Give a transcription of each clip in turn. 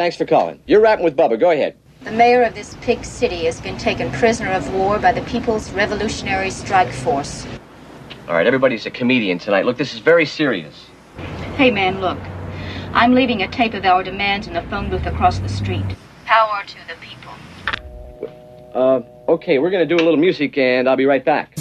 Thanks for calling. You're rapping with Bubba. Go ahead. The mayor of this pig city has been taken prisoner of war by the People's Revolutionary Strike Force. All right, everybody's a comedian tonight. Look, this is very serious. Hey, man, look. I'm leaving a tape of our demands in the phone booth across the street. Power to the people. Uh, okay, we're gonna do a little music, and I'll be right back.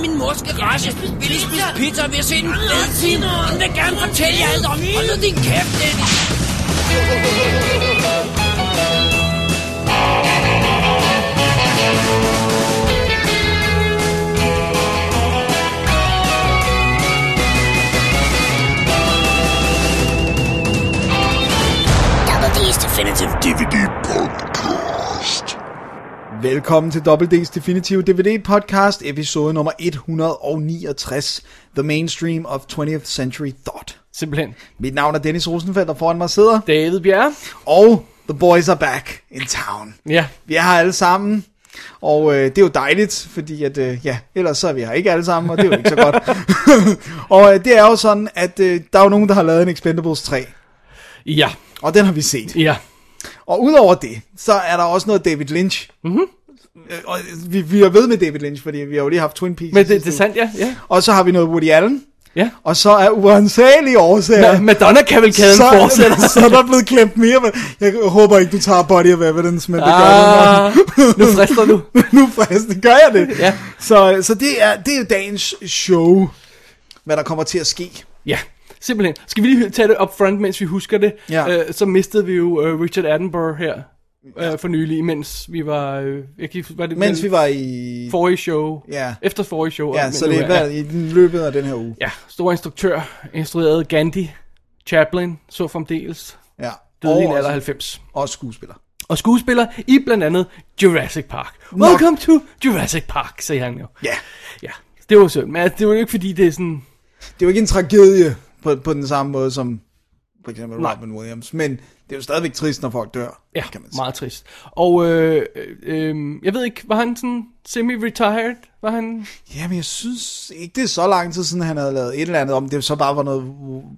Min mors garage. Vi lige spise pizza, en fed film. Han vil gerne fortælle jer alt om. Hold nu din kæft, Dennis. Double D's Definitive DVD Podcast. Velkommen til WD's Definitive DVD Podcast, episode nummer 169, The Mainstream of 20th Century Thought. Simpelthen. Mit navn er Dennis Rosenfeldt, og foran mig sidder, David Bjerre. og The Boys are back in town. Ja. Vi er her alle sammen, og øh, det er jo dejligt, fordi at, øh, ja, ellers så er vi her ikke alle sammen, og det er jo ikke så godt. og øh, det er jo sådan, at øh, der er jo nogen, der har lavet en Expendables 3, Ja. og den har vi set. Ja. Og udover det, så er der også noget David Lynch. Mm-hmm. Og vi, vi er ved med David Lynch, fordi vi har jo lige haft Twin Peaks. Men det, det er sandt, ja. ja. Og så har vi noget Woody Allen. Ja. Og så er uansagelige årsager. Ma- Madonna-kavalkaden så, fortsætter. så er der blevet klemt mere, men jeg håber ikke, du tager Body of Evidence, men det gør Ah, du nu frister du. nu forresten gør jeg det. Ja. Så, så det, er, det er dagens show, hvad der kommer til at ske. Ja, simpelthen. Skal vi lige tage det up front, mens vi husker det? Ja. Øh, så mistede vi jo uh, Richard Attenborough her uh, for nylig, mens vi var... Uh, jeg kan, var det Mens vi var i... Forrige show. Ja. Efter forrige show. Ja, så det er er- hvad, i løbet af den her uge. Ja, stor instruktør, instruerede Gandhi, Chaplin, så fremdeles, Ja. døde i en Og alder af også, 90. og skuespiller. Og skuespiller i blandt andet Jurassic Park. Welcome to Jurassic Park, siger han jo. Ja. Ja, det var synd, men altså, det var jo ikke fordi, det er sådan... Det jo ikke en tragedie på, på den samme måde som for eksempel Nej. Robin Williams, men det er jo stadigvæk trist, når folk dør, Ja, kan man sige. meget trist. Og øh, øh, øh, jeg ved ikke, var han sådan semi-retired? Var han... Jamen, jeg synes ikke, det er så lang tid siden, han havde lavet et eller andet, om det så bare var noget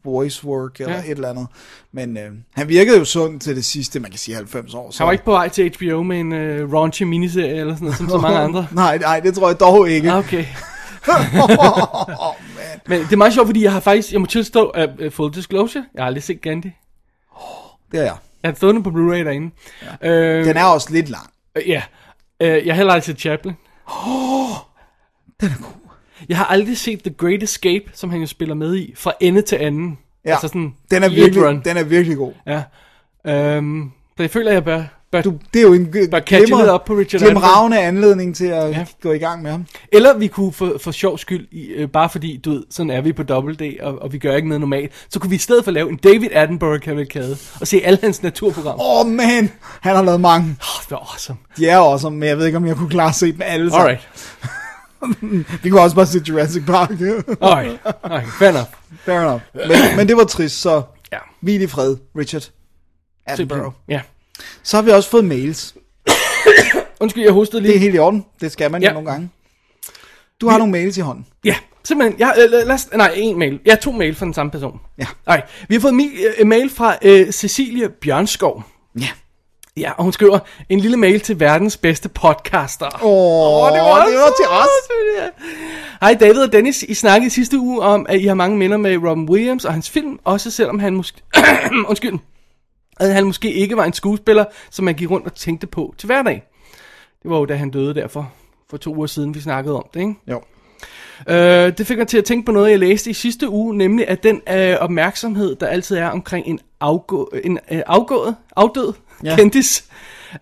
voice work eller Ja. et eller andet. Men øh, han virkede jo sund til det sidste, man kan sige 90 år. Så. Han var ikke på vej til HBO med en øh, raunchy miniserie eller sådan noget, som så mange andre. nej, nej, det tror jeg dog ikke. Ah, Okay. oh, man. Men det er meget sjovt, fordi jeg har faktisk, jeg må tilstå, uh, full disclosure, jeg har aldrig set Gandhi. Det er jeg. Jeg har stået den på Blu-ray derinde. Ja. Øh, Den er også lidt lang. øh, ja. Øh, jeg har heller aldrig set Chaplin. Den er god. Jeg har aldrig set The Great Escape, som han jo spiller med i, fra ende til anden. Ja, Altså sådan den er, virkelig, den er virkelig god. Ja. Øhm, så jeg føler, jeg bør, bør Du, det er jo en op på Richard glimragende anledning til at Ja. gå i gang med ham. Eller vi kunne for, for sjov skyld, i, øh, bare fordi, du ved, sådan er vi på Double D, og, og vi gør ikke noget normalt, så kunne vi i stedet for lave en David Attenborough kavalkade, og se alle hans naturprogrammer. Åh, oh, man. Han har lavet mange. Oh, det var awesome. De er også, men jeg ved ikke, om jeg kunne klare at se dem alle sammen. Alright, Vi kunne også bare se Jurassic Park. alright, alright, fair enough. Fair enough. Men, men det var trist, så Ja, hvil i fred, Richard Attenborough. Ja. Så har vi også fået mails. Undskyld, jeg hostede Det er lige. helt i orden. Det skal man Ja. jo nogle gange. Du har nogle mails i hånden. Ja, simpelthen. Jeg, øh, lad os, nej, en mail. Jeg har to mail fra den samme person. Ja. Nej, vi har fået en øh, mail fra øh, Cecilie Bjørnskov. Ja. Ja, og hun skriver en lille mail til verdens bedste podcaster. Åh, oh, det, var, det var til os. Hej David og Dennis, I snakkede sidste uge om, at I har mange minder med Robin Williams og hans film, også selvom han måske... Undskyld. At han måske ikke var en skuespiller, som man gik rundt og tænkte på til hverdag. Det var jo da han døde derfor, for to uger siden, vi snakkede om det, ikke? Jo. Øh, det fik mig til at tænke på noget, jeg læste i sidste uge, nemlig at den øh, opmærksomhed, der altid er omkring en, afgå, en øh, afgået, afdød Ja. kendis,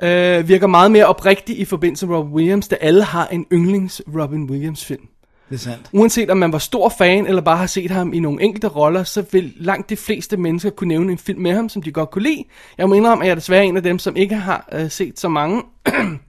øh, virker meget mere oprigtig i forbindelse med Robin Williams, da alle har en yndlings Robin Williams film. Det er sandt. Uanset om man var stor fan, eller bare har set ham i nogle enkelte roller, så vil langt de fleste mennesker kunne nævne en film med ham, som de godt kunne lide. Jeg må indrømme, at jeg er desværre en af dem, som ikke har øh, set så mange.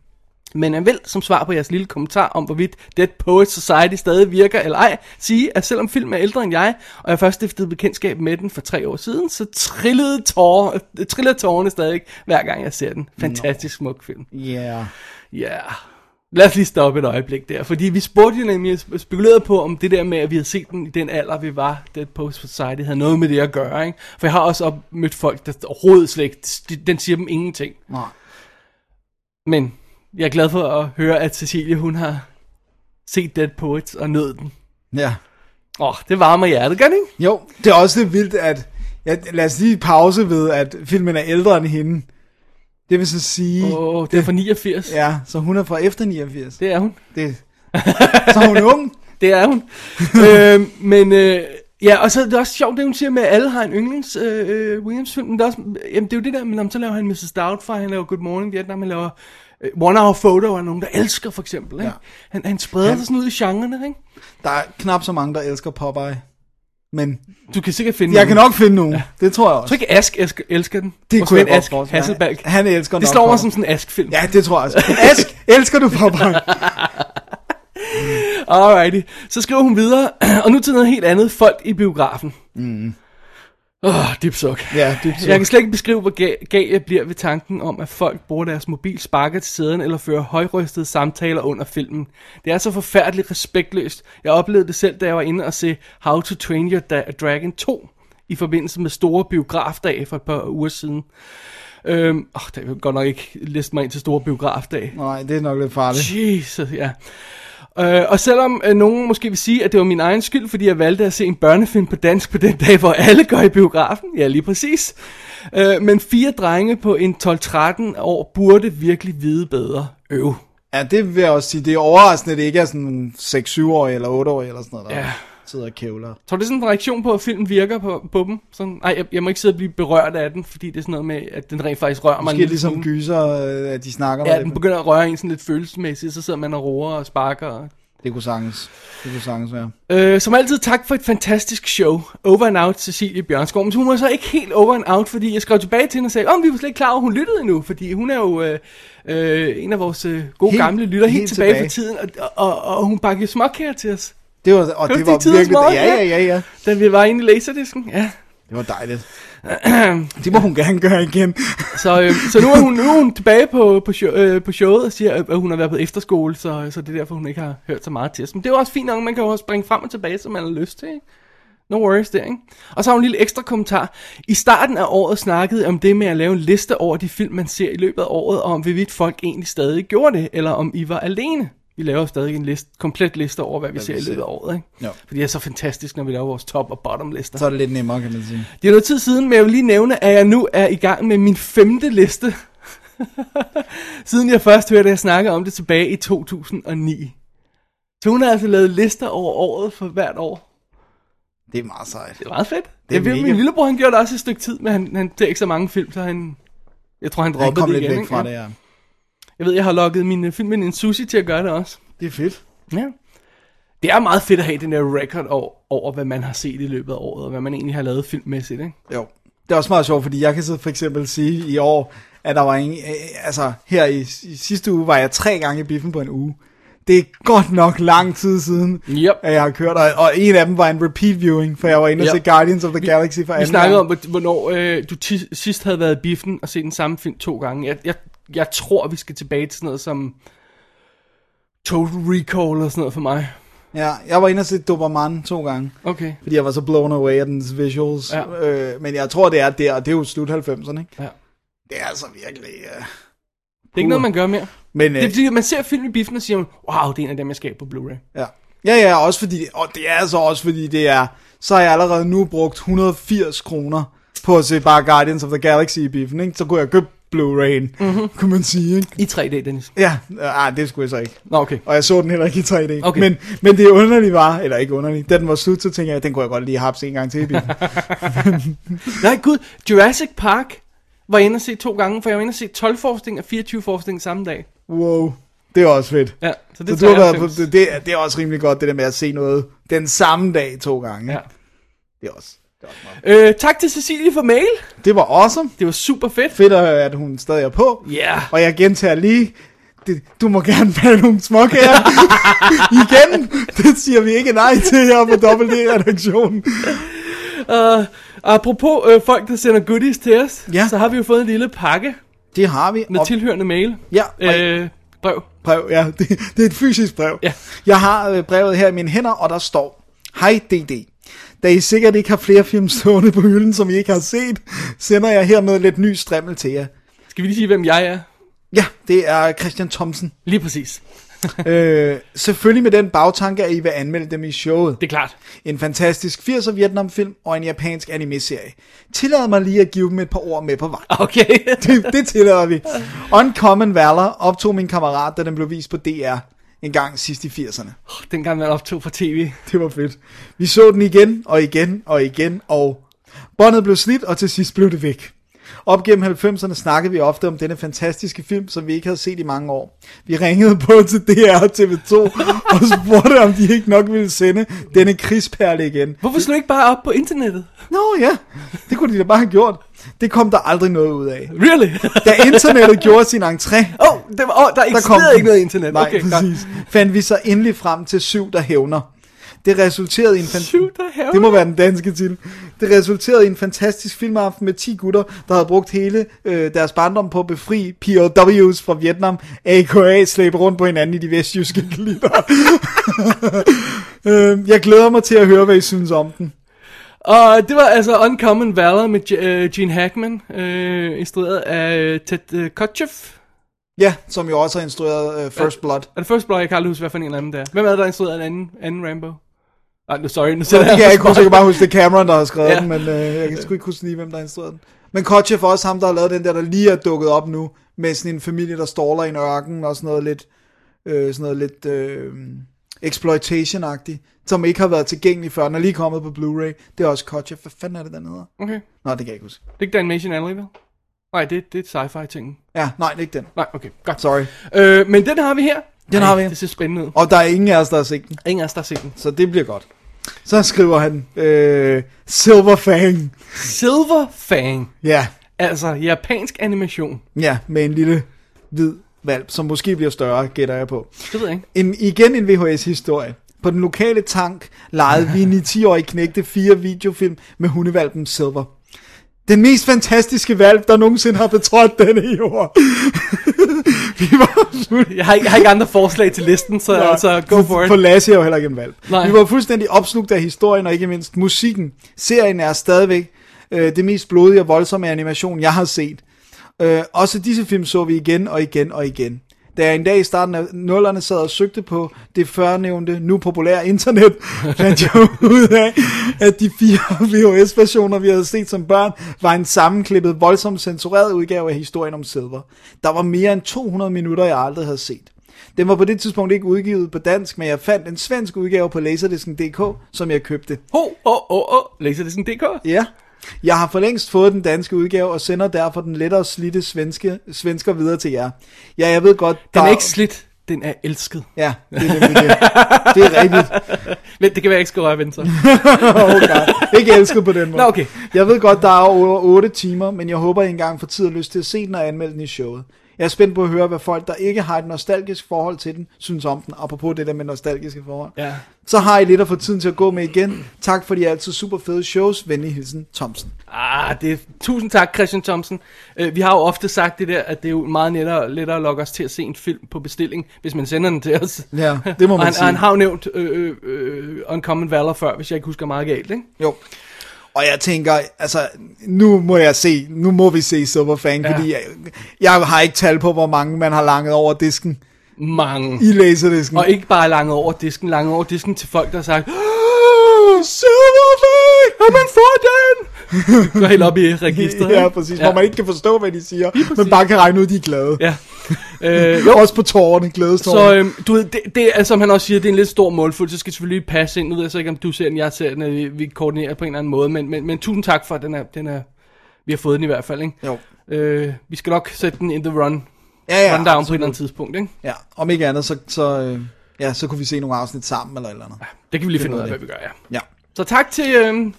Men jeg vil, som svar på jeres lille kommentar om, hvorvidt Dead Poets Society stadig virker eller ej, sige, at selvom filmen er ældre end jeg, og jeg først stiftede bekendtskab med den for tre år siden, så trillede, tårer, trillede tårerne stadig, hver gang jeg ser den. Fantastisk smuk film. Yeah. Ja. Yeah. Lad os lige stoppe et øjeblik der, fordi vi spurgte jo nemlig, spekulerede på, om det der med, at vi havde set den i den alder, vi var, Dead Post Society, havde noget med det at gøre, ikke? For jeg har også mødt folk, der overhovedet slet ikke, den siger dem ingenting. Nej. Men jeg er glad for at høre, at Cecilie, hun har set Dead Poets og nød den. Ja. Åh, oh, det varmer hjertet, gør det ikke? Jo, det er også lidt vildt, at... Ja, lad os lige pause ved, at filmen er ældre end hende. Det vil så sige... Åh, oh, det er fra 89. Ja, så hun er fra efter 89. Det er hun. Det, så er hun ung. Det er hun. øh, men øh, ja, og så er det også sjovt, det hun siger med, at alle har en yndlings øh, øh, Williams-film. Men det er, også, jamen, det er jo det der, men så laver han Mrs. Doubtfire, han laver Good Morning Vietnam, han laver øh, One Hour Photo, er nogen, der elsker for eksempel. Ikke? Ja. Han, han spreder Han- sig sådan ud i genrerne, ikke? Der er knap så mange, der elsker Popeye. Men Du kan sikkert finde jeg kan nogen. nok finde nogen. Ja. Det tror jeg Jeg også. tror ikke, Ask elsker, elsker den. Det Vores kunne jeg godt Ask mig. Hasselbalg. Han elsker Det nok slår mig som sådan en Ask-film. Ja, det tror jeg også. Ask, elsker du Popeye? Alrighty. Så skriver hun videre, og nu til noget helt andet. Folk i biografen. Mm. Åh, oh, dybt suk. Ja, er Jeg kan slet ikke beskrive, hvor gal, gal jeg bliver ved tanken om, at folk bruger deres mobil, sparker til sæden eller fører højrystede samtaler under filmen. Det er så forfærdeligt respektløst. Jeg oplevede det selv, da jeg var inde og se How to Train Your Da- Dragon 2 i forbindelse med store biografdage for et par uger siden. Øhm, oh, det vil godt nok ikke liste mig ind til store biografdage. Nej, det er nok lidt farligt. Jesus, ja. Øh, og selvom øh, nogen måske vil sige, at det var min egen skyld, fordi jeg valgte at se en børnefilm på dansk på den dag, hvor alle går i biografen, ja lige præcis, øh, men fire drenge på en 12-13 år burde virkelig vide bedre. Øv. Ja, det vil jeg også sige. Det er overraskende, at det ikke er sådan 6-7-årige eller 8-årige eller sådan noget, der Ja. Sidder og kævler. Tror du, det er sådan en reaktion på, at filmen virker på, på dem? Sådan, ej, jeg, jeg må ikke sidde og blive berørt af den, fordi det er sådan noget med, at den rent faktisk rører mig en Måske ligesom smule. gyser, øh, at de snakker Ja, med den begynder at røre en sådan lidt følelsesmæssigt, så sidder man og roer og sparker og Det kunne sagtens, det kunne sagtens være. Øh, som altid tak for et fantastisk show. Over and out, Cecilie Bjørnskov. Men hun var så ikke helt over and out, fordi jeg skrev tilbage til hende og sagde, om vi var slet ikke klar over, hun lyttede endnu. Fordi hun er jo øh, øh, en af vores øh, gode Helt- gamle lytter helt, helt tilbage, tilbage. fra tiden. Og, og, og, og hun bakkede småkager til os, Det var, og det de var virkelig, morgen? ja, ja, ja, ja. da vi var inde i laserdisken. Ja. Det var dejligt. det må hun gerne gøre igen. Så, øh, så nu, er hun, nu er hun tilbage på, på, show, øh, på showet og siger, at hun har været på efterskole, så, så det er derfor, hun ikke har hørt så meget til os. Men det er jo også fint nok, man kan jo også springe frem og tilbage, som man har lyst til. Ikke? No worries der, ikke? Og så har hun en lille ekstra kommentar. I starten af året snakkede jeg om det med at lave en liste over de film, man ser i løbet af året, og om hvorvidt folk egentlig stadig gjorde det, eller om I var alene. Vi laver stadig en liste, komplet liste over, hvad vi ser i vi løbet ser. af året, ikke? Jo. Fordi det er så fantastisk, når vi laver vores top- og bottom lister. Så er det lidt nemmere, kan man sige. Det er noget tid siden, men jeg vil lige nævne, at jeg nu er i gang med min femte liste. siden jeg først hørte jer snakke om det tilbage i 2009. Så hun har altså lavet lister over året for hvert år. Det er meget sejt. Det er meget fedt. Det er jeg mega- Min lillebror han gjorde det også et stykke tid, men han, han ser ikke så mange film, så han... Jeg tror, han Han droppede kom det lidt igen. væk ikke? fra Ja. det, ja. Jeg ved, jeg har lukket min uh, film en sushi til at gøre det også. Det er fedt. Ja. Det er meget fedt at have den der record over, over, hvad man har set i løbet af året, og hvad man egentlig har lavet filmmæssigt, ikke? Jo. Det er også meget sjovt, fordi jeg kan så for eksempel sige i år, at der var en, øh, altså her i, i sidste uge var jeg tre gange i biffen på en uge. Det er godt nok lang tid siden, Yep. at jeg har kørt, og, og en af dem var en repeat viewing, for jeg var inde og Ja. se Guardians of the Galaxy for Vi anden snakkede om, gang. hvor- hvornår øh, du ti- sidst havde været i biffen og set den samme film to gange. Jeg, jeg, jeg tror, vi skal tilbage til sådan noget som Total Recall og sådan noget for mig. Ja, jeg var inde og se Doberman to gange, Okay. fordi jeg var så blown away af dens visuals. Ja. Øh, men jeg tror, det er der, og det er jo slut 90'erne, ikke? Ja. Det er altså virkelig... Uh... Det er ikke noget, man gør mere. Men, Det er øh, fordi, man ser film i biffen og siger, wow, det er en af dem, jeg skal på Blu-ray. Ja. Ja, ja, også fordi, og det er altså også fordi, det er, så har jeg allerede nu brugt 180 kroner på at se bare Guardians of the Galaxy i biffen, ikke? Så kunne jeg købe Blu-ray'en, mm-hmm. kunne man sige, ikke? I 3D, Dennis. Ja, ah, det skulle jeg så ikke. Nå, okay. Og jeg så den heller ikke i 3D. Okay. Men, men det underlige var, eller ikke underligt, da den var slut, så tænkte jeg, den kunne jeg godt lige have en gang til i biffen. Nej, gud. Jurassic Park var jeg inde og se to gange, for jeg var inde og se 12 forskning og 24 forskning samme dag. wow. Det er også fedt. Ja, så det Så du har været 93. på, det, det, er, det er også rimelig godt, det der med at se noget den samme dag to gange. Ja. Det er også, det er også. Øh, tak til Cecilie for mail. Det var awesome. Det var super fedt. Fedt, at høre, at hun stadig er på. Ja. Og jeg gentager lige, det, du må gerne have nogle småkager. Igen, det siger vi ikke nej til her på WD-redaktionen. Uh, apropos øh, folk, der sender goodies til os, Ja. så har vi jo fået en lille pakke Det har vi. med Og- tilhørende mail. Ja, og Øh, brev. brev, ja. Det, det er et fysisk brev. Ja. Jeg har øh, brevet her i mine hænder, og der står, Hej DD. Da I sikkert ikke har flere film stående på hylden, som I ikke har set, sender jeg hermed lidt ny strimmel til jer. Skal vi lige sige, hvem jeg er? Ja, det er Christian Thomsen. Lige præcis. øh, selvfølgelig med den bagtanke, at I vil anmelde dem i showet. Det er klart. En fantastisk 80'er Vietnam-film og en japansk anime-serie. Tillad mig lige at give dem et par ord med på vej. Okay. det, det tillader vi. Uncommon Valor optog min kammerat, da den blev vist på DR en gang sidst i 80'erne. Dengang man optog på tv. Det var fedt. Vi så den igen og igen og igen, og båndet blev slidt, og til sidst blev det væk. Op gennem 90'erne snakkede vi ofte om denne fantastiske film, som vi ikke havde set i mange år. Vi ringede på til DR og TV2 og spurgte, om de ikke nok ville sende denne krigsperle igen. Hvorfor du ikke bare op på internettet? Nå ja, det kunne de da bare have gjort. Det kom der aldrig noget ud af. Really? Da internettet gjorde sin entré, Åh, oh, det var, oh, der eksisterede ikke noget internet. Nej, okay, præcis. Fandt vi så endelig frem til syv, der hævner. Det resulterede i en fan- Syv, der hævner? Det må være den danske titel. Det resulterede i en fantastisk filmaften med 10 gutter, der havde brugt hele øh, deres barndom på at befri POW's fra Vietnam, a.k.a. slæbe rundt på hinanden i de vestjyske glitter. øh, jeg glæder mig til at høre, hvad I synes om den. Og det var altså Uncommon Valor med øh, Gene Hackman, øh, instrueret af øh, Ted øh, Kotcheff. Ja, som jo også har instrueret øh, First Blood. Er det First Blood? Jeg kan aldrig huske, hvad for en af dem der. Hvem er det, der har instrueret en anden, anden Rambo? Ah, nu, sorry, nu Så sætter det kan jeg ikke huske, jeg kan bare huske, det er Cameron, der har skrevet Ja. den, men øh, jeg kan sgu ikke huske lige, hvem der har instrueret den. Men Kotcheff er også ham, der har lavet den der, der lige er dukket op nu, med sådan en familie, der ståler i en ørken, og sådan noget lidt, øh, sådan noget lidt øh, exploitation-agtigt, som ikke har været tilgængelig før, den er lige kommet på Blu-ray. Det er også Kotcheff. Hvad fanden er det, den hedder? Okay. Nå, det kan jeg ikke huske. Det er ikke Damnation Alley, vel? Nej, det, det er sci-fi ting. Ja, nej, det er ikke den. Nej, okay, godt. Sorry. Øh, men den har vi her. Den Ej, har vi. Det ser spændende ud. Og der er ingen af os, der har set den, Ingen af os, der har set den. så det bliver godt. Så skriver han, øh, Silver Fang. Silver Fang. Ja, Altså, japansk animation. ja, med en lille hvid valp, som måske bliver større, gætter jeg på. Det ved jeg ikke. En, igen en VHS-historie. På den lokale tank lejede vi en 10-årige knægte fire videofilm med hundevalpen Silver. Den mest fantastiske valp, der nogensinde har betrådt denne jord. vi var fuld- Jeg har, ikke, jeg har ikke andre forslag til listen, så Nej, altså, go for For it. Lasse er jo heller ikke en valp. Nej. Vi var fuldstændig opslugt af historien, og ikke mindst musikken. Serien er stadigvæk øh, det mest blodige og voldsomme animation, jeg har set. Øh, også disse film så vi igen og igen og igen. Da jeg en dag i starten af nullerne sad og søgte på det førnævnte, nu populære internet, fandt jeg ud af, at de fire VHS-versioner, vi havde set som børn, var en sammenklippet, voldsomt censureret udgave af historien om Silver. Der var mere end 200 minutter, jeg aldrig havde set. Den var på det tidspunkt ikke udgivet på dansk, men jeg fandt en svensk udgave på Laserdisken.dk, som jeg købte. Ho, oh, oh, oh, Laserdisken.dk. Ja. Jeg har for længst fået den danske udgave, og sender derfor den lettere slidte svenske, svensker videre til jer. Ja, jeg ved godt, Den er ikke slidt, den er elsket. Ja, det er nemlig det. Det er rigtigt. Men det kan være, jeg ikke skal røre venstre. Oh God. Ikke elsket på den måde. Nå, okay. Jeg ved godt, der er over 8 timer, men jeg håber, I engang får tid og lyst til at se den og anmelde den i showet. Jeg er spændt på at høre, hvad folk, der ikke har et nostalgisk forhold til den, synes om den, apropos det der med nostalgiske forhold. Ja. Så har I lidt at få tiden til at gå med igen. Tak for de altid super fede shows. Venlig hilsen, Thomsen. Ah, det er, tusind tak, Christian Thompson. Uh, vi har jo ofte sagt det der, at det er jo meget lettere, lettere at lokke os til at se en film på bestilling, hvis man sender den til os. Ja, det må og man han, sige. og han har jo nævnt øh, øh, Uncommon Valor før, hvis jeg ikke husker meget galt, ikke? Jo. Og jeg tænker, altså, nu må jeg se, nu må vi se Silverfang, Ja. fordi jeg, jeg har ikke tal på, hvor mange man har langet over disken Mange. i laserdisken. Og ikke bare langet over disken, langet over disken til folk, der har sagt, "Ah, Silverfang! kan man få den? Gå helt op i registret. Ja, præcis, ja. hvor man ikke kan forstå, hvad de siger, men bare kan regne ud, de er glade. Ja. Øh, Jo. Også på tårerne, glædestårerne. Så øhm, du ved, det, det er, som han også siger, det er en lidt stor målfuld, så skal selvfølgelig passe ind. Nu ved jeg så ikke, om du ser den, jeg ser den, vi, vi koordinerer på en eller anden måde, men, men, men tusind tak for, at den er, den er, vi har fået den i hvert fald, ikke? Jo. Øh, vi skal nok sætte den in the run Ja, ja, rundown på et absolut. eller andet tidspunkt, ikke? Ja, om ikke andet, så, så, øh, ja, så kunne vi se nogle afsnit sammen eller eller andet. Det kan vi lige finde ud af, hvad vi gør, ja. Ja. Så tak til, øh,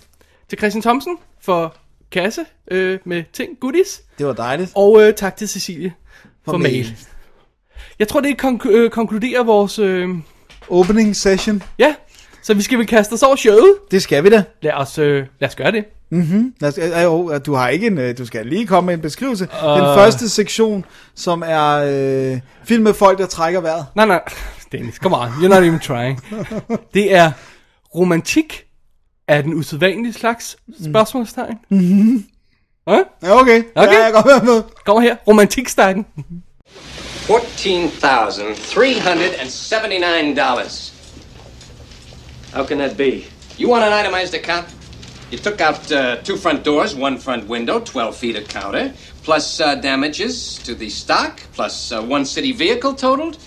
til Christian Thomsen for kasse øh, med ting, goodies. Det var dejligt. Og øh, tak til Cecilie for, for mail. mail. Jeg tror, det konk- øh, konkluderer vores... Øh, Opening session. ja, så vi skal vel kaste os over showet. Det skal vi da. Lad os, øh, lad os gøre det. Os, øh, jo, du har ikke en, øh, du skal lige komme med en beskrivelse. Uh... Den første sektion, som er øh, film med folk, der trækker vejret. Nej, nej, Dennis, come on, you're not even trying. Det er romantik af den usædvanlige slags spørgsmålstegn. Mm-hmm. Huh? Ja, okay. Okay. Ja, jeg kan godt med. Kommer her, romantikstakken. $14,379. How can that be? You want an itemized account? You took out uh, two front doors, one front window, 12 feet of counter, plus uh, damages to the stock, plus uh, one city vehicle totaled.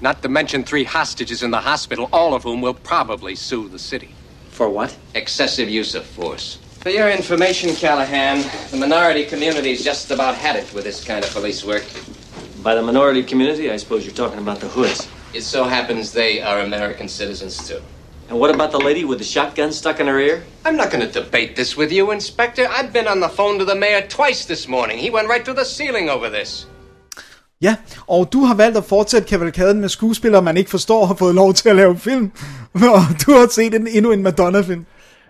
Not to mention three hostages in the hospital, all of whom will probably sue the city. For what? Excessive use of force. For your information, Callahan, the minority community's just about had it with this kind of police work. By the minority community, I suppose you're talking about the hoods. It so happens they are American citizens, too. And what about the lady with the shotgun stuck in her ear? I'm not going to debate this with you, Inspector. I've been on the phone to the mayor twice this morning. He went right through the ceiling over this. Ja, og du har valgt at fortsætte kavalkaden med skuespillere, man ikke forstår, har fået lov til at lave film. Og du har set en, endnu en Madonna-film.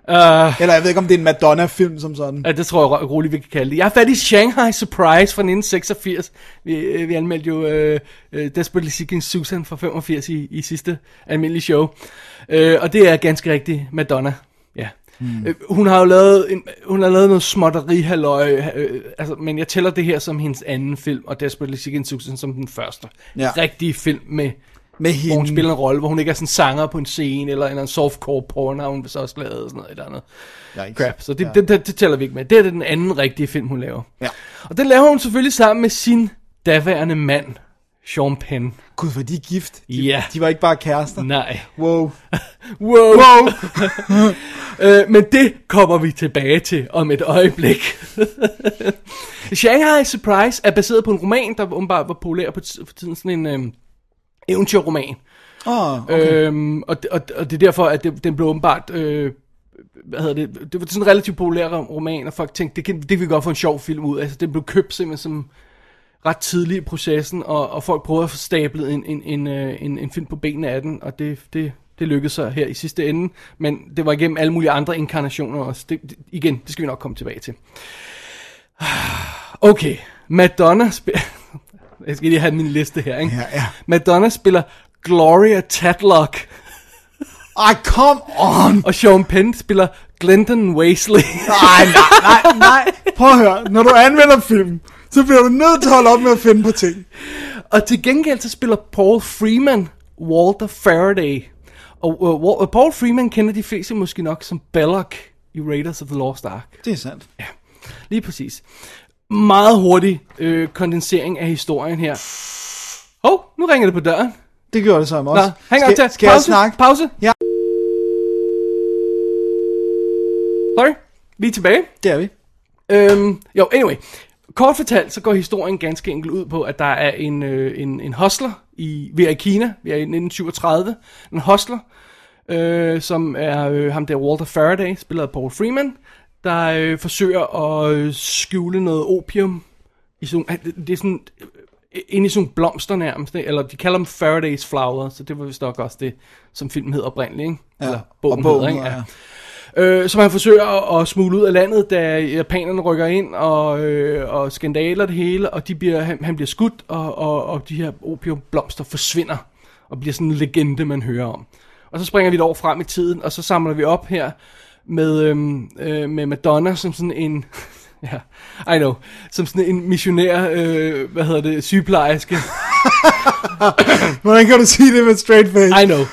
Uh, Eller jeg ved ikke, om det er en Madonna-film som sådan. ja, det tror jeg ro- roligt, vi kan kalde det. Jeg har fat i Shanghai Surprise fra 1986. Vi, øh, vi anmeldte jo øh, øh, Desperately Seeking Susan fra 85 i, i sidste almindelige show. Øh, og det er ganske rigtigt Madonna. Mm. Øh, hun har jo lavet, en, hun har lavet noget småtteri halløj, øh, altså, men jeg tæller det her som hendes anden film, og Desperately Seeking Susan som den første. Ja. Rigtige film med Med hvor hun hende. spiller en rolle, hvor hun ikke er sådan sanger på en scene, eller, en softcore porn, har hun så også lavet, sådan noget, eller andet Yikes. crap. Så det, ja. det, det, det, tæller vi ikke med. Det er den anden rigtige film, hun laver. Ja. Og den laver hun selvfølgelig sammen med sin daværende mand, Sean Penn. Gud, var de gift? De, Ja. de var ikke bare kærester? Nej. Wow. Wow. wow. øh, men det kommer vi tilbage til om et øjeblik. Shanghai Surprise er baseret på en roman, der åbenbart var populær på tiden, sådan en øhm, eventyrroman. Oh, okay. Øhm, og, og, og det er derfor, at det, den blev åbenbart... Øh, hvad hedder det? Det var sådan en relativt populær roman, og folk tænkte, det kan, det kan vi godt få en sjov film ud. Altså, den blev købt simpelthen som ret tidlig i processen, og, og folk prøvede at få stablet en, en, en, øh, en, en film på benene af den, og det, det, det lykkedes så her i sidste ende, men det var igennem alle mulige andre inkarnationer også. Det, det, igen, det skal vi nok komme tilbage til. Okay, Madonna spiller... Jeg skal lige have min liste her, ikke? Ja, ja. Madonna spiller Gloria Tadlock, Ej, come on! og Sean Penn spiller Glendon Weasley. Nej, nej, nej, nej. Prøv at høre. Når du anmelder film, så bliver du nødt til at holde op med at finde på ting. og til gengæld så spiller Paul Freeman Walter Faraday. Og uh, Paul Freeman kender de fleste måske nok som Belloc i Raiders of the Lost Ark. Det er sandt. Lige præcis. Meget hurtig øh, kondensering af historien her. Hov, oh, nu ringer det på døren. Det gjorde det så Nå, også. hang on skal, til. skal jeg pause, snakke? Pause. Ja. Sorry, vi er tilbage. Det er vi. Øhm, jo, anyway. Kort fortalt, så går historien ganske enkelt ud på, at der er en, øh, en, en hostler, i, vi er i Kina, vi er i 1937, en hostler, øh, som er øh, ham der Walter Faraday, spillet af Paul Freeman, der øh, forsøger at øh, skjule noget opium, i sådan, det er sådan, øh, inde i sådan blomster nærmest, eller de kalder dem Faraday's Flower, så det var vist nok også det, som filmen hed oprindeligt, ikke? Ja, Eller og bogen, bogen hedder, ikke? hedder, Ja. Øh, som han forsøger at, at smule ud af landet, da japanerne rykker ind, og, øh, og skandaler det hele, og de bliver, han, han bliver skudt, og, og, og de her opiumblomster forsvinder, og bliver sådan en legende, man hører om. Og så springer vi et år frem i tiden, og så samler vi op her med, øhm, øh, med Madonna som sådan en... Ja, I know. Som sådan en missionær, øh, hvad hedder det, sygeplejerske. Hvordan kan du sige det med straight face? I know.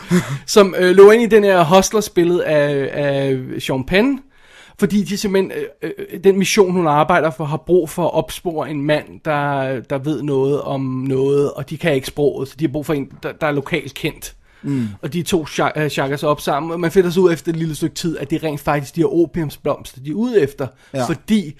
Som øh, lå ind i den her hostler spillet af, af Sean Penn, fordi de simpelthen, øh, øh, den mission hun arbejder for, har brug for at opspore en mand, der, der ved noget om noget, og de kan ikke sproget, så de har brug for en, der, der er lokalt kendt. Mm. Og de to shakker sig op sammen, og man finder så ud efter et lille stykke tid, at det er rent faktisk de her opiumsblomster, de er ude efter, Ja. fordi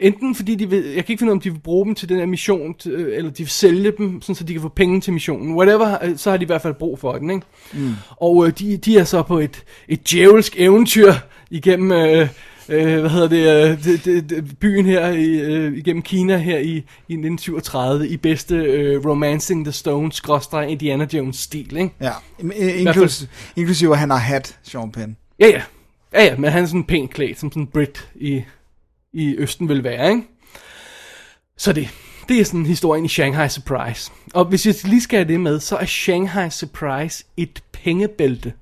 Enten fordi de vil, jeg kan ikke finde ud af, om de vil bruge dem til den her mission, øh, eller de vil sælge dem, sådan, så de kan få penge til missionen. Whatever, øh, så har de i hvert fald brug for den, ikke? Mm. Og øh, de, de er så på et, et djævelsk eventyr igennem, øh, øh, hvad hedder det, øh, det, det, det, byen her, i, øh, igennem Kina her i, i 1937, i bedste øh, Romancing the Stones, skråstrej Indiana Jones stil, ikke? Ja, Inklus, inklusive at han har hat, Sean Penn. Ja, ja. Ja, ja, men han er sådan pænt klædt, som sådan Brit i, i Østen vil være, ikke? Så det, det er sådan historien i Shanghai Surprise. Og hvis jeg lige skal have det med, så er Shanghai Surprise et pengebælte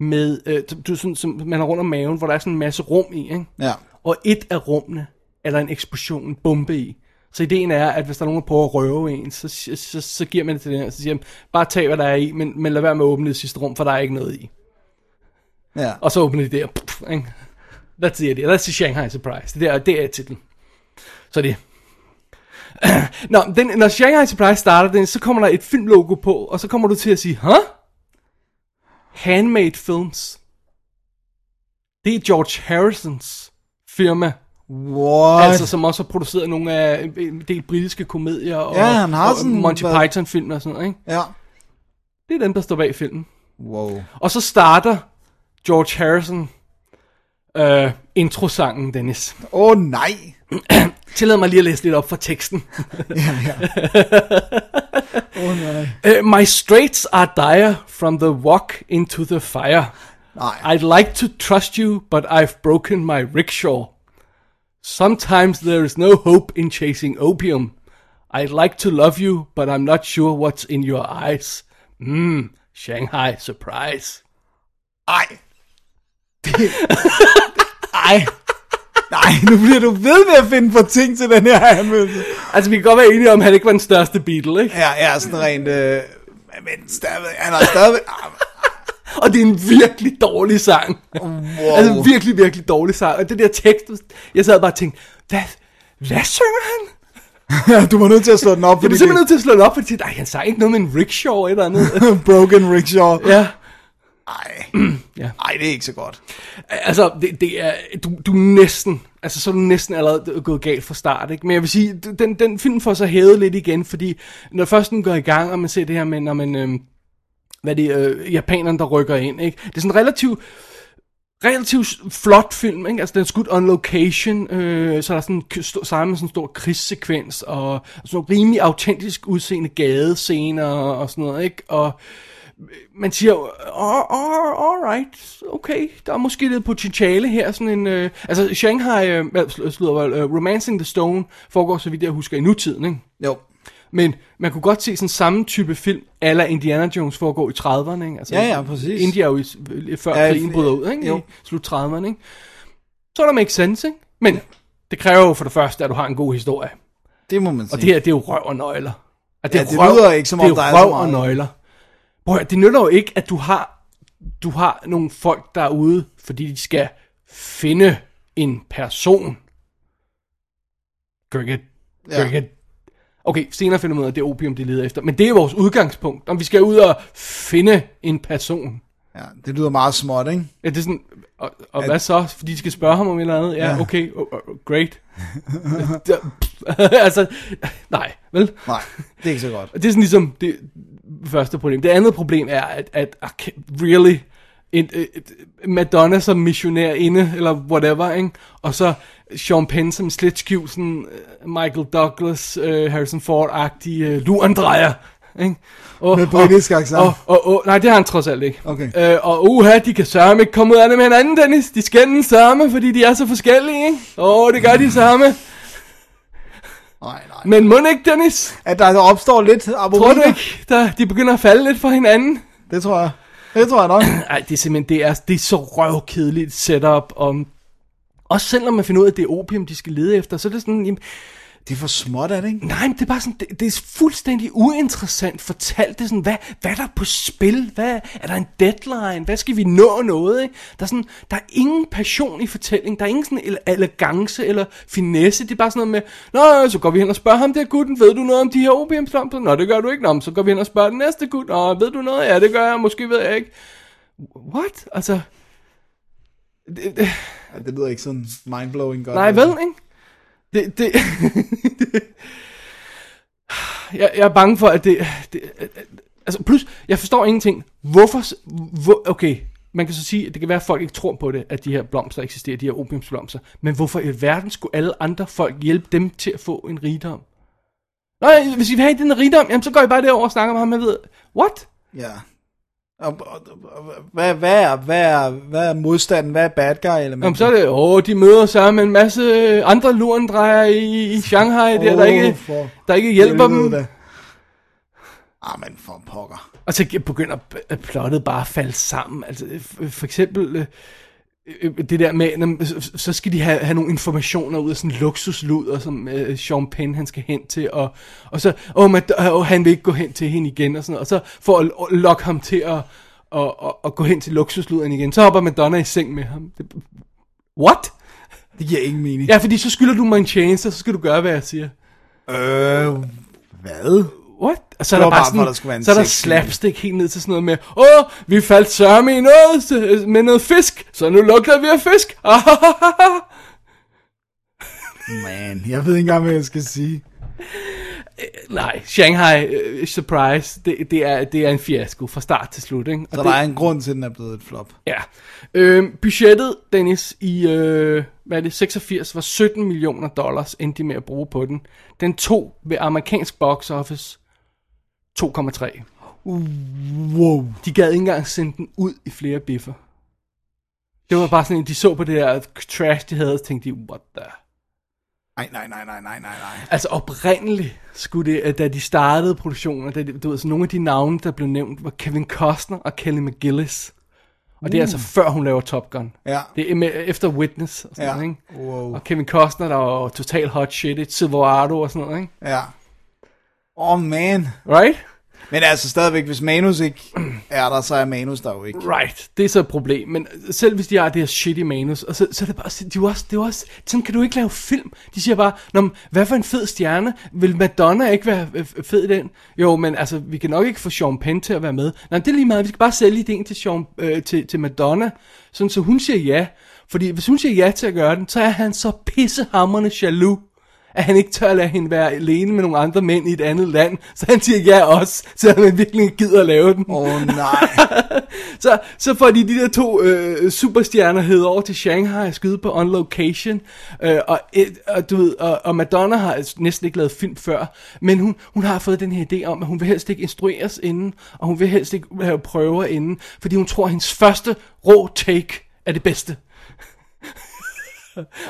med, øh, du, sådan, som man har rundt om maven, hvor der er sådan en masse rum i, ikke? Ja. Og et af rummene er der en eksplosion, en bombe i. Så ideen er, at hvis der er nogen, der prøver at røve en, så, så, så, så giver man det til den her, så siger man, bare tag, hvad der er i, men, men lad være med at åbne det sidste rum, for der er ikke noget i. Ja. Og så åbner de det, og pff, ikke? That's the idea. That's the Shanghai Surprise. Det, der, det er titlen. Så det. Nå, den, når Shanghai Surprise starter, den, så kommer der et filmlogo på, og så kommer du til at sige, huh? Handmade Films. Det er George Harrisons firma, What? altså som også har produceret nogle af en del britiske komedier og, Ja, han har og sådan Monty været- Python film og sådan noget, ikke? Ja. Det er dem, der står bag filmen. Wow. Og så starter George Harrison øh, introsangen, Dennis. Åh oh, nej. Tillad mig lige at læse lidt op fra teksten. Ja, ja. Oh, nej. Uh, my straits are dire from the walk into the fire. Nej. I'd like to trust you, but I've broken my rickshaw. Sometimes there is no hope in chasing opium. I'd like to love you, but I'm not sure what's in your eyes. Mmm, Shanghai surprise. Ej. Det- Ej. Nej, nu bliver du ved med at finde på ting til den her anmeldelse. Altså, vi kan godt være enige om, at han ikke var den største Beatle, ikke? Ja, ja, sådan rent... Øh, men stadigvæk, han har stadigvæk... Og det er en virkelig dårlig sang. Wow. Altså, virkelig, virkelig dårlig sang. Og det der tekst, jeg sad bare og tænkte, hvad, hvad synger han? du var nødt til at slå den op, Jeg blev simpelthen nødt til at slå den op, fordi nej, han sang ikke noget med en rickshaw eller andet. det Broken Rickshaw. ja. Ej. Ja. Ej, det er ikke så godt. Altså, det, det er, du, du er næsten, altså så er du næsten allerede gået galt fra start, ikke? Men jeg vil sige, den, den film får så hævet lidt igen, fordi når først den går i gang, og man ser det her med, når man, øh, hvad det er, øh, japanerne, der rykker ind, ikke? Det er sådan relativt, relativt flot film, ikke? Altså, den er skudt on location, øh, så er der sådan sammen med sådan en stor krigssekvens, og, sådan nogle rimelig autentisk udseende gadescener og sådan noget, ikke? Og man siger, all, all, all right, okay, der er måske lidt potentiale her, sådan en, øh, altså Shanghai, øh, slutter, øh, Romancing the Stone foregår, så vidt jeg husker, i nutiden, ikke? Jo. Men man kunne godt se sådan samme type film, ala Indiana Jones foregår i 30'erne, ikke? Altså, Ja, ja, præcis. India er jo i, før Ja, ja, krigen bryder ud, ikke? jo. I slut 30'erne, ikke? Så er der make sense, ikke? Men det kræver jo for det første, at du har en god historie. Det må man sige. Og det her, det er jo røv og nøgler. Og Ja, er det røv, lyder ikke, som om det er der er røv og nøgler. Prøv at, det nytter jo ikke, at du har, du har nogle folk derude, fordi de skal finde en person. Cricket. Ja. Cricket. Okay, senere finder man ud af, at det er opium, de leder efter. Men det er vores udgangspunkt. Om vi skal ud og finde en person. Ja, det lyder meget småt, ikke? Ja, det er sådan, og, og hvad så? Fordi de skal spørge ham om et eller andet? Ja, Ja. okay, oh, oh, great. altså, nej, vel? Nej, det er ikke så godt. Det er sådan ligesom det første problem. Det andet problem er, at, at really, et, et Madonna som missionær inde, eller whatever, ikke? og så Sean Penn som sådan øh, Michael Douglas, uh, Harrison Ford-agtig uh, lurendrejer. Ikke? Og, Med britisk accent. Og, og, og, nej, det har han trods alt ikke. Okay. Øh, og uha, de kan sørme ikke komme ud af det med hinanden, Dennis. De skændes sørme, fordi de er så forskellige, ikke? Åh, oh, det gør de samme. Nej, nej. Men må ikke, Dennis? At der opstår lidt Tror du ikke, der, de begynder at falde lidt for hinanden? Det tror jeg. Det tror jeg nok. Nej, det er simpelthen, det er, det er så røvkedeligt setup, om, også selv når man finder ud af, at det er opium, de skal lede efter, så er det sådan, jamen, Det er for småt, er det ikke? nej, men det er bare sådan, det, det er fuldstændig uinteressant fortalt, det er sådan, hvad, hvad er der på spil, hvad, er der en deadline, hvad skal vi nå noget, ikke? Der er sådan, der er ingen passion i fortællingen, der er ingen sådan ele- elegance eller finesse, det er bare sådan noget med, nå, så går vi hen og spørger ham der gutten, ved du noget om de her opiumsvampe? Nå, det gør du ikke, nå, så går vi hen og spørger den næste gut, nå, ved du noget? Ja, det gør jeg, måske ved jeg ikke. What? Altså, Ja, det lyder ikke sådan mindblowing godt. Nej, vel, ikke? Det, det, jeg, jeg er bange for, at det, det altså plus, jeg forstår ingenting. Hvorfor, hvor, okay, man kan så sige, at det kan være, at folk ikke tror på det, at de her blomster eksisterer, de her opiumsblomster. Men hvorfor i verden skulle alle andre folk hjælpe dem til at få en rigdom? Nej, hvis I vil have den rigdom, jamen så går I bare derover og snakker med ham, jeg ved, what? Ja. Og, og, og, hvad, hvad, er, hvad, er, hvad er modstanden? Hvad er bad guy elementer? Jamen så er det, åh, de møder sammen med en masse andre lurendrejer i, i Shanghai, der, der, Åh, ikke, der ikke hjælper dem. da. Ah, men for pokker. Og så begynder plottet bare at falde sammen. Altså, for eksempel øh, øh, det der med, så- skal de have, have nogle informationer ud af sådan luksusluder, som øh, Sean Penn han skal hen til, og, og så, åh, man, åh, han vil ikke gå hen til hende igen, og sådan noget. og så for at lo- lokke ham til at, at, at, at gå hen til luksusluderen igen, så hopper Madonna i seng med ham. Det, what? Det giver ingen mening. Ja, fordi så skylder du mig en tjeneste, så skal du gøre, hvad jeg siger. Øh, hvad? What? Og så er der bare bare sådan, for, der så er der slapstick helt ned til sådan noget med, åh, vi faldt sørme i noget øh, med noget fisk, så nu lugter vi af fisk. Man, jeg ved ikke engang, hvad jeg skal sige. Nej, Shanghai uh, Surprise, det, det, er, det er en fiasko fra start til slut. Ikke? Så Og der det, er en grund til, at den er blevet et flop. Ja. Øhm, budgettet, Dennis, i øh, hvad er det, 86 var 17 millioner dollars, endte de med at bruge på den. Den tog ved amerikansk box office 2,3. Wow. De gad ikke engang sende den ud i flere biffer. Det var bare sådan, de så på det der trash, de havde, og tænkte de, what the... Nej, nej, nej, nej, nej, nej, nej. Altså oprindeligt skulle det, da de startede produktionen, da de, du ved, så nogle af de navne, der blev nævnt, var Kevin Costner og Kelly McGillis. Og det er altså før hun laver Top Gun. Ja. Det er med, efter Witness og sådan Ja. noget, ikke? Wow. Og Kevin Costner, der var total hot shit, et Silverado og sådan noget, ikke? Ja. Åh, oh, man. Right? Men altså stadigvæk, hvis manus ikke er der, så er manus der jo ikke. Right, det er så et problem. Men selv hvis de har det her shitty manus, og så, så er det bare, de er også, det er også, sådan kan du ikke lave film. De siger bare, Nå, hvad for en fed stjerne, vil Madonna ikke være øh, fed i den? Jo, men altså, vi kan nok ikke få Sean Penn til at være med. Nej, det er lige meget, vi skal bare sælge ideen til, Sean, øh, til, til Madonna, sådan så hun siger ja. Fordi hvis hun siger ja til at gøre den, så er han så pissehammerende jaloux, at han ikke tør at lade hende være alene med nogle andre mænd i et andet land. Så han siger ja også, selvom han virkelig ikke gider at lave den. Åh, oh, nej. Så, så får de de der to øh, superstjerner hed over til Shanghai og skyde på on location. Øh, og, et, og, du ved, og, og Madonna har næsten ikke lavet film før. Men hun, hun har fået den her idé om, at hun vil helst ikke instrueres inden. Og hun vil helst ikke have prøver inden. Fordi hun tror, at hendes første rå take er det bedste.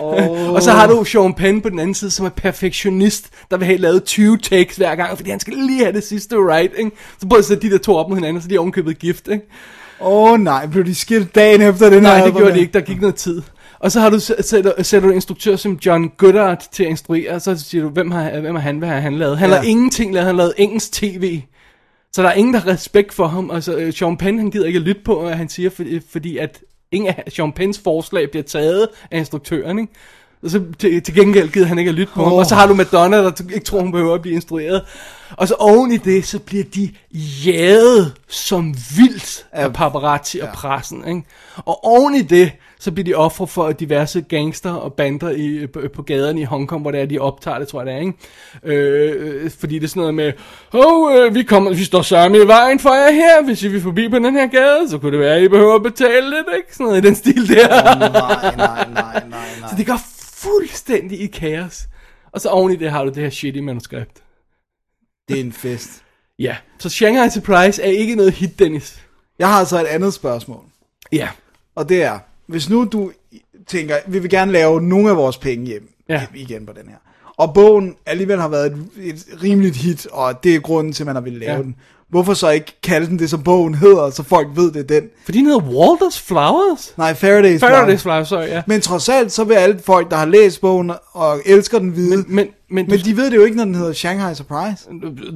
Oh. og så har du Sean Penn på den anden side, som er perfektionist, der vil have lavet 20 takes hver gang, fordi han skal lige have det sidste right, ikke? Så prøv at sætte de der to op mod hinanden, så de er ovenkøbet gift, ikke? Åh, oh, nej. Blev de skilt dagen efter den Nej, det gjorde de ikke, der gik noget tid. Og så har du, sætter, sætter du en instruktør som John Goodard til at instruere, og så siger du, hvem har, hvem har han, hvad har han lavet? Han Ja. har ingenting lavet, han har lavet engelsk tv. Så der er ingen, der har respekt for ham. Altså, Sean Penn, han gider ikke at lytte på, hvad han siger, fordi, fordi at ingen af Sean Penns forslag bliver taget af instruktøren, ikke? Og så til, til gengæld gider han ikke at lytte på oh. ham. Og så har du Madonna, der ikke tror, hun behøver at blive instrueret. Og så oven i det, så bliver de jaget som vildt af paparazzi og pressen. Ikke? Og oven i det, så bliver de ofre for diverse gangster og bander i, på, på gaderne i Hongkong, hvor det er, de optager det, tror jeg det er. Ikke? Øh, øh, fordi det er sådan noget med, øh, vi, kommer, vi står sammen i vejen for jer her, hvis I vil forbi på den her gade, så kunne det være, at I behøver at betale lidt, ikke? Sådan noget i den stil der. Nej, nej, nej, nej, nej. Så det går fuldstændig i kaos. Og så oven i det har du det her shitty manuskript. Det er en fest. Ja, så Shanghai Surprise er ikke noget hit, Dennis. Jeg har altså et andet spørgsmål. Ja. Og det er, hvis nu du tænker, vi vil gerne lave nogle af vores penge hjem Ja. igen på den her. Og bogen alligevel har været et, et rimeligt hit, og det er grunden til, at man har ville lave Ja. den. Hvorfor så ikke kalde den det, som bogen hedder, så folk ved, det er den? Fordi den hedder Walter's Flowers. Nej, Faraday's, Faraday's Flowers. Flowers, sorry, ja. Men trods alt, så vil alle folk, der har læst bogen og elsker den vide. Men, men, men, men de ved det jo ikke, når den hedder Shanghai Surprise.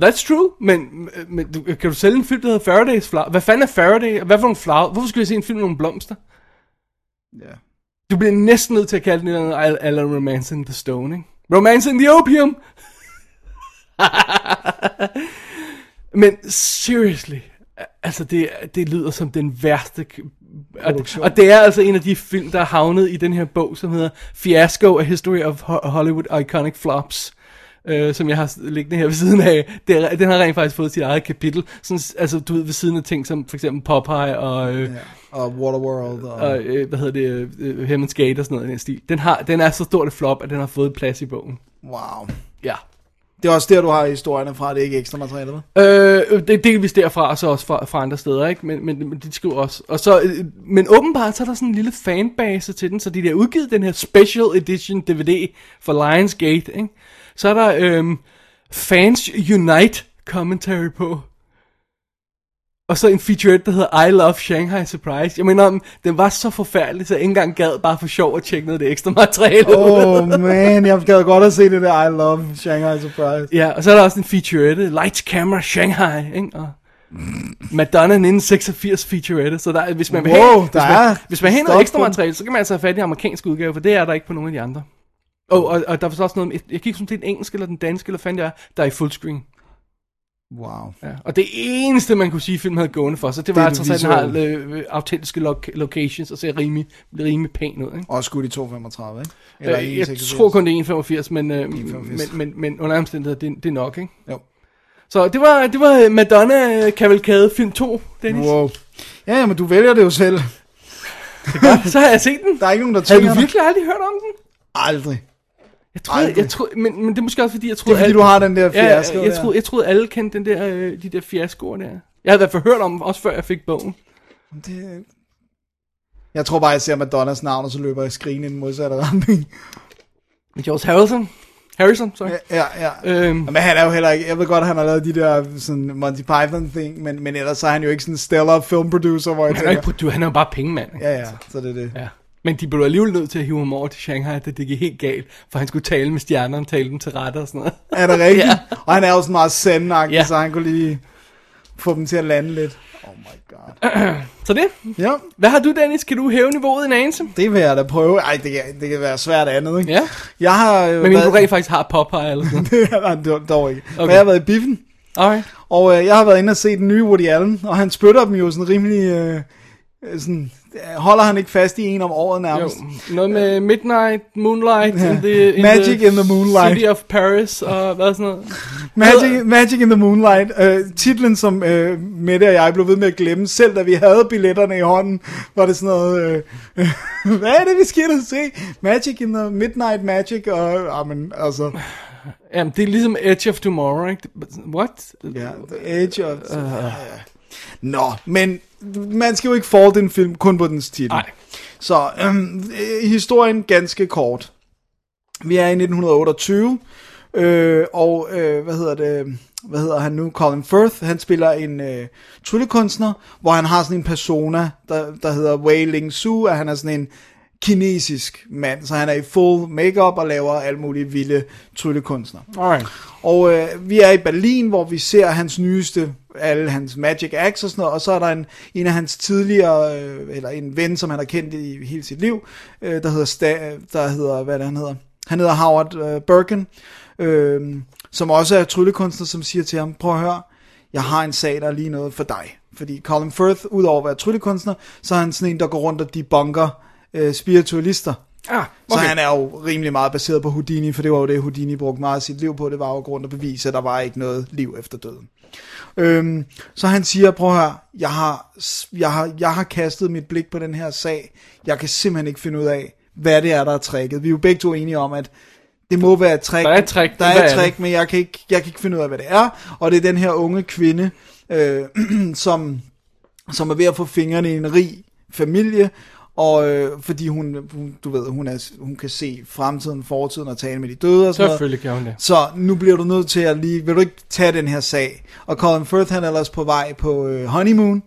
That's true, men, men du, kan du sælge en film, der hedder Faraday's Flowers? Hvad fanden er Faraday? Hvad for nogle flower? Hvorfor skulle jeg se en film med nogle blomster? Ja. Du bliver næsten nødt til at kalde den et eller Romance in the Stone, ikke? Romance in the Opium! men seriously, altså det, det lyder som den værste... k- Og, og det er altså en af de film, der er havnet i den her bog, som hedder Fiasco, A History of Ho- Hollywood Iconic Flops. Øh, som jeg har liggende her ved siden af. Det, er- den har rent faktisk fået sit eget kapitel. Sådan, altså, du ved, ved siden af ting som for eksempel Popeye og, øh, Ja. Og Waterworld. Og, og øh, hvad hedder det, øh, Heaven's Gate og sådan noget i den stil. Den, har, den er så stort et flop, at den har fået plads i bogen. wow. Ja. Det er også der, du har historierne fra. Det er ikke ekstra materiale, vel? Øh, det er delvis derfra, og så også fra, fra andre steder, ikke? Men, men, men de skriver også. Og så, øh, men åbenbart, så er der sådan en lille fanbase til den, så de der udgivet den her special edition DVD for Lionsgate, ikke? Så er der øhm, Fans Unite commentary på. Og så en featurette, der hedder I Love Shanghai Surprise. Jeg mener, om, den var så forfærdelig, så jeg ikke engang gad bare for sjov at tjekke noget af det ekstra materiale. Oh man, jeg gad godt at se det der I Love Shanghai Surprise. Ja, og så er der også en featurette, Lights Camera Shanghai, ikke? Og Madonna 1986 featurette, så der, er- hvis man vil Wow, have, hvis der man, er hvis man vil have stof noget ekstra materiale, så kan man altså have fat i amerikansk udgave, for det er der ikke på nogen af de andre. Oh, og, og der var så også noget, jeg ikke som det er den engelske eller den danske, eller fandt jeg, der er i fullscreen. Wow. Ja. Og det eneste, man kunne sige, filmen havde gående for sig, det var Det altså, det at den har øh, autentiske lo- locations, og ser rimelig, rimelig pæn ud, ikke? Og skudt i 235, ikke? Øh, jeg 1,86. tror kun det er 1,85, men, øh, 1,85. men, men, men under omstændigheder, det, det er nok, ikke? Jo. Så det var, det var Madonna Cavalcade film 2, Dennis. Wow. Ja, ja, men du vælger det jo selv. Så har jeg set den. Der er ikke nogen, der tvinger du dig. virkelig aldrig hørt om den? Aldrig. Jeg troede, Aldrig. jeg troede men, men det er måske også fordi, jeg Det troede... er fordi, alle- du har den der ja, fiasko jeg, jeg, der. troede, jeg troede, alle kendte den der, øh, de der fiaskoer der. Jeg havde i hvert fald hørt om dem, også før jeg fik bogen. Det... Jeg tror bare, jeg ser Madonnas navn, og så løber jeg skrigende i den modsatte retning. George Harrison. Harrison, sorry. Ja, ja. Øhm, Men han er jo heller ikke, jeg ved godt, at han har lavet de der sådan Monty Python ting, men, men ellers så er han jo ikke sådan en stellar film producer, hvor jeg han, er ikke, tænker, produ- han er jo bare pengemand. ikke? ja, ja, så det er det. ja. Men de blev alligevel nødt til at hive ham over til Shanghai, da det gik helt galt, for han skulle tale med stjernerne, tale dem til rette og sådan noget. Er det rigtigt? Ja. Og han er jo sådan meget zen Ja. så han kunne lige få dem til at lande lidt. Oh my god. Så det. Ja, Hvad har du, Dennis? Kan du hæve niveauet en anelse? det vil jeg da prøve. Ej, det kan, det kan være svært andet, ikke? Ja. Jeg har jo Men du rent faktisk har Popeye eller sådan noget. Nej, dog, ikke. Okay. Okay. Men jeg har været i biffen, Alright. og øh, jeg har været inde og se den nye Woody Allen, og han spytter dem jo sådan rimelig... Øh, øh, sådan, øh, holder han ikke fast i en om året Jo, nærmest? noget med Midnight, Moonlight, Ja. in the, in Magic the in the Moonlight. City of Paris, og hvad sådan noget. Magic, Magic in the Moonlight. Øh, titlen, som øh, Mette og jeg blev ved med at glemme, selv da vi havde billetterne i hånden, var det sådan noget... Øh, hvad er det, vi skal ind se? Magic in the Midnight Magic, og... Amen, altså... Jamen, det er ligesom Edge of Tomorrow, ikke? What? Ja, The Edge of... Uh. Nå, men man skal jo ikke fault en film kun på dens titel. Nej. Så øhm, øh, historien ganske kort. Vi er i 1928, øh, og øh, hvad hedder det? Hvad hedder han nu? Colin Firth. Han spiller en øh, tryllekunstner, hvor han har sådan en persona, der, der hedder Wei Ling Su, og han er sådan en kinesisk mand, så han er i full makeup og laver alle mulige vilde tryllekunstner. Alright. Og øh, vi er i Berlin, hvor vi ser hans nyeste, alle hans magic acts og sådan noget, og så er der en, en af hans tidligere, øh, eller en ven, som han har kendt i hele sit liv, øh, der hedder, Sta, der hedder, hvad er det, han hedder? Han hedder Howard øh, Birkin, øh, som også er tryllekunstner, som siger til ham, prøv at høre, jeg har en sag, der er lige noget for dig. Fordi Colin Firth, udover at være tryllekunstner, så er han sådan en, der går rundt og debunker øh, spiritualister. Ah, Okay. Så han er jo rimelig meget baseret på Houdini, for det var jo det, Houdini brugte meget af sit liv på. Det var jo grund at bevise, at der var ikke noget liv efter døden. Øhm, så han siger, prøv høre, jeg har, jeg, har, jeg har kastet mit blik på den her sag. Jeg kan simpelthen ikke finde ud af, hvad det er, der er tricket. Vi er jo begge to enige om, at det må være et trick. Der er et trick, Der men er et trick, men jeg kan, ikke, jeg kan ikke finde ud af, hvad det er. Og det er den her unge kvinde, øh, som, som er ved at få fingrene i en rig familie, og øh, fordi hun, hun, du ved, hun, er, hun kan se fremtiden, fortiden og tale med de døde og sådan noget. Selvfølgelig kan hun det. Så nu bliver du nødt til at lige, vil du ikke tage den her sag? Og Colin Firth, han er ellers på vej på øh, honeymoon.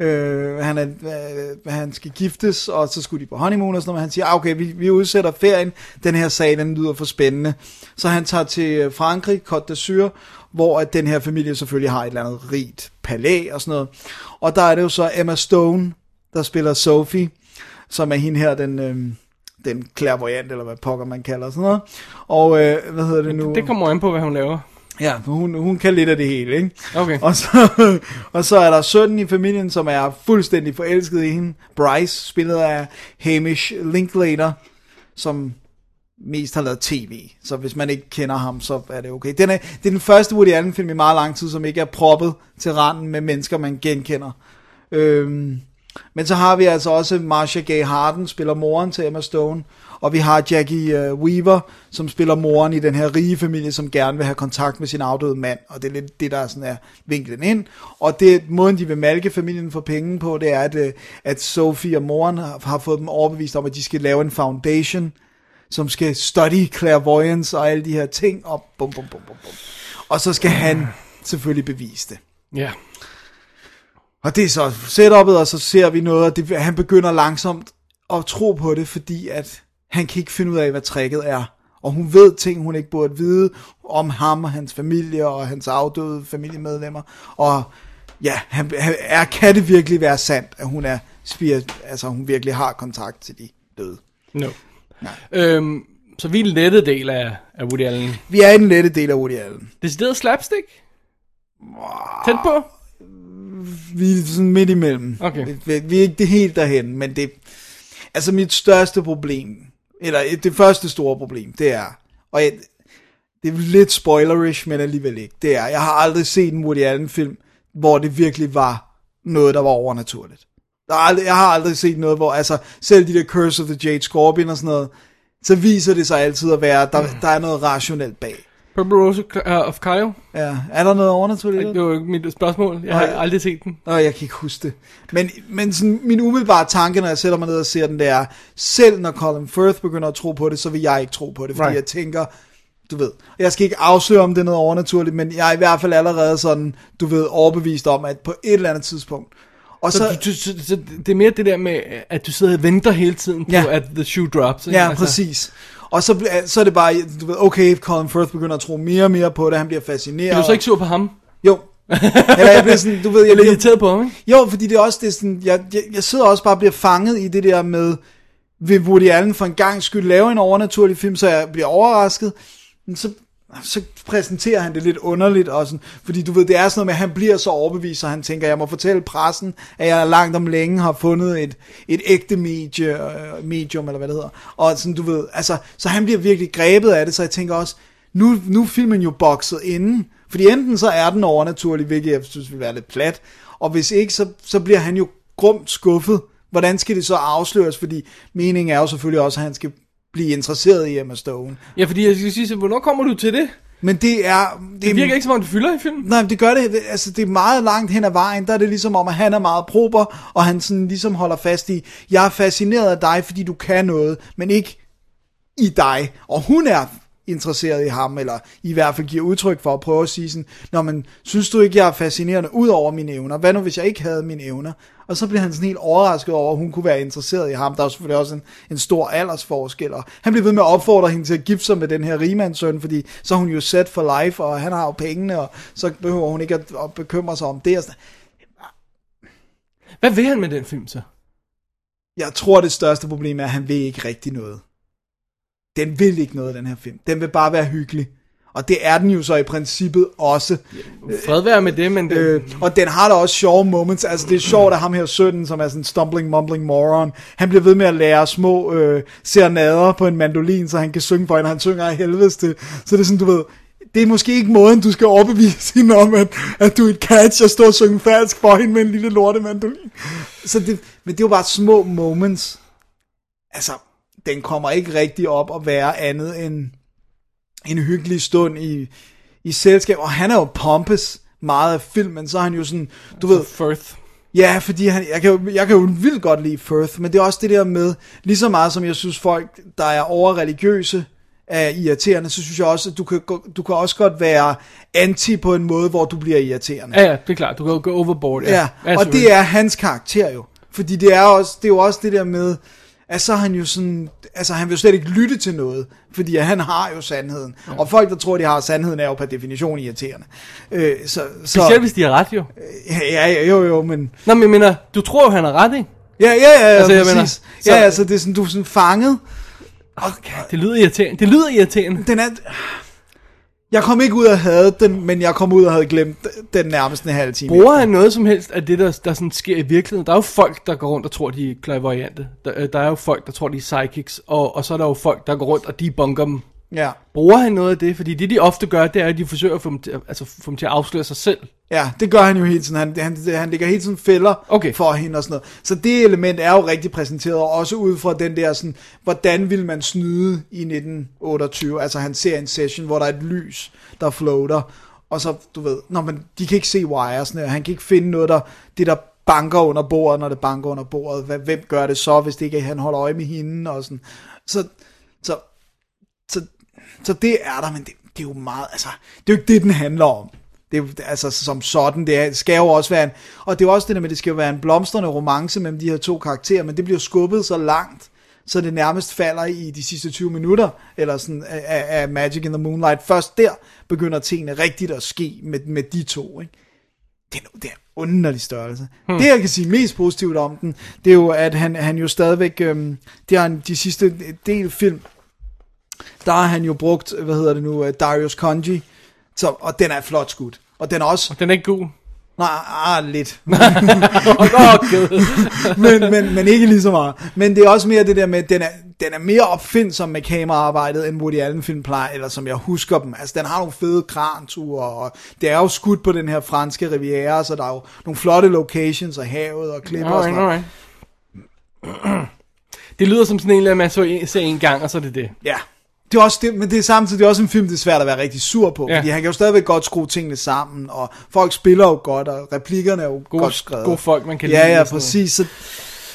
Øh, han, er, øh, han skal giftes, og så skulle de på honeymoon og sådan noget. Men han siger, ah, okay, vi, vi udsætter ferien. Den her sag, den lyder for spændende. Så han tager til øh, Frankrig, Côte d'Azur, hvor at den her familie selvfølgelig har et eller andet rigt palæ og sådan noget. Og der er det jo så Emma Stone, der spiller Sophie, som er hende her, den... Øh, den clairvoyant, eller hvad pokker man kalder sådan noget. Og øh, hvad hedder det nu? Det kommer an på, hvad hun laver. Ja, for hun, hun kan lidt af det hele, ikke? Okay. Og så, og så er der sønnen i familien, som er fuldstændig forelsket i hende. Bryce, spillet af Hamish Linklater, som mest har lavet tv. Så hvis man ikke kender ham, så er det okay. Den er, det er den første Woody Allen film i meget lang tid, som ikke er proppet til randen med mennesker, man genkender. Øhm, men så har vi altså også Marcia Gay Harden, spiller moren til Emma Stone. Og vi har Jackie øh, Weaver, som spiller moren i den her rige familie, som gerne vil have kontakt med sin afdøde mand. Og det er lidt det, der sådan er vinklen ind. Og det måden, de vil malke familien for penge på, det er, at, øh, at Sophie og moren har, har fået dem overbevist om, at de skal lave en foundation, som skal study clairvoyance og alle de her ting. Og bum, bum, bum, bum, bum. Og så skal han selvfølgelig bevise det. Ja. Og det er så setup'et, og så ser vi noget, og det, han begynder langsomt at tro på det, fordi at han kan ikke finde ud af, hvad tricket er. Og hun ved ting, hun ikke burde vide om ham og hans familie og hans afdøde familiemedlemmer. Og ja, han, han er, kan det virkelig være sandt, at hun er spirit, altså hun virkelig har kontakt til de døde. No. Øhm, så vi er en lettet del af, af Woody Allen. Vi er i den lette del af Woody Allen. Decideret slapstick? Tæt på? Vi er sådan midt imellem. Okay. Vi, vi er ikke det helt derhen, men det... Altså mit største problem, eller det første store problem, det er... Og jeg, det er lidt spoilerish, men alligevel ikke. Det er, jeg har aldrig set en Woody Allen film, hvor det virkelig var noget, der var overnaturligt. Der er aldrig, jeg har aldrig set noget, hvor altså selv de der Curse of the Jade Scorpion og sådan noget, så viser det sig altid at være, der, der er noget rationelt bag. Rose uh, of Cairo? Ja, er der noget overnaturligt? det? Var jo mit spørgsmål. Jeg har Nej. aldrig set den. Nå, jeg kan ikke huske det. Men, men sådan, min umiddelbare tanke, når jeg sætter mig ned og ser den, det er, selv når Colin Firth begynder at tro på det, så vil jeg ikke tro på det, fordi Right. jeg tænker, du ved, jeg skal ikke afsløre, om det er noget overnaturligt, men jeg er i hvert fald allerede sådan, du ved, overbevist om, at på et eller andet tidspunkt. Og Så, så, du, du, så, det er mere det der med, at du sidder og venter hele tiden på, Ja. at the shoe drops. ikke? ja, præcis. Og så, så er det bare, du ved, okay, Colin Firth begynder at tro mere og mere på det, han bliver fascineret. Er du så ikke sur på ham? Jo. Eller jeg bliver sådan, du ved, jeg er bliver, irriteret på ham, ikke? Jo, fordi det er også det er sådan, jeg, jeg, jeg sidder også bare og bliver fanget i det der med, vil Woody Allen for en gang skyld lave en overnaturlig film, så jeg bliver overrasket, men så, så præsenterer han det lidt underligt, også, fordi du ved, det er sådan noget med, at han bliver så overbevist, og han tænker, jeg må fortælle pressen, at jeg langt om længe har fundet et, et ægte medie, øh, medium, eller hvad det hedder, og sådan, du ved, altså, så han bliver virkelig grebet af det, så jeg tænker også, nu, nu er filmen jo bokset inden, fordi enten så er den overnaturlig, hvilket jeg synes vil være lidt plat, og hvis ikke, så, så bliver han jo grumt skuffet. Hvordan skal det så afsløres? Fordi meningen er jo selvfølgelig også, at han skal blive interesseret i Emma Stone. Ja, fordi jeg skal sige, så, hvornår kommer du til det? Men det er... Det virker ikke som om, det fylder i filmen. Nej, men det gør det, det- altså det er meget langt hen ad vejen, der er det ligesom om, at han er meget prober, og han sådan ligesom holder fast i, jeg er fascineret af dig, fordi du kan noget, men ikke i dig. Og hun er interesseret i ham, eller i hvert fald giver udtryk for at prøve at sige sådan, Nå, men synes du ikke, jeg er fascinerende ud over mine evner? Hvad nu, hvis jeg ikke havde mine evner? Og så bliver han sådan helt overrasket over, at hun kunne være interesseret i ham. Der er selvfølgelig også en, en stor aldersforskel, og han bliver ved med at opfordre hende til at gifte sig med den her rigmandssøn, fordi så er hun jo set for life, og han har jo pengene, og så behøver hun ikke at, at bekymre sig om det. Og sådan. Hvad vil han med den film så? Jeg tror, det største problem er, at han vil ikke rigtig noget. Den vil ikke noget, den her film. Den vil bare være hyggelig. Og det er den jo så i princippet også. Fred være med det, men det, Øh, og den har da også sjove moments. Altså det er sjovt, at ham her sønnen, som er sådan en stumbling, mumbling moron, han bliver ved med at lære små øh, serenader på en mandolin, så han kan synge for hende. Han synger af helvedes til. Så det er sådan, du ved, det er måske ikke måden, du skal overbevise hende om, at, at du er et catch og stå og synge falsk for hende med en lille lorte mandolin. Så det, men det er jo bare små moments. Altså, den kommer ikke rigtig op at være andet end en hyggelig stund i, i selskab. Og han er jo pompous meget af filmen, så er han jo sådan, du ved, Firth. Ja, fordi han, jeg, kan jo, jeg kan jo vildt godt lide Firth, men det er også det der med, lige så meget som jeg synes folk, der er overreligiøse, er irriterende, så synes jeg også, at du kan, du kan også godt være anti på en måde, hvor du bliver irriterende. Ja, ja, det er klart. Du kan jo gå overboard. Ja, Ja, ja og det er hans karakter jo. Fordi det er, også, det er jo også det der med, at så er han jo sådan, altså han vil jo slet ikke lytte til noget, fordi han har jo sandheden. Ja. Og folk, der tror, de har sandheden, er jo per definition irriterende. Øh, så, så, Specielt hvis de har ret, jo. ja, ja, jo, jo, men... Nå, men jeg mener, du tror jo, han har ret, ikke? Ja, ja, ja, ja Altså, jeg præcis. mener, så- Ja, altså, det er sådan, du er sådan fanget. Okay, det lyder irriterende. Det lyder irriterende. Den er... Jeg kom ikke ud og havde den, men jeg kom ud og havde glemt den nærmest en halv time. Bruger han noget som helst af det, der, der sådan sker i virkeligheden? Der er jo folk, der går rundt og tror, de er clairvoyante. Der, øh, der er jo folk, der tror, de er psychics. Og, og så er der jo folk, der går rundt og debunker dem. Ja. Bruger han noget af det? Fordi det, de ofte gør, det er, at de forsøger at få dem til, altså, få dem til at afsløre sig selv. Ja, det gør han jo hele tiden. Han, han, han lægger hele tiden fælder Okay. for hende og sådan noget. Så det element er jo rigtig præsenteret, og også ud fra den der sådan, hvordan vil man snyde i 1928? Altså han ser en session, hvor der er et lys, der floater, og så, du ved, når man, de kan ikke se wiresne, og han kan ikke finde noget, der, det der banker under bordet, når det banker under bordet. Hvem gør det så, hvis det ikke han holder øje med hende og sådan. Så, så, så, så det er der, men det, det er jo meget, altså, det er jo ikke det, den handler om. Det er altså som sådan, det er, skal jo også være en, og det er også det der med, det skal jo være en blomstrende romance mellem de her to karakterer, men det bliver skubbet så langt, så det nærmest falder i de sidste 20 minutter, eller sådan, af, af Magic in the Moonlight. Først der begynder tingene rigtigt at ske med, med de to, ikke? det er, det er en underlig størrelse. Hmm. Det, jeg kan sige mest positivt om den, det er jo, at han, han jo stadigvæk, øhm, det har han, de sidste del film, der har han jo brugt, hvad hedder det nu, uh, Darius Conji, så, og den er flot skudt. Og den er også, Den er ikke god. nej, ah, lidt, men, men, men ikke lige så meget. Men det er også mere det der med, at den er, den er mere opfindsom med kameraarbejdet, end Woody Allen film plejer, eller som jeg husker dem. Altså, den har nogle fede kranture, og det er jo skudt på den her franske riviera, så der er jo nogle flotte locations, og havet og klipper og sådan noget. Det lyder som sådan en man så en, ser en gang, og så er det det. Ja. Det er også det, men det er samtidig også en film, det er svært at være rigtig sur på, Ja. ja. fordi han kan jo stadigvæk godt skrue tingene sammen, og folk spiller jo godt, og replikkerne er jo Gode, godt skrevet. gode folk, man kan Ja, lide ja, noget. præcis. Så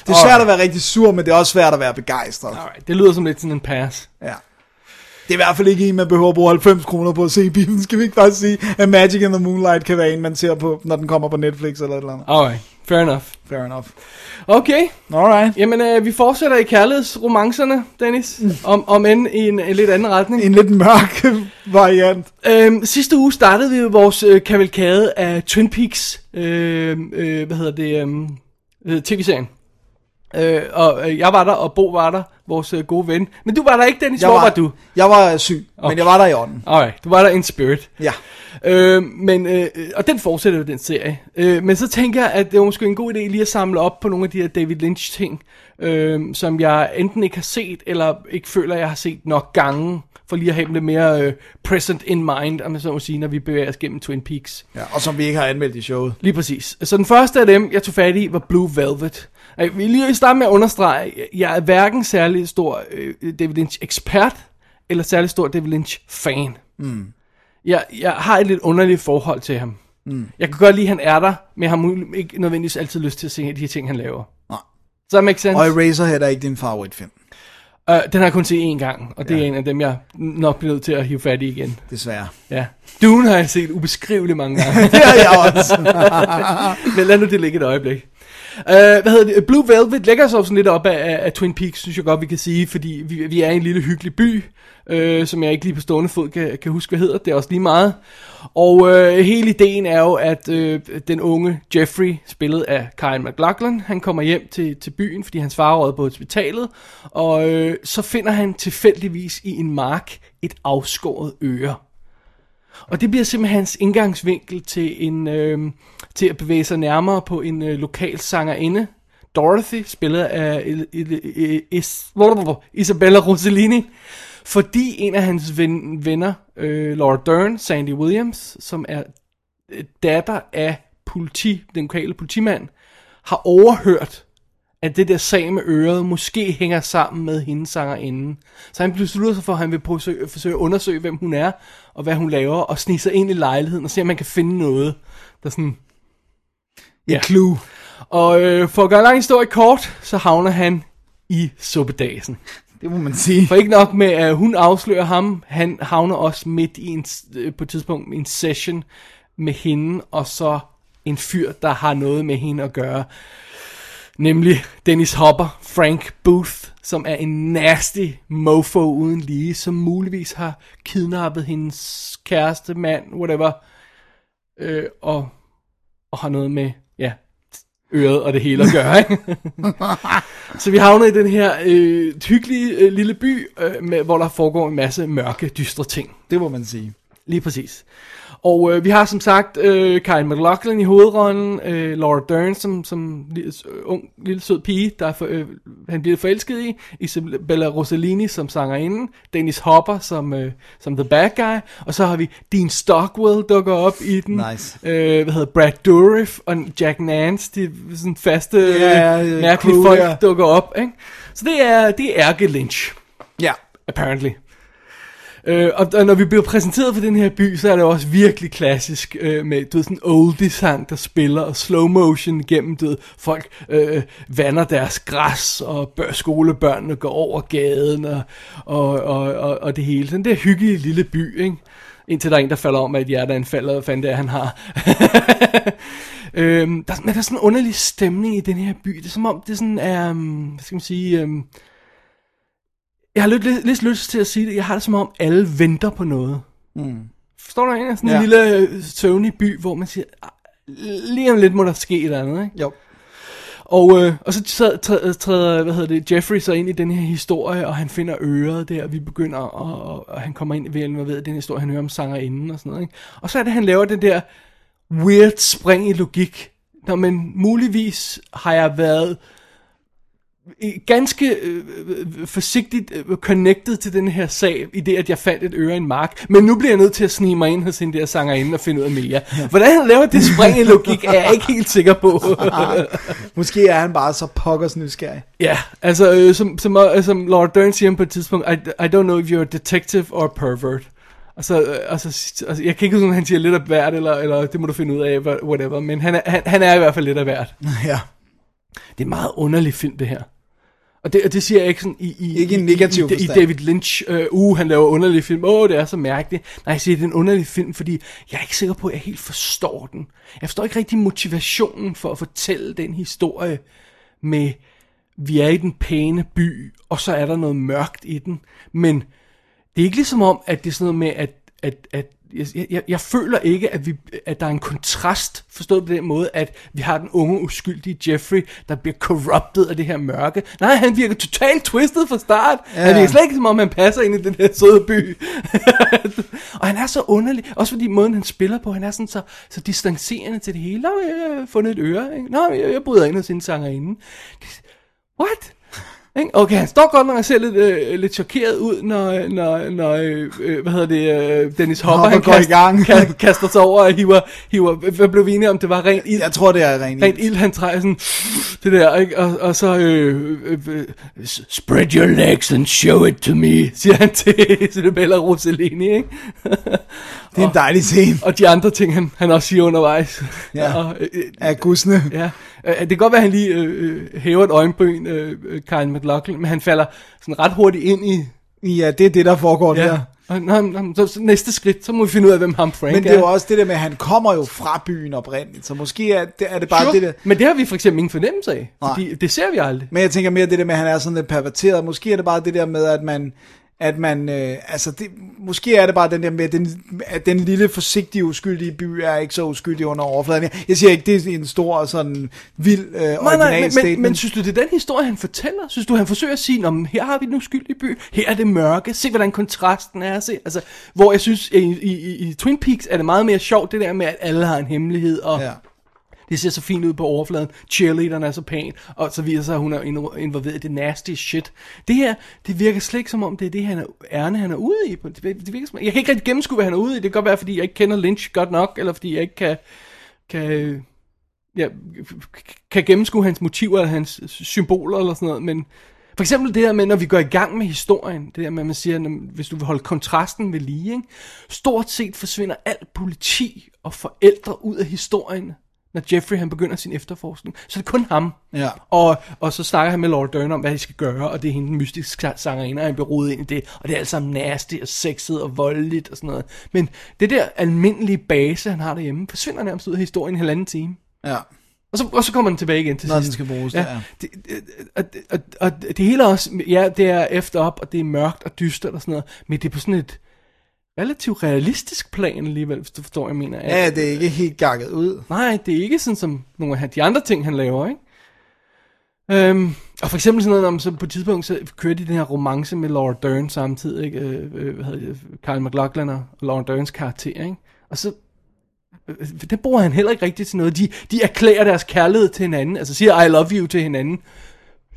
det er svært at være rigtig sur, men det er også svært at være begejstret. Alright, det lyder som lidt sådan en pass. Ja. Det er i hvert fald ikke en, man behøver at bruge 90 kroner på at se i bilen. Skal vi ikke bare sige, at Magic in the Moonlight kan være en, man ser på, når den kommer på Netflix eller et eller andet. Alright, fair enough. Fair enough. Okay, Alright. jamen øh, vi fortsætter i kærlighedsromancerne, Dennis. Om, om end i en, en lidt anden retning. En lidt mørk variant. Øhm, sidste uge startede vi vores øh, kavalkade af Twin Peaks, øh, øh, hvad hedder det, øhm, øh, tv-serien. Øh, og øh, jeg var der, og Bo var der, vores øh, gode ven. Men du var der ikke, Dennis. Hvor var, du? Jeg var syg, okay. men jeg var der i ånden. Alright, du var der in spirit. Ja. Øh, men, øh, og den fortsætter jo den serie. Øh, men så tænker jeg, at det var måske en god idé lige at samle op på nogle af de her David Lynch ting, øh, som jeg enten ikke har set, eller ikke føler, jeg har set nok gange, for lige at have dem lidt mere øh, present in mind, om jeg så må sige, når vi bevæger os gennem Twin Peaks. ja. Og som vi ikke har anmeldt i showet. Lige præcis. Så den første af dem, jeg tog fat i, var Blue Velvet. Jeg vil lige starte med at understrege, jeg er hverken særlig stor øh, David Lynch ekspert, eller særlig stor David Lynch fan. Mm. Jeg, jeg har et lidt underligt forhold til ham. Mm. Jeg kan godt lide, at han er der, men jeg har ikke nødvendigvis altid lyst til at se de her ting, han laver. Nej. Så that makes sense? Og Eraserhead er ikke din favoritfilm. Uh, den har jeg kun set én gang, og det ja. er en af dem, jeg nok bliver nødt til at hive fat i igen. Desværre. Ja. Dune har jeg set ubeskriveligt mange gange. Det har jeg også. Men lad nu det ligge et øjeblik. Uh, hvad hedder det? Blue Velvet lægger sig jo sådan lidt op af, af, af Twin Peaks, synes jeg godt, vi kan sige, fordi vi, vi er i en lille hyggelig by, øh, som jeg ikke lige på stående fod kan, kan huske, hvad hedder. Det er også lige meget. Og øh, hele ideen er jo, at øh, den unge Jeffrey, spillet af Kyle MacLachlan, han kommer hjem til, til byen, fordi hans far er på hospitalet, og øh, så finder han tilfældigvis i en mark et afskåret øre. Og det bliver simpelthen hans indgangsvinkel til, en, øh, til at bevæge sig nærmere på en øh, lokal sangerinde, Dorothy, spillet af Isabella Rossellini, fordi en af hans ven, venner, øh, Laura Dern, Sandy Williams, som er øh, datter af politi, den lokale politimand, har overhørt, at det der sag med øret måske hænger sammen med hendes sangerinde. Så han beslutter sig for, at han vil forsøge, forsøge at undersøge, hvem hun er, og hvad hun laver, og snige sig ind i lejligheden, og se, om man kan finde noget, der sådan... Et clue. Og øh, for at gøre en lang historie kort, så havner han i suppedasen. Det må man sige. For ikke nok med, at hun afslører ham, han havner også midt i en, øh, på et tidspunkt i en session med hende, og så en fyr, der har noget med hende at gøre. Nemlig Dennis Hopper, Frank Booth, som er en nasty mofo uden lige, som muligvis har kidnappet hendes kæreste, mand, whatever, øh, og, og har noget med, ja, øret og det hele at gøre, ikke? Så vi havner i den her øh, hyggelige øh, lille by, øh, med, hvor der foregår en masse mørke, dystre ting. Det må man sige. Lige præcis. Og øh, vi har som sagt øh, Kyle MacLachlan i hovedrollen, øh, Laura Dern som, som lille, øh, ung, lille sød pige, der er for, øh, han bliver forelsket i, Isabella Rossellini som sangerinde, Dennis Hopper som, øh, som the bad guy, og så har vi Dean Stockwell dukker op i den, Nice. øh, hvad hedder Brad Dourif og Jack Nance, de sådan faste øh, øh, mærkelige crew, folk ja. dukker op, ikke? Så det er, det er Ærke Lynch Ja. apparently. Øh, og, og når vi bliver præsenteret for den her by, så er det også virkelig klassisk øh, med du ved, sådan en oldie sang, der spiller, og slow motion gennem, det. folk øh, vander deres græs, og bør, skolebørnene går over gaden, og, og, og, og, og det hele. Den der hyggelige lille by, ikke? Indtil der er en, der falder om, at hjerteanfald, og fandt det han har. øhm, der, men der er sådan en underlig stemning i den her by. Det er som om, det sådan er, um, hvad skal man sige... Um, jeg har lidt, lidt, lidt lyst til at sige det. Jeg har det som om, alle venter på noget. Mm. Forstår du egentlig? Sådan en Ja. lille øh, søvnig by, hvor man siger, "Ah, lige om lidt må der ske et eller andet, ikke? Jo. Og, øh, og så træder, træder, hvad hedder det, Jeffrey så ind i den her historie, og han finder øret der, og vi begynder, og, og, og han kommer ind ved at ved den historie, han hører om sangerinden og sådan noget, ikke? Og så er det, han laver den der weird spring i logik. Nå, men muligvis har jeg været ganske øh, øh, forsigtigt øh, connected til den her sag, i det at jeg fandt et øre i en mark, men nu bliver jeg nødt til at snige mig ind hos den der sangerinde og finde ud af mere. Hvordan han laver det spring i logik, er jeg ikke helt sikker på. Måske er han bare så pokkers nysgerrig. Ja, altså øh, som, som, øh, som Laura Dern siger på et tidspunkt, I, I don't know if you're a detective or a pervert. Og så, øh, og så, altså, jeg kan ikke huske, om han siger lidt af hvert, eller, eller det må du finde ud af, wha- whatever, men han er, han, han er i hvert fald lidt af hvert. Ja. Det er meget underlig film, det her. Og det, og det siger jeg ikke sådan i, i, Ikke i negativ i, i, i. David Lynch, uh, uh, han laver underlige film, åh, oh, det er så mærkeligt. Nej, jeg siger, det er en underlig film, fordi jeg er ikke sikker på, at jeg helt forstår den. Jeg forstår ikke rigtig motivationen for at fortælle den historie med, vi er i den pæne by, og så er der noget mørkt i den. Men det er ikke ligesom om, at det er sådan noget med, at, at, at jeg, jeg, jeg føler ikke, at, vi, at der er en kontrast, forstået på den måde, at vi har den unge, uskyldige Jeffrey, der bliver corrupted af det her mørke. Nej, han virker totalt twisted fra start. Ja. Han virker slet ikke, som om han passer ind i den her søde by. og han er så underlig, også fordi måden, han spiller på, han er sådan så, så distancerende til det hele. Nå, jeg har fundet et øre. Ikke? Nå, jeg, jeg bryder ind hos sin sangerinde. What? Okay, han står godt nok og ser lidt, øh, lidt chokeret ud, når, når, når øh, øh, hvad hedder det, øh, Dennis Hopper, Hopper han går i gang. ka- kaster sig over og hiver, hiver, hvad blev vi enige om, det var rent ild? Jeg tror, det er rent Rent ild, han træder sådan, det der, ikke? Og, og så, øh, øh, øh, spread your legs and show it to me, siger han til Isabella Rossellini, ikke? Det er en dejlig scene. Og de andre ting, han, han også siger undervejs. Ja. og, øh, øh, Af gudsene. Ja, øh, det kan godt være, at han lige øh, øh, hæver et øjenbryn, øh, øh, Kyle McLaughlin, men han falder sådan ret hurtigt ind i... Ja, det er det, der foregår der. Og, nå, nå, så, så næste skridt, så må vi finde ud af, hvem ham Frank Men det er jo også det der med, at han kommer jo fra byen oprindeligt, så måske er det, er det bare sure. det der... Men det har vi for eksempel ingen fornemmelse af, Nej. fordi det ser vi aldrig. Men jeg tænker mere det der med, at han er sådan lidt perverteret. Måske er det bare det der med, at man... At man, øh, altså det, måske er det bare den der med, at den, at den lille forsigtige uskyldige by er ikke så uskyldig under overfladen. Jeg siger ikke, det er en stor sådan vild øh, Nej, original nej, men, statement. men, men synes du, det er den historie, han fortæller? Synes du, han forsøger at sige, om her har vi den uskyldige by, her er det mørke, se hvordan kontrasten er, se, altså, hvor jeg synes, i, i, i, i Twin Peaks er det meget mere sjovt, det der med, at alle har en hemmelighed, og ja. Det ser så fint ud på overfladen. Cheerleaderen er så pæn. Og så viser sig, at hun er involveret i det nasty shit. Det her, det virker slet ikke som om, det er det han er, ærne, han er ude i. Det, det virker som, jeg kan ikke rigtig gennemskue, hvad han er ude i. Det kan godt være, fordi jeg ikke kender Lynch godt nok, eller fordi jeg ikke kan, kan, ja, kan gennemskue hans motiver, eller hans symboler, eller sådan noget. Men for eksempel det der med, når vi går i gang med historien, det der med, at man siger, når, hvis du vil holde kontrasten ved lige, ikke? stort set forsvinder alt politi og forældre ud af historien, når Jeffrey han begynder sin efterforskning. Så det er kun ham. Ja. Og, og så snakker han med Laura Dern om, hvad de skal gøre, og det er hende den mystiske sangerinde, og han bliver rodet ind i det, og det er alt sammen nasty og sexet og voldeligt og sådan noget. Men det der almindelige base, han har derhjemme, forsvinder nærmest ud af historien i en halvanden time. ja. Og så, og så kommer den tilbage igen til Når sidst. den skal bruges, ja. ja. Det, det, og, og, og det hele også, ja, det er efter op, og det er mørkt og dystert og sådan noget, men det er på sådan et relativt realistisk plan alligevel, hvis du forstår, jeg mener. ja, det er ikke helt gakket ud. Nej, det er ikke sådan som nogle af de andre ting, han laver, ikke? Øhm, Og for eksempel sådan noget, om så på et tidspunkt, så kører de den her romance med Laura Dern samtidig, ikke? Øh, øh, hvad hedder det, Kyle MacLachlan og Laura Derns karakter, ikke? Og så, øh, det bruger han heller ikke rigtigt til noget. De, de erklærer deres kærlighed til hinanden, altså siger I love you til hinanden,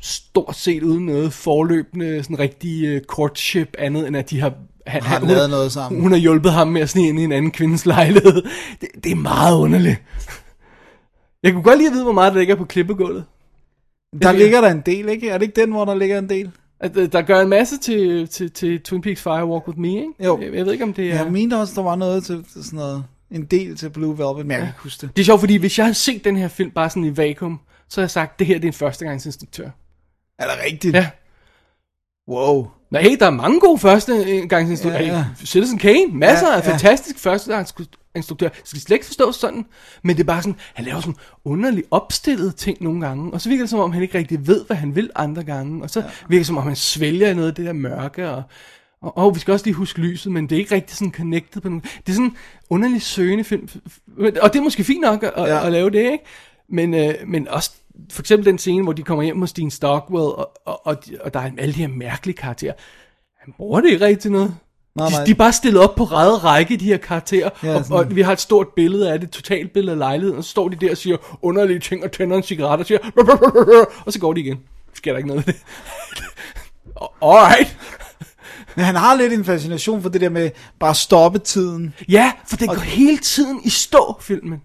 stort set uden noget forløbende, sådan rigtig uh, courtship andet, end at de har han, Har han, lavet hun, noget sammen. Hun har hjulpet ham med at snige ind i en anden kvindes lejlighed. Det, det er meget underligt. Jeg kunne godt lide at vide, hvor meget der ligger på klippegulvet. Der Det- ligger der en del, ikke? Er det ikke den, hvor der ligger en del? At, øh, der gør en masse til, til, til Twin Peaks Fire Walk With Me, ikke? Jo. Jeg, jeg ved ikke, om det er... Jeg mente også, der var noget til til sådan noget. En del til Blue Velvet, men jeg kan ikke huske det. Det er sjovt, fordi hvis jeg havde set den her film bare sådan i vakuum, så havde jeg sagt, det her det er en førstegangsinstruktør. Er det rigtigt? Ja. Wow. Nej, der er mange gode førstegangsinstruktører. Ja, Ja, Citizen Kane, masser Ja, ja, af fantastisk førstegangsinstruktører. Skal slet ikke forstås sådan, men det er bare sådan, han laver sådan underligt opstillede ting nogle gange, og så virker det som om, han ikke rigtig ved, hvad han vil andre gange, og så ja. virker det som om, han svælger i noget af det der mørke, og, og, og vi skal også lige huske lyset, men det er ikke rigtig sådan connected på nogen. Det er sådan en underlig søgende film, og det er måske fint nok at, ja. at, at lave det, ikke? Men, øh, men også for eksempel den scene, hvor de kommer hjem hos Dean Stockwell, og, og, og, de- og der er alle de her mærkelige karakterer. Han bruger det ikke rigtig til noget. Nej, de, nej. de er bare stillet op på ræde række, de her karakterer, Ja, og, og vi har et stort billede af det, totalt billede af lejligheden, og så står de der og siger underlige ting, og tænder en cigaret og siger, og så går de igen. Sker der ikke noget ved det? Alright. Men han har lidt en fascination for det der med bare at stoppe tiden. Ja, for det går hele tiden i stå, filmen.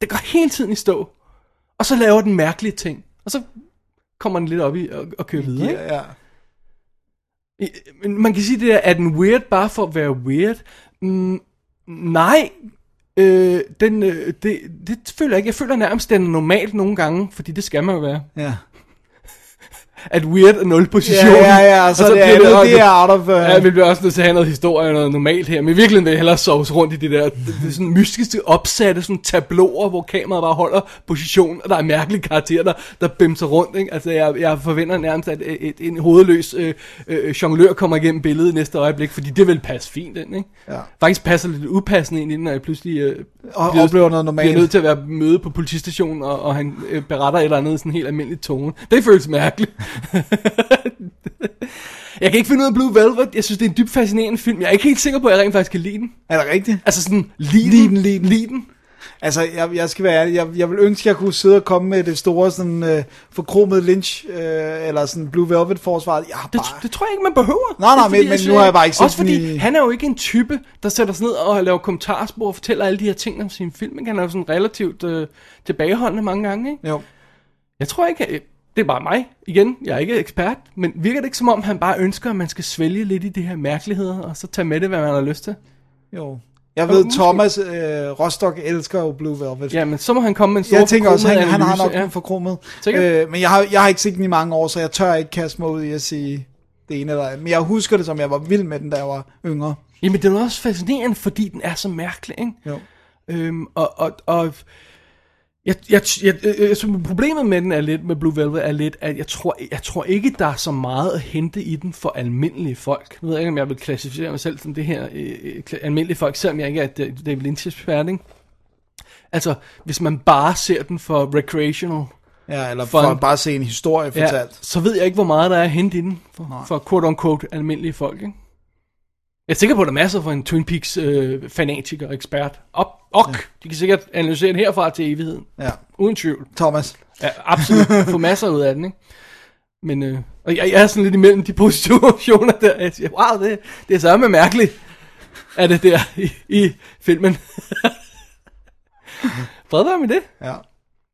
Det går hele tiden i stå. Og så laver den mærkelige ting. Og så kommer den lidt op i og, og kører videre. Ja, ja. Men man kan sige det der, er den weird bare for at være weird? Mm, nej. Øh, den, øh, det, det føler jeg ikke. Jeg føler nærmest, den er normalt nogle gange, fordi det skal man jo være. ja. At weird er nul position. Ja, ja, ja, så, og det bliver andet, også- det er out of... Uh, Ja, vi bliver også nødt til at have noget historie og noget normalt her, men i virkeligheden vil jeg hellere sove rundt i det der det, det er sådan mystiske opsatte sådan tabloer, hvor kameraet bare holder position, og der er mærkelige karakterer, der, der bimser rundt. Ikke? Altså, jeg, jeg forventer nærmest, at et, et, en hovedløs øh, øh, jonglør kommer igennem billedet i næste øjeblik, fordi det vil passe fint ind. Ikke? Ja. Faktisk passer det lidt upassende ind i den, når jeg pludselig øh, Og bliver- oplever noget normalt. bliver nødt til at være møde på politistationen, og, og han øh, beretter et eller andet sådan helt almindelig tone. Det føles mærkeligt. Jeg kan ikke finde ud af Blue Velvet. Jeg synes, det er en dybt fascinerende film. Jeg er ikke helt sikker på, at jeg rent faktisk kan lide den. Er det rigtigt? Altså sådan, lide Lide den, den, lide den. lide den. Altså, jeg, jeg skal være ærlig. Jeg, jeg vil ønske, at jeg kunne sidde og komme med det store, sådan, øh, forkromede Lynch, øh, eller sådan Blue Velvet-forsvaret. Jeg har Det, bare... det tror jeg ikke, man behøver. Nej, nej, fordi, men- men nu har jeg bare ikke Også fordi, den i- han er jo ikke en type, der sætter sig ned og laver kommentarspor og fortæller alle de her ting om sin film. ikke? Han er jo sådan relativt øh, tilbageholdende mange gange, ikke? Jo. Jeg tror ikke, det er bare mig. Igen, jeg er ikke ekspert, men virker det ikke som om, han bare ønsker, at man skal svælge lidt i de her mærkeligheder, og så tage med det, hvad man har lyst til? Jo. Jeg ved, måske. Thomas øh, Rostock elsker jo Blue Velvet. Ja, men så må han komme med en stor jeg tænker også, han, han har nok ja. Sikkert. Øh, men jeg har, jeg har ikke set den i mange år, så jeg tør ikke kaste mig ud i at sige det ene eller andet. Men jeg husker det som, jeg var vild med den, da jeg var yngre. Jamen, den er også fascinerende, fordi den er så mærkelig, ikke? Jo. Øhm, og, og, og jeg, jeg, jeg, jeg, jeg, synes, problemet med den er lidt, med Blue Velvet er lidt, at jeg tror, jeg tror ikke, der er så meget at hente i den for almindelige folk. Jeg ved ikke, om jeg vil klassificere mig selv som det her øh, øh, almindelige folk, selvom jeg ikke er øh, David Lynch ekspert, ikke? Altså, hvis man bare ser den for recreational, Ja, eller For for, at bare se en historie ja, fortalt. så ved jeg ikke, hvor meget der er at hente i den for, for quote-unquote almindelige folk, ikke? Jeg er sikker på, at der er masser for en Twin Peaks øh, fanatiker og ekspert. Op, ok, ja. de kan sikkert analysere den herfra til evigheden. Ja. Uden tvivl. Thomas. Ja, absolut. Få masser ud af den, ikke? Men, øh, og jeg, jeg er sådan lidt imellem de positioner der. Jeg siger, wow, det, det er samme mærkeligt, er det der i, i filmen. Fred være med det. Ja.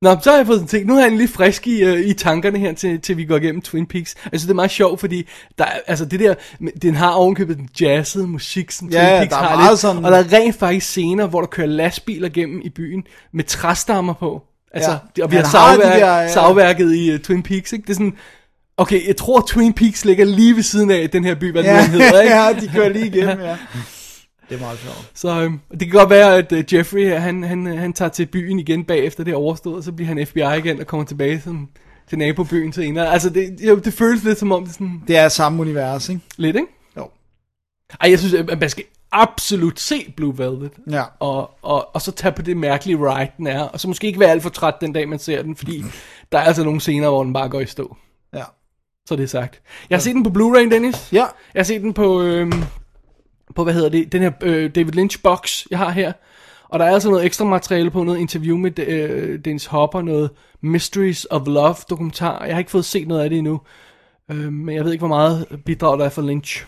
Nå, så har jeg fået ting. Nu har jeg en lidt frisk i, øh, i tankerne her, til, til vi går igennem Twin Peaks. Altså, det er meget sjovt, fordi der, er- altså, det der, den har ovenkøbet den jazzede musik, som Ja, Twin ja, Peaks der er har meget lidt. sådan- Og der er rent faktisk scener, hvor der kører lastbiler gennem i byen med træstammer på. Altså, Ja. ja. og vi Han har, har de savværk, der, ja. savværket i uh, Twin Peaks, ikke? Det er sådan, okay, jeg tror, Twin Peaks ligger lige ved siden af den her by, hvad den Ja, nu hedder, ikke? ja, de kører lige igennem, ja. Det er meget sjovt. Så øhm, det kan godt være, at uh, Jeffrey her, han, han, øh, han tager til byen igen bagefter det er overstået, og så bliver han FBI igen og kommer tilbage som, til nabobyen senere. Altså, det, jo, det føles lidt som om det sådan Det er samme univers, ikke? lidt, ikke? Jo. Ej, jeg synes, at man skal absolut se Blue Velvet. Ja. Og, og, og så tage på det mærkelige ride, den er. Og så måske ikke være alt for træt den dag, man ser den, fordi der er altså nogle scener, hvor den bare går i stå. Ja. Så det er sagt. Jeg har set den på Blu-ray, Dennis. Ja. Jeg har set den på, øhm, på hvad hedder det, den her øh, David Lynch box, jeg har her. Og der er altså noget ekstra materiale på, noget interview med øh, Dennis Hopper, noget Mysteries of Love dokumentar. Jeg har ikke fået set noget af det endnu. Øh, men jeg ved ikke, hvor meget bidrag der er for Lynch.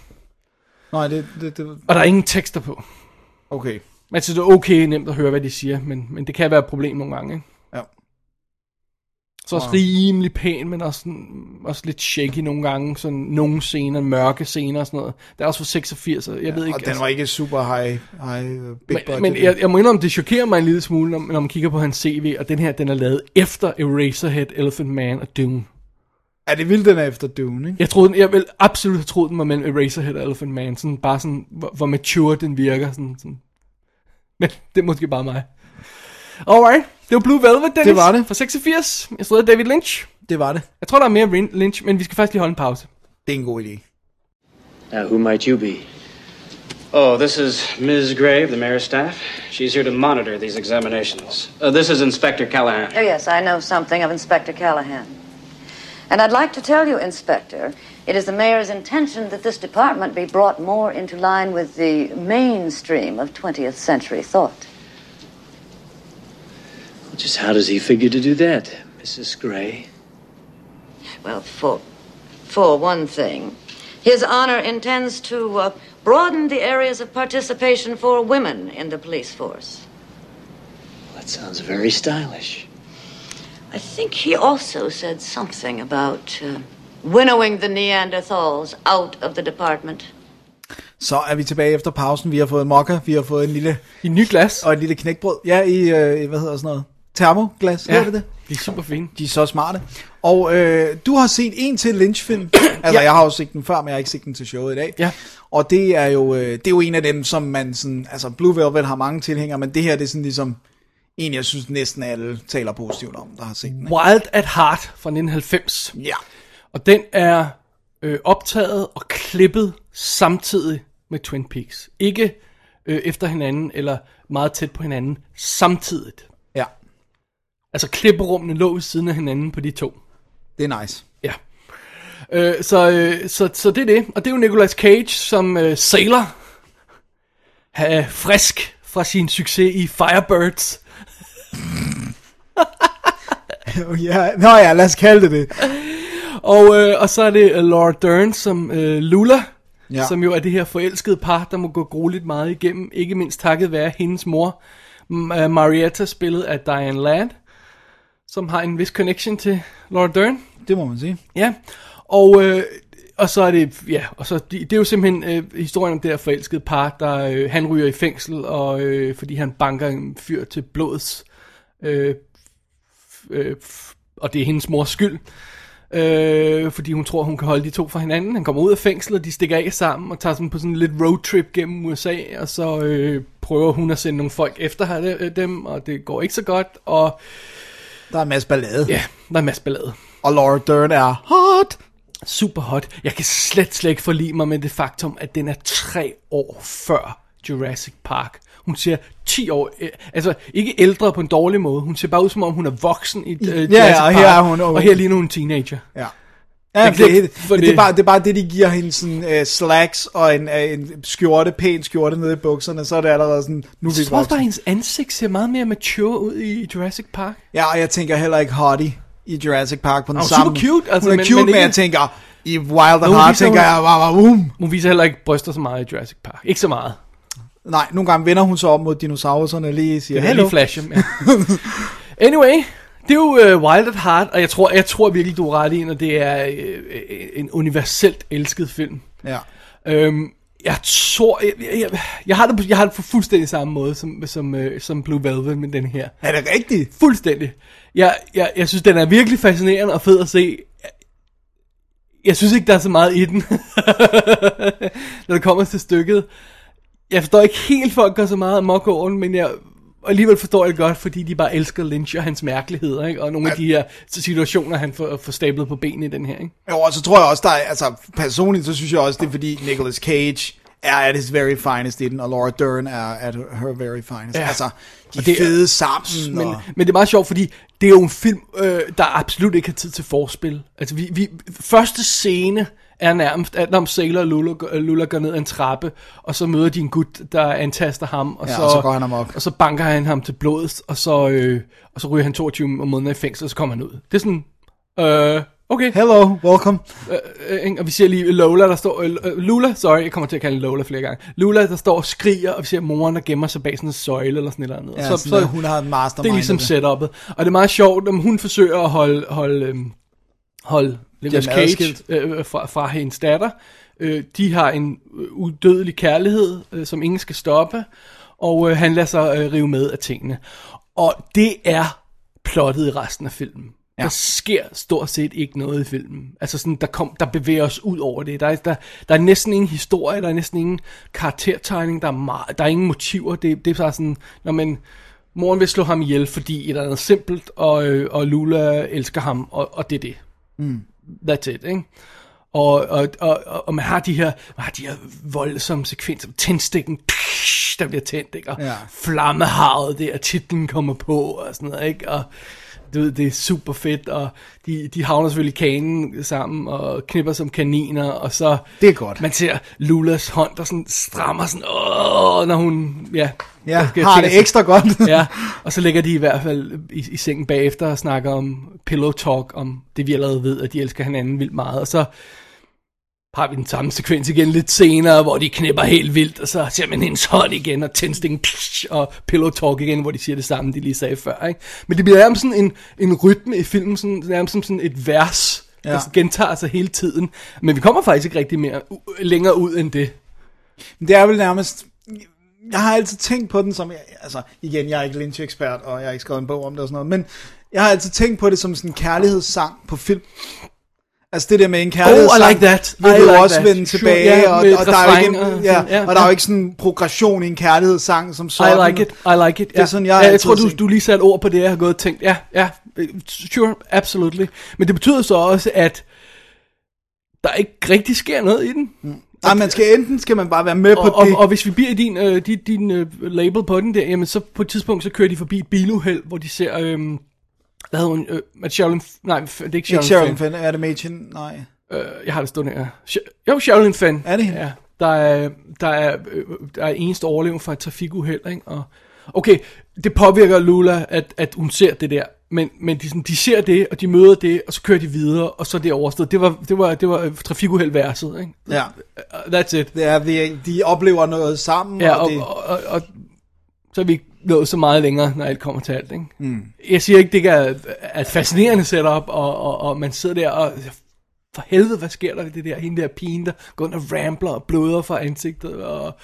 Nej, det, det, det... Og der er ingen tekster på. Okay. Men synes, det er okay nemt at høre, hvad de siger, men, men det kan være et problem nogle gange. Ikke? Ja. Så også rimelig pæn, men også, sådan, også lidt shaky nogle gange. Sådan nogle scener, mørke scener og sådan noget. Det er også fra 86, så jeg ved ikke. altså- Og den var ikke super high, high big budget. men, men jeg, jeg må indrømme, det chokerer mig en lille smule, når, når man kigger på hans CV, og den her, den er lavet efter Eraserhead, Elephant Man og Dune. Er det vildt, den er efter Dune, ikke? Jeg troede, jeg vil absolut have troet, den var mellem Eraserhead og Elephant Man. Sådan, bare sådan, hvor, hvor mature den virker. Sådan, sådan. Men det er måske bare mig. Alright, det var Blue Velvet, Dennis. Det var det. Fra 86. Jeg stod David Lynch. Det var det. Jeg tror, der er mere Lynch, men vi skal faktisk lige holde en pause. Det er en god idé. Now, who might you be? Oh, this is Ms. Grave, the mayor's staff. She's here to monitor these examinations. Uh, this is Inspector Callahan. Oh, yes, I know something of Inspector Callahan. And I'd like to tell you, Inspector, it is the mayor's intention that this department be brought more into line with the mainstream of 20th century thought. Just how does he figure to do that, Mrs. Gray? Well, for, for one thing, His Honor intends to uh, broaden the areas of participation for women in the police force. That sounds very stylish. I think he also said something about uh, winnowing the Neanderthals out of the department. Så er vi tilbage efter pausen. Vi har fået en mokka, vi har fået en lille... I en ny glas. Og et lille knækbrød. Ja, i, øh, hvad hedder sådan noget? Termoglas, ja. hedder det det? de er super fine. De er så smarte. Og øh, du har set en til Lynch-film. altså, ja. jeg har jo set den før, men jeg har ikke set den til showet i dag. Ja. Og det er jo det er jo en af dem, som man sådan... Altså, Blue Velvet har mange tilhængere, men det her det er sådan ligesom... En, jeg synes næsten alle taler positivt om, der har set den. Ikke? Wild at Heart fra 1990. Ja. Og den er øh, optaget og klippet samtidig med Twin Peaks. Ikke øh, efter hinanden, eller meget tæt på hinanden, samtidigt. Altså klipperummene lå ved siden af hinanden på de to. det er nice. Ja. Øh, så, øh, så, så det er det. Og det er jo Nicolas Cage som øh, sailor. Han er frisk fra sin succes i Firebirds. ja, nå ja, lad os kalde det det. Og, øh, og så er det øh, Laura Dern som øh, Lula. Ja. Som jo er det her forelskede par, der må gå grueligt meget igennem. Ikke mindst takket være hendes mor, M- øh, Marietta, spillet af Diane Ladd. Som har en vis connection til Laura Dern. Det må man sige. Ja, og, øh, og så er det, ja, og så, det, det er jo simpelthen øh, historien om det her forelskede par, der øh, han ryger i fængsel, og øh, fordi han banker en fyr til blods, øh, øh, og det er hendes mors skyld, øh, fordi hun tror, hun kan holde de to fra hinanden. Han kommer ud af fængslet, de stikker af sammen, og tager sådan på sådan en lidt roadtrip gennem USA, og så øh, prøver hun at sende nogle folk efter øh, dem, og det går ikke så godt, og Der er en masse ballade. ja, der er en masse ballade. Og Laura Dern er hot. super hot. Jeg kan slet, slet ikke forlige mig med det faktum, at den er tre år før Jurassic Park. Hun ser 10 år, øh, altså ikke ældre på en dårlig måde. Hun ser bare ud som om hun er voksen i øh, Jurassic ja, og her er hun ung. Og her ligner hun en teenager. Ja. Ja, det, det, for det, det, er bare, det er bare det, de giver hende sådan uh, slacks og en, uh, en skjorte, pæn skjorte nede i bukserne, så er det allerede sådan, nu er vi Jeg tror bare, hendes ansigt ser meget mere mature ud i Jurassic Park. Ja, og jeg tænker heller ikke hottie i Jurassic Park på den er samme. super cute, altså, hun er men- cute, men men, jeg tænker, i Wild hun Heart tænker jeg, wow, wow, boom. Hun viser heller ikke bryster så meget i Jurassic Park. Ikke så meget. Nej, nogle gange vender hun så op mod dinosaurerne og lige siger, Jeg kan hello. lige flashe dem, ja. Anyway, det er jo uh, Wild at Heart, og jeg tror, jeg tror virkelig, du er ret i, når det er uh, en universelt elsket film. Ja. Øhm, jeg tror, jeg, jeg, jeg, jeg, har det på, jeg har det på fuldstændig samme måde som, som, øh, som Blue Velvet med den her. Er det rigtigt? Fuldstændig. Jeg, jeg, jeg synes, den er virkelig fascinerende og fed at se. Jeg synes ikke, der er så meget i den, når det kommer til stykket. Jeg forstår ikke helt, folk går så meget amok over den, men jeg alligevel forstår jeg det godt, fordi de bare elsker Lynch og hans mærkeligheder, ikke? og nogle af de her situationer, han får, får stablet på benene i den her. Ikke? Jo, og så tror jeg også, der er, altså personligt, så synes jeg også, det er fordi Nicolas Cage er at his very finest i den, og Laura Dern er at her very finest. Ja. Altså, de Og det fede sammen. Men, og... men det er meget sjovt, fordi det er jo en film, øh, der absolut ikke har tid til forspil. Altså, vi, vi, første scene er nærmest, at når Sailor Lula, Lula går ned ad en trappe, og så møder de en gut, der antaster ham, og, Ja, så, og så går han amok. og så banker han ham til blodet, og så, øh, og så ryger han 22 måneder i fængsel, og så kommer han ud. Det er sådan, øh, okay. Hello, welcome. Øh, ikke? og vi ser lige Lola, der står... Øh, øh, Lula, sorry, jeg kommer til at kalde Lola flere gange. Lula, der står og skriger, og vi ser moren, der gemmer sig bag sådan en søjle eller sådan et eller andet. Ja, så, så, hun har et mastermind. det er ligesom setup'et. Og det er meget sjovt, om hun forsøger at holde, holde, øhm, holde Nicolas Cage adskilt. øh, fra, fra hendes datter. Øh, de har en udødelig kærlighed, øh, som ingen skal stoppe, og øh, han lader sig øh, rive med af tingene. Og det er plottet i resten af filmen. Ja. Der sker stort set ikke noget i filmen. Altså sådan, der, kom, der bevæger os ud over det. Der er, der, der er næsten ingen historie, der er næsten ingen karaktertegning, der er, meget, der er ingen motiver. Det, det er bare sådan, når man, moren vil slå ham ihjel, fordi et eller andet simpelt, og, øh, og Lula elsker ham, og, og det er det. Mm. That's it, ikke? Og, og, og, og, og man har de her, man har de her voldsomme sekvenser, tændstikken, der bliver tændt, ikke? Og Ja. flammehavet der, titlen kommer på, og sådan noget, ikke? Og du ved, det er super fedt, og de, de havner selvfølgelig i kanen sammen, og knipper som kaniner, og så... Det er godt. Man ser Lulas hånd, der sådan strammer sådan, åh, når hun, ja... Ja, har det sig- ekstra godt. ja, og så ligger de i hvert fald i, i sengen bagefter og snakker om pillow talk, om det vi allerede ved, at de elsker hinanden vildt meget, og så har vi den samme sekvens igen lidt senere, hvor de knipper helt vildt, og så ser man hendes hånd igen, og tændsting, psh, og pillow talk igen, hvor de siger det samme, de lige sagde før, ikke? Men det bliver nærmest sådan en, en rytme i filmen, sådan, nærmest som sådan et vers, ja. Der gentager sig hele tiden, men vi kommer faktisk ikke rigtig mere, længere ud end det. Det er vel nærmest... Jeg har altid tænkt på den som... Altså, igen, jeg er ikke Lynch-ekspert, og jeg har ikke skrevet en bog om det og sådan noget, men jeg har altid tænkt på det som sådan en kærlighedssang på film. Altså det der med en kærlighedssang, Oh, I like that. vil I du like også that. vende Sure, tilbage, ja, og, med og, der er ikke, og ja, ja, og der er jo ikke sådan en progression i en kærlighedssang som sådan. I like it, I like it. Ja. Det er sådan, jeg ja, jeg tror, du, du lige satte ord på det, jeg har gået og tænkt. Ja, ja, sure, absolutely. Men det betyder så også, at der ikke rigtig sker noget i den. Nej, man skal enten skal man bare være med på Og, og, det. og hvis vi bliver din, øh, din, din øh, label på den der, jamen så på et tidspunkt, så kører de forbi et biluheld, hvor de ser, øh, hvad hedder hun, øh, at Sherilyn, nej, det er ikke Ikke Sherilyn, Fenn. Er det Machen? Nej. Øh, jeg har det stående her. Jo, Sherilyn Fenn. Er det hende? Ja, der er, der er, øh, der er eneste overlevende fra et trafikuheld, ikke? Og, okay, det påvirker Lula, at, at hun ser det der, men, men de, sådan, de ser det, og de møder det, og så kører de videre, og så er det overstået. Det var, det var, det var trafikuheld verset, ikke? Ja. Uh, That's it. Det er, de, de oplever noget sammen, Ja, og, og, det, og, og, og så er vi nået så meget længere, når alt kommer til alt, ikke? Mm. Jeg siger ikke, det er, er et fascinerende setup, og, og, og man sidder der og... For helvede, hvad sker der ved det der? Hende der pigen, der går ind og rambler og bløder fra ansigtet, og...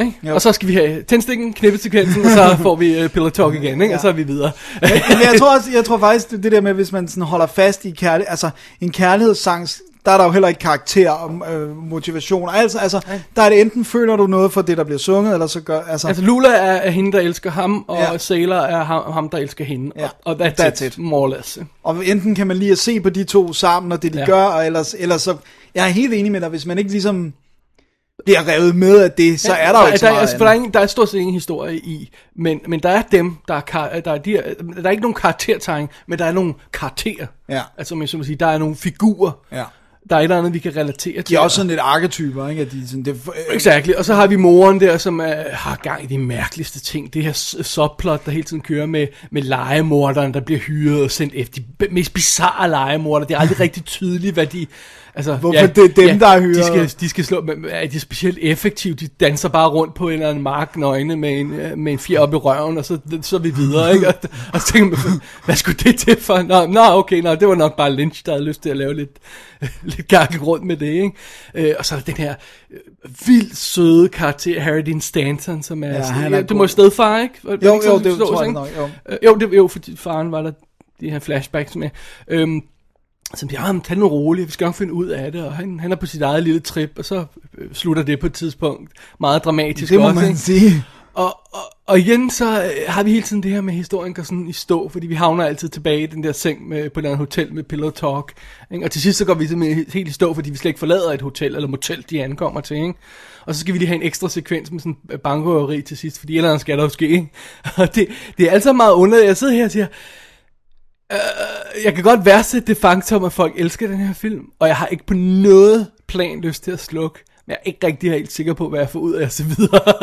Ikke? Jo. Og så skal vi have tændstikken, knippesekvensen, og så får vi uh, pillow talk igen, ikke? og så er vi videre. men, jeg tror også, jeg tror faktisk, det, det der med, hvis man sådan holder fast i kærlighed, altså en kærlighedssang, der er der jo heller ikke karakter og øh, motivation. Altså, altså, der er det enten føler du noget for det, der bliver sunget, eller så gør, altså, Altså Lula er, er hende, der elsker ham, og Ja. Sailor er ham, ham, der elsker hende. Ja. Og, og that's, That's it, it. more or less. og enten kan man lige at se på de to sammen, og det de Ja. gør, og ellers, ellers så, jeg er helt enig med dig, hvis man ikke ligesom bliver revet med af det, så er der jo ikke så der, meget altså, for der, er ingen, der er stort set ingen historie i, men, men der er dem, der er, kar, der, er de, der er ikke nogen karaktertegning, men der er nogle karakterer. Ja. Altså, som jeg så sige, der er nogle figurer. Ja. Der er et eller andet, vi kan relatere til. De er også sådan lidt arketyper, ikke? At de, sådan, det, øh, Exakt, og så har vi moren der, som er, har gang i de mærkeligste ting. Det her subplot, der hele tiden kører med, med legemorderen, der bliver hyret og sendt efter. De mest bizarre legemorder. Det er aldrig rigtig tydeligt, hvad de... Altså, Hvorfor det er dem, der er hyret? De skal, de skal slå, men er de specielt effektive? De danser bare rundt på en eller anden mark nøgne med en, øh, med en fjer op i røven, og så, så er vi videre, ikke? Og, og så tænker man, hvad skulle det til for? Nå, nå okay, nå, det var nok bare Lynch, der havde lyst til at lave lidt, lidt gakket rundt med det, ikke? Øh, og så er der den her øh, vildt søde karakter, Harry Dean Stanton, som er, Ja, ja, han han er du må stedfar, ikke? Var Jo, ikke jo, sådan, det forstås, tror jeg ikke? nok, jo. Øh, jo, det, jo, fordi faren var der de her flashbacks med. Øhm, så ja, men tag det nu roligt, vi skal nok finde ud af det, og han, han er på sit eget lille trip, og så øh, slutter det på et tidspunkt meget dramatisk det må også, man ikke? sige. og, og, og igen, så øh, har vi hele tiden det her med, at historien går sådan i stå, fordi vi havner altid tilbage i den der seng med, på et andet hotel med pillow talk. Ikke? Og til sidst så går vi simpelthen helt i stå, fordi vi slet ikke forlader et hotel eller motel, de ankommer til. Ikke? Og så skal vi lige have en ekstra sekvens med sådan en bankrøveri til sidst, fordi ellers skal der jo ske. Ikke? Og det, det er altså meget underligt. Jeg sidder her og siger, øh, jeg kan godt værdsætte det faktum, at folk elsker den her film, og jeg har ikke på noget plan lyst til at slukke. Men jeg er ikke rigtig helt sikker på, hvad jeg får ud af at se videre.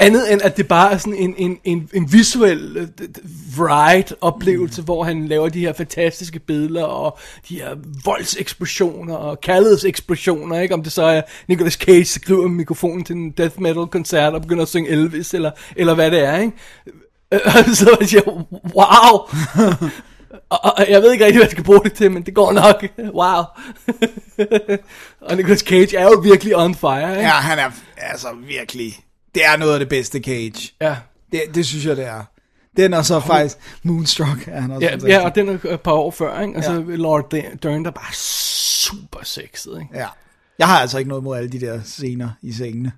Andet end at det bare er sådan en, en, en, en visuel øh, ride oplevelse, mm. hvor han laver de her fantastiske billeder og de her voldseksplosioner og kærlighedseksplosioner, ikke? Om det så er Nicolas Cage, der skriver mikrofonen til en death metal koncert og begynder at synge Elvis, eller, eller hvad det er, ikke? så jeg siger, wow! og, og jeg ved ikke rigtig, hvad jeg skal bruge det til, men det går nok. Wow. og Nicolas Cage er jo virkelig on fire, ikke? Ja, han er altså virkelig... Det er noget af det bedste Cage. Ja. Det, det synes jeg, det er. Den er så faktisk Moonstruck. Er han også Ja, ja, og den er et par år før, ikke? Altså, Ja. Lord Dern, der er bare super sexet, ikke? Ja. Jeg har altså ikke noget mod alle de der scener i sengene.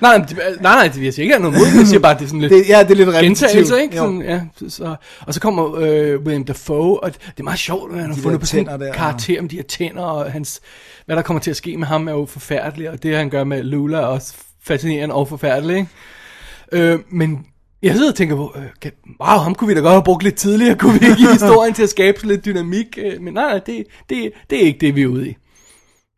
Nej, nej, det- nej, det jeg sige ikke er noget mod, jeg siger bare, det er sådan lidt... Det- ja, det er lidt. Gentagelse, ikke? Sådan, ja, så, og så kommer øh, William Dafoe, og det er meget sjovt, at han har De fundet på sådan en karakter med de her tænder, og hans, hvad der kommer til at ske med ham er jo forfærdeligt, og det han gør med Lula er også fascinerende og forfærdeligt, ikke? Øh, men jeg sidder og tænker på, øh, kan, wow, ham kunne vi da godt have brugt lidt tidligere, kunne vi ikke i historien til at skabe lidt dynamik, øh, men nej, nej, det, det, det er ikke det, vi er ude i.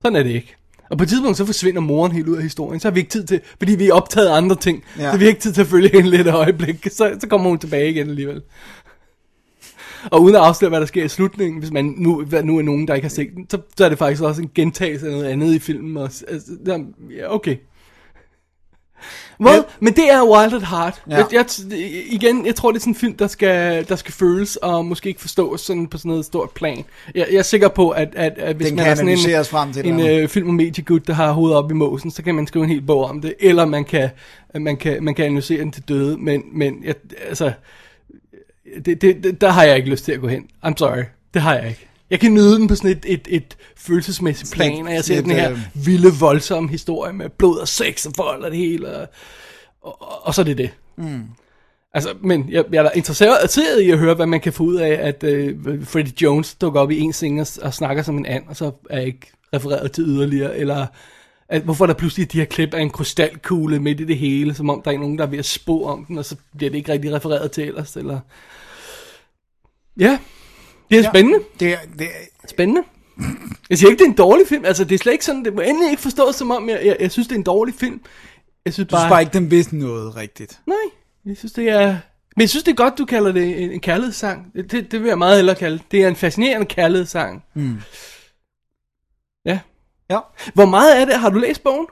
Sådan er det ikke. Og på et tidspunkt så forsvinder moren helt ud af historien, så har vi ikke tid til, fordi vi er optaget af andre ting, Ja. så vi har ikke tid til at følge hende lidt et øjeblik, så, så kommer hun tilbage igen alligevel. Og uden at afsløre, hvad der sker i slutningen, hvis man nu, nu er nogen, der ikke har set den, så, så er det faktisk også en gentagelse af noget andet i filmen. Og, altså, okay. Well, Men- men det er Wild at Heart. Ja. Jeg, jeg, igen, jeg tror, det er sådan en film, der skal, der skal føles og måske ikke forstås sådan på sådan noget stort plan. Jeg, jeg er sikker på, at, at, at hvis Den man er sådan analyseres frem til et en, en øh, film- og mediegud, der har hovedet op i måsen, så kan man skrive en hel bog om det, eller man kan, man kan, man kan analysere den til døde, men, men jeg, altså, det, det, det, der har jeg ikke lyst til at gå hen. I'm sorry, det har jeg ikke. Jeg kan nyde den på sådan et, et, et følelsesmæssigt plan, og jeg ser sådan den her øh, vilde, voldsomme historie med blod og sex og vold og det hele, og, og, og så er det det. Mm. Altså, men jeg, jeg er da interesseret i at høre, hvad man kan få ud af, at uh, Freddie Jones dukker op i en scene og, og snakker som en and, og så er ikke refereret til yderligere, eller at, hvorfor er der pludselig de her klip af en krystalkugle midt i det hele, som om der er nogen, der er ved at spå om den, og så bliver det ikke rigtig refereret til ellers, eller... Ja, det er Ja. spændende. Det, er- det, er- Spændende. Jeg siger ikke, det er en dårlig film. Altså, det er slet ikke sådan, det må endelig ikke forstås som om, jeg, jeg, jeg synes, det er en dårlig film. Jeg synes du synes bare ikke, den vidste noget rigtigt. Nej, jeg synes, det er... Men jeg synes, det er godt, du kalder det en, en kærlighedssang. Det, det, det vil jeg meget hellere kalde det. Det er en fascinerende kærlighedssang. Mm. Ja. Ja. Hvor meget af det, har du læst bogen?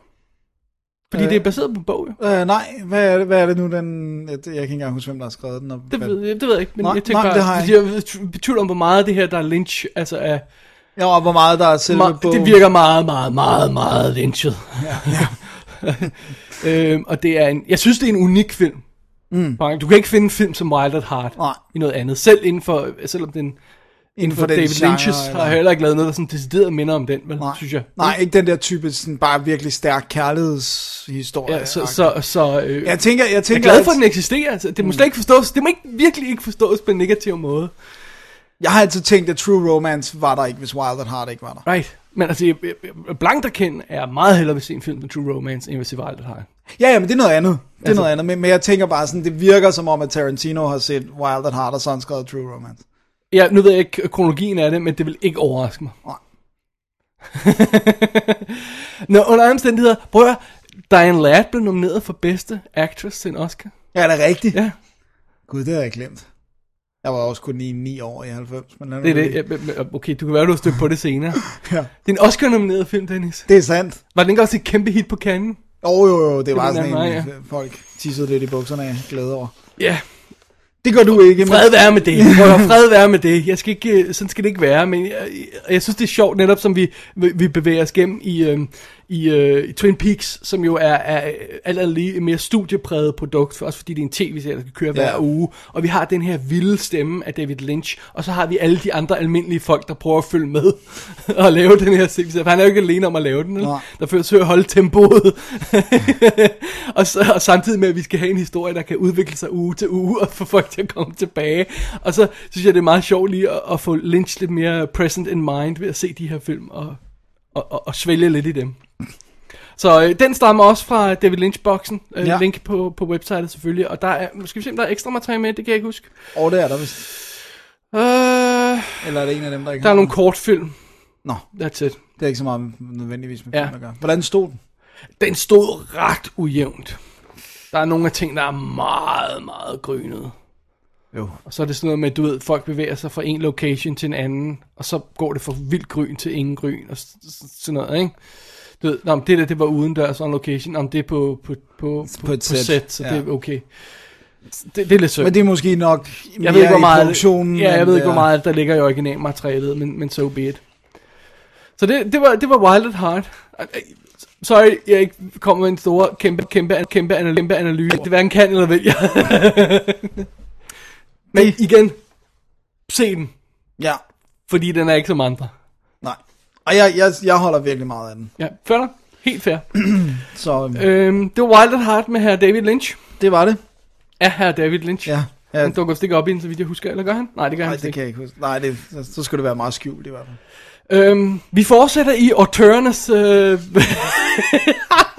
Fordi Øh. det er baseret på bog, jo. Øh, nej, hvad er, det, hvad er det nu, den... Jeg, jeg kan ikke engang huske, hvem der har skrevet den. Og, Det, hvad- ved, jeg- det ved jeg ikke, men Nej, jeg tænker nej, bare, det har jeg jeg er tvivl om, hvor meget det her, der er Lynch, altså er, Ja, og hvor meget der er selve Ma- bogen. det virker meget, meget, meget, meget lynchet. Ja, ja. øhm, og det er en, jeg synes, det er en unik film. Mm. Du kan ikke finde en film som Wild at Heart Nej. i noget andet. Selv inden for, selvom den inden for den David genre, Lynch's eller- har heller ikke lavet noget, der sådan decideret minder om den, vel, Nej. synes jeg. Nej, ikke den der type, sådan bare virkelig stærk kærlighedshistorie. Ja, så, så, så øh, Jeg tænker, jeg jeg er tænker, glad for, at- den eksisterer. Altså, det må slet ikke forstås. Det må ikke, virkelig ikke forstås på en negativ måde. Jeg har altid tænkt, at True Romance var der ikke, hvis Wild at Heart ikke var der. Right. Men altså, jeg, blankt erkendt er meget hellere vil se en film med True Romance, end vil se Wild at Heart. Ja, ja, men det er noget andet. Det er Altså- noget andet. Men, men jeg tænker bare sådan, det virker som om, at Tarantino har set Wild at Heart, og så har han skrevet True Romance. Ja, nu ved jeg ikke kronologien af det, men det vil ikke overraske mig. Nej. Nå, under omstændigheder, prøv at Diane Ladd blev nomineret for bedste actress til en Oscar. Ja, er det rigtigt? Ja. Gud, det har jeg glemt. Jeg var også kun i 9 år i 90. Men Det er det. Ja, Okay, du kan være, du har stødt på det senere. Ja. Det er en Oscar-nomineret film, Dennis. Det er sandt. Var den ikke også et kæmpe hit på Cannes? Jo, jo, jo, det var den sådan en, vej, ja. folk tissede lidt i bukserne af glæde over. Ja. Det gør du ikke, men... Fred være med det. Prøv fred være med det. Jeg skal ikke, sådan skal det ikke være, men jeg, jeg synes, det er sjovt, netop som vi, vi bevæger os gennem i, øhm, i, øh, i Twin Peaks, som jo er, er alt andet lige et mere studiepræget produkt, også fordi det er en tv-serie, der skal køre hver Ja. uge. Og vi har den her vilde stemme af David Lynch, og så har vi alle de andre almindelige folk, der prøver at følge med og lave den her tv-serie. For han er jo ikke alene om at lave den, eller? Der forsøger at holde tempoet. og, så, og samtidig med, at vi skal have en historie, der kan udvikle sig uge til uge, og få folk til at komme tilbage. Og så synes jeg, det er meget sjovt lige at, at få Lynch lidt mere present in mind ved at se de her film, og, og, og, og svælge lidt i dem. Så øh, den stammer også fra David Lynch-boksen. Øh, Ja. Link på, på websitet selvfølgelig. Og der er, skal vi se, om der er ekstra materiale med, det kan jeg ikke huske. Og det er der vist. Øh, Eller er det en af dem, der ikke der er nogle kortfilm. Nå, That's it. det er ikke så meget nødvendigvis med Ja. film at gøre. Hvordan stod den? Den stod ret ujævnt. Der er nogle af ting, der er meget, meget grynede. Jo. Og så er det sådan noget med, at du ved, folk bevæger sig fra en location til en anden, og så går det fra vildt gryn til ingen gryn, og sådan noget, ikke? Du ved, det der, det var uden dørs on location, om det er på, på, på, på, På et på set, så ja. det er okay. Det, det er lidt sødt. Men det er måske nok mere jeg ved ikke, hvor i meget, produktionen. ja, jeg ved ikke, hvor meget der ligger i originalmaterialet, men, men so be it. Så det, det, var, det var Wild at Heart. Sorry, jeg ikke kommer med en stor, kæmpe, kæmpe, kæmpe, anal- kæmpe analyse. Det hverken kan eller vil jeg. men igen, se den, Ja, fordi den er ikke som andre. nej. Og jeg, jeg, jeg holder virkelig meget af den. Ja, fair nok. Helt fair. Så øhm, øhm, det var Wild at Heart med herr David Lynch. det var det. Ja, herr David Lynch. Ja. ja Han dukker vist ikke op i den, så vidt jeg husker, eller gør han? Nej, det gør nej, han det ikke. kan jeg ikke huske. Nej, det, så, så skulle det være meget skjult i hvert fald. Øhm, vi fortsætter i Auteurnes... Øh,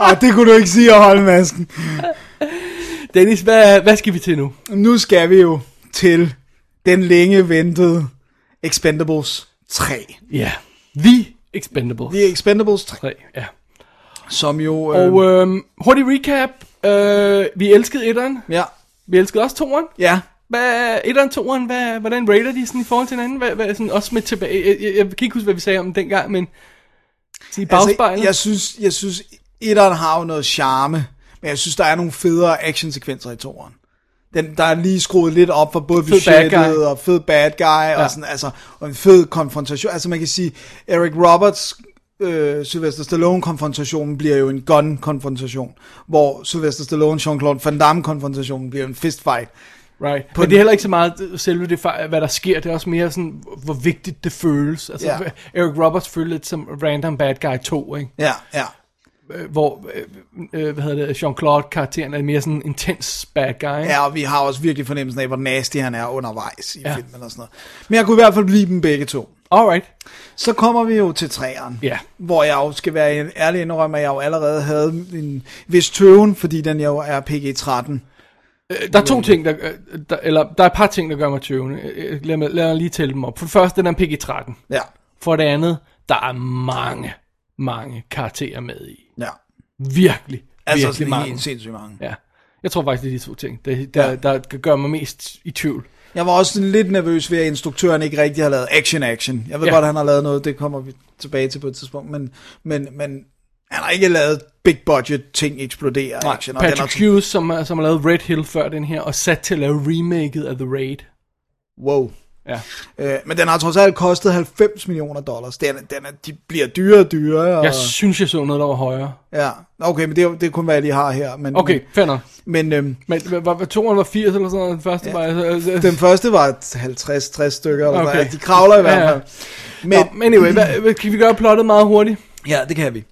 Ah, det kunne du ikke sige at holde masken. Dennis, hvad, hvad skal vi til nu? Nu skal vi jo til den længe ventede Expendables 3. Ja, The Expendables. The Expendables 3, 3, ja. som jo... Øh, Og øhm, hurtig recap. Øh, vi elskede etteren. ja, Vi elskede også toeren. ja, Hvad, etteren, toeren, hvad, hvordan rater de sådan i forhold til hinanden? Hvad, hvad, sådan, også med tilbage, jeg, jeg, jeg, kan ikke huske, hvad vi sagde om den dengang, men i bagspejlet. Altså, jeg synes, jeg synes, etteren har jo noget charme, men jeg synes, der er nogle federe actionsekvenser i toeren. Den, der er lige skruet lidt op for både budgettet og fed bad guy, ja. og, sådan, altså, og en fed konfrontation. Altså man kan sige, Eric Roberts øh, Sylvester Stallone-konfrontationen bliver jo en gun-konfrontation, hvor Sylvester Stallone, Jean-Claude Van Damme-konfrontationen bliver en fistfight. Right. Men det er heller ikke så meget selve det, hvad der sker, det er også mere sådan, hvor vigtigt det føles. Altså, Ja. Eric Roberts følte lidt som Random Bad Guy 2, ikke? Ja, ja. Øh, hvor, øh, øh, hvad hedder det, Jean-Claude-karakteren er mere sådan en intens bad guy. Ja, og vi har også virkelig fornemmelsen af, hvor nasty han er undervejs i Ja. filmen og sådan noget. Men jeg kunne i hvert fald blive dem begge to. Alright. Så kommer vi jo til træeren, Ja. hvor jeg jo skal være en ærlig indrømme, at jeg jo allerede havde en vis tøven, fordi den jo er PG-13. Øh, Der er to ting, der, der, eller der er et par ting, der gør mig tøvende. Lad mig, lad mig lige tælle dem op. For det første, den er PG-13. Ja, For det andet, der er mange, mange karakterer med i. ja. Virkelig, Altså virkelig sådan mange. helt sindssygt mange. Ja. Jeg tror faktisk, det er de to ting, der, der, Ja. der, gør mig mest i tvivl. Jeg var også lidt nervøs ved, at instruktøren ikke rigtig har lavet action-action. Jeg ved Ja. godt, at han har lavet noget, det kommer vi tilbage til på et tidspunkt, men, men, men han har ikke lavet big budget ting eksplodere Nej, action. og den er Patrick Hughes, som, som har lavet Red Hill før den her, og sat til at lave remaket af The Raid. Wow. Ja. Øh, men den har trods alt kostet 90 millioner dollars. Den, den er, de bliver dyrere og dyrere. Og, Jeg synes, jeg så noget, der var højere. Ja, okay, men det er, det er kun, hvad jeg lige har her. Men, Okay, fair. Men øhm, Men toeren var 80 eller sådan noget, den første var... Altså, den første var 50-60 stykker. Eller Okay. okay. De kravler i hvert Ja, ja. fald. Men, Nå, anyway, hvad, kan vi gøre plottet meget hurtigt? Ja, det kan vi.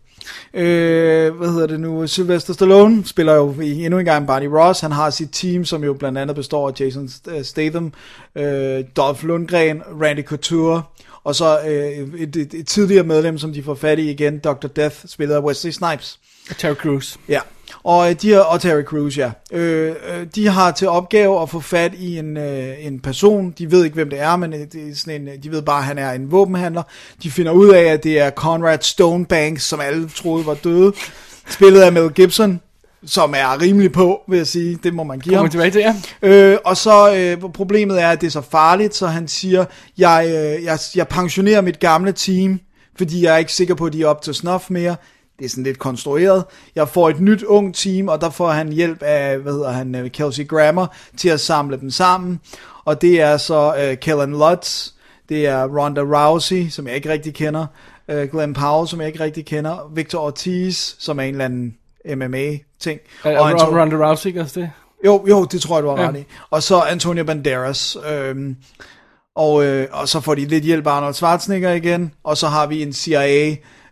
Øh, hvad hedder det nu? Sylvester Stallone spiller jo i, endnu en gang Barney Ross. Han har sit team, som jo blandt andet består af Jason St- Statham, øh, Dolph Lundgren, Randy Couture, og så øh, et, et, et tidligere medlem, som de får fat i igen, Dr. Death, spillet af Wesley Snipes. Terry Crews. Ja, og, øh, de har, og Terry Crews, ja. Øh, øh, de har til opgave at få fat i en, øh, en person. De ved ikke, hvem det er, men øh, det er sådan en, de ved bare, at han er en våbenhandler. De finder ud af, at det er Conrad Stonebanks, som alle troede var døde. Spillet af Mel Gibson, som er rimelig på, vil jeg sige. Det må man give Kommer tilbage til, ja. Øh, og så øh, problemet er, at det er så farligt, så han siger, jeg, øh, jeg, jeg pensionerer mit gamle team, fordi jeg er ikke sikker på, at de er op til snuff mere. Det er sådan lidt konstrueret. Jeg får et nyt ung team, og der får han hjælp af, hvad hedder han, øh, Kelsey Grammer, til at samle dem sammen. Og det er så øh, Kellen Lutz, det er Ronda Rousey, som jeg ikke rigtig kender, øh, Glenn Powell, som jeg ikke rigtig kender, Victor Ortiz, som er en eller anden MMA-ting. Er, og er Anto- Ronda Rousey ikke også det? jo, jo, det tror jeg, du har Ja. ret i. Og så Antonio Banderas. Øhm, og, øh, og så får de lidt hjælp af Arnold Schwarzenegger igen. Og så har vi en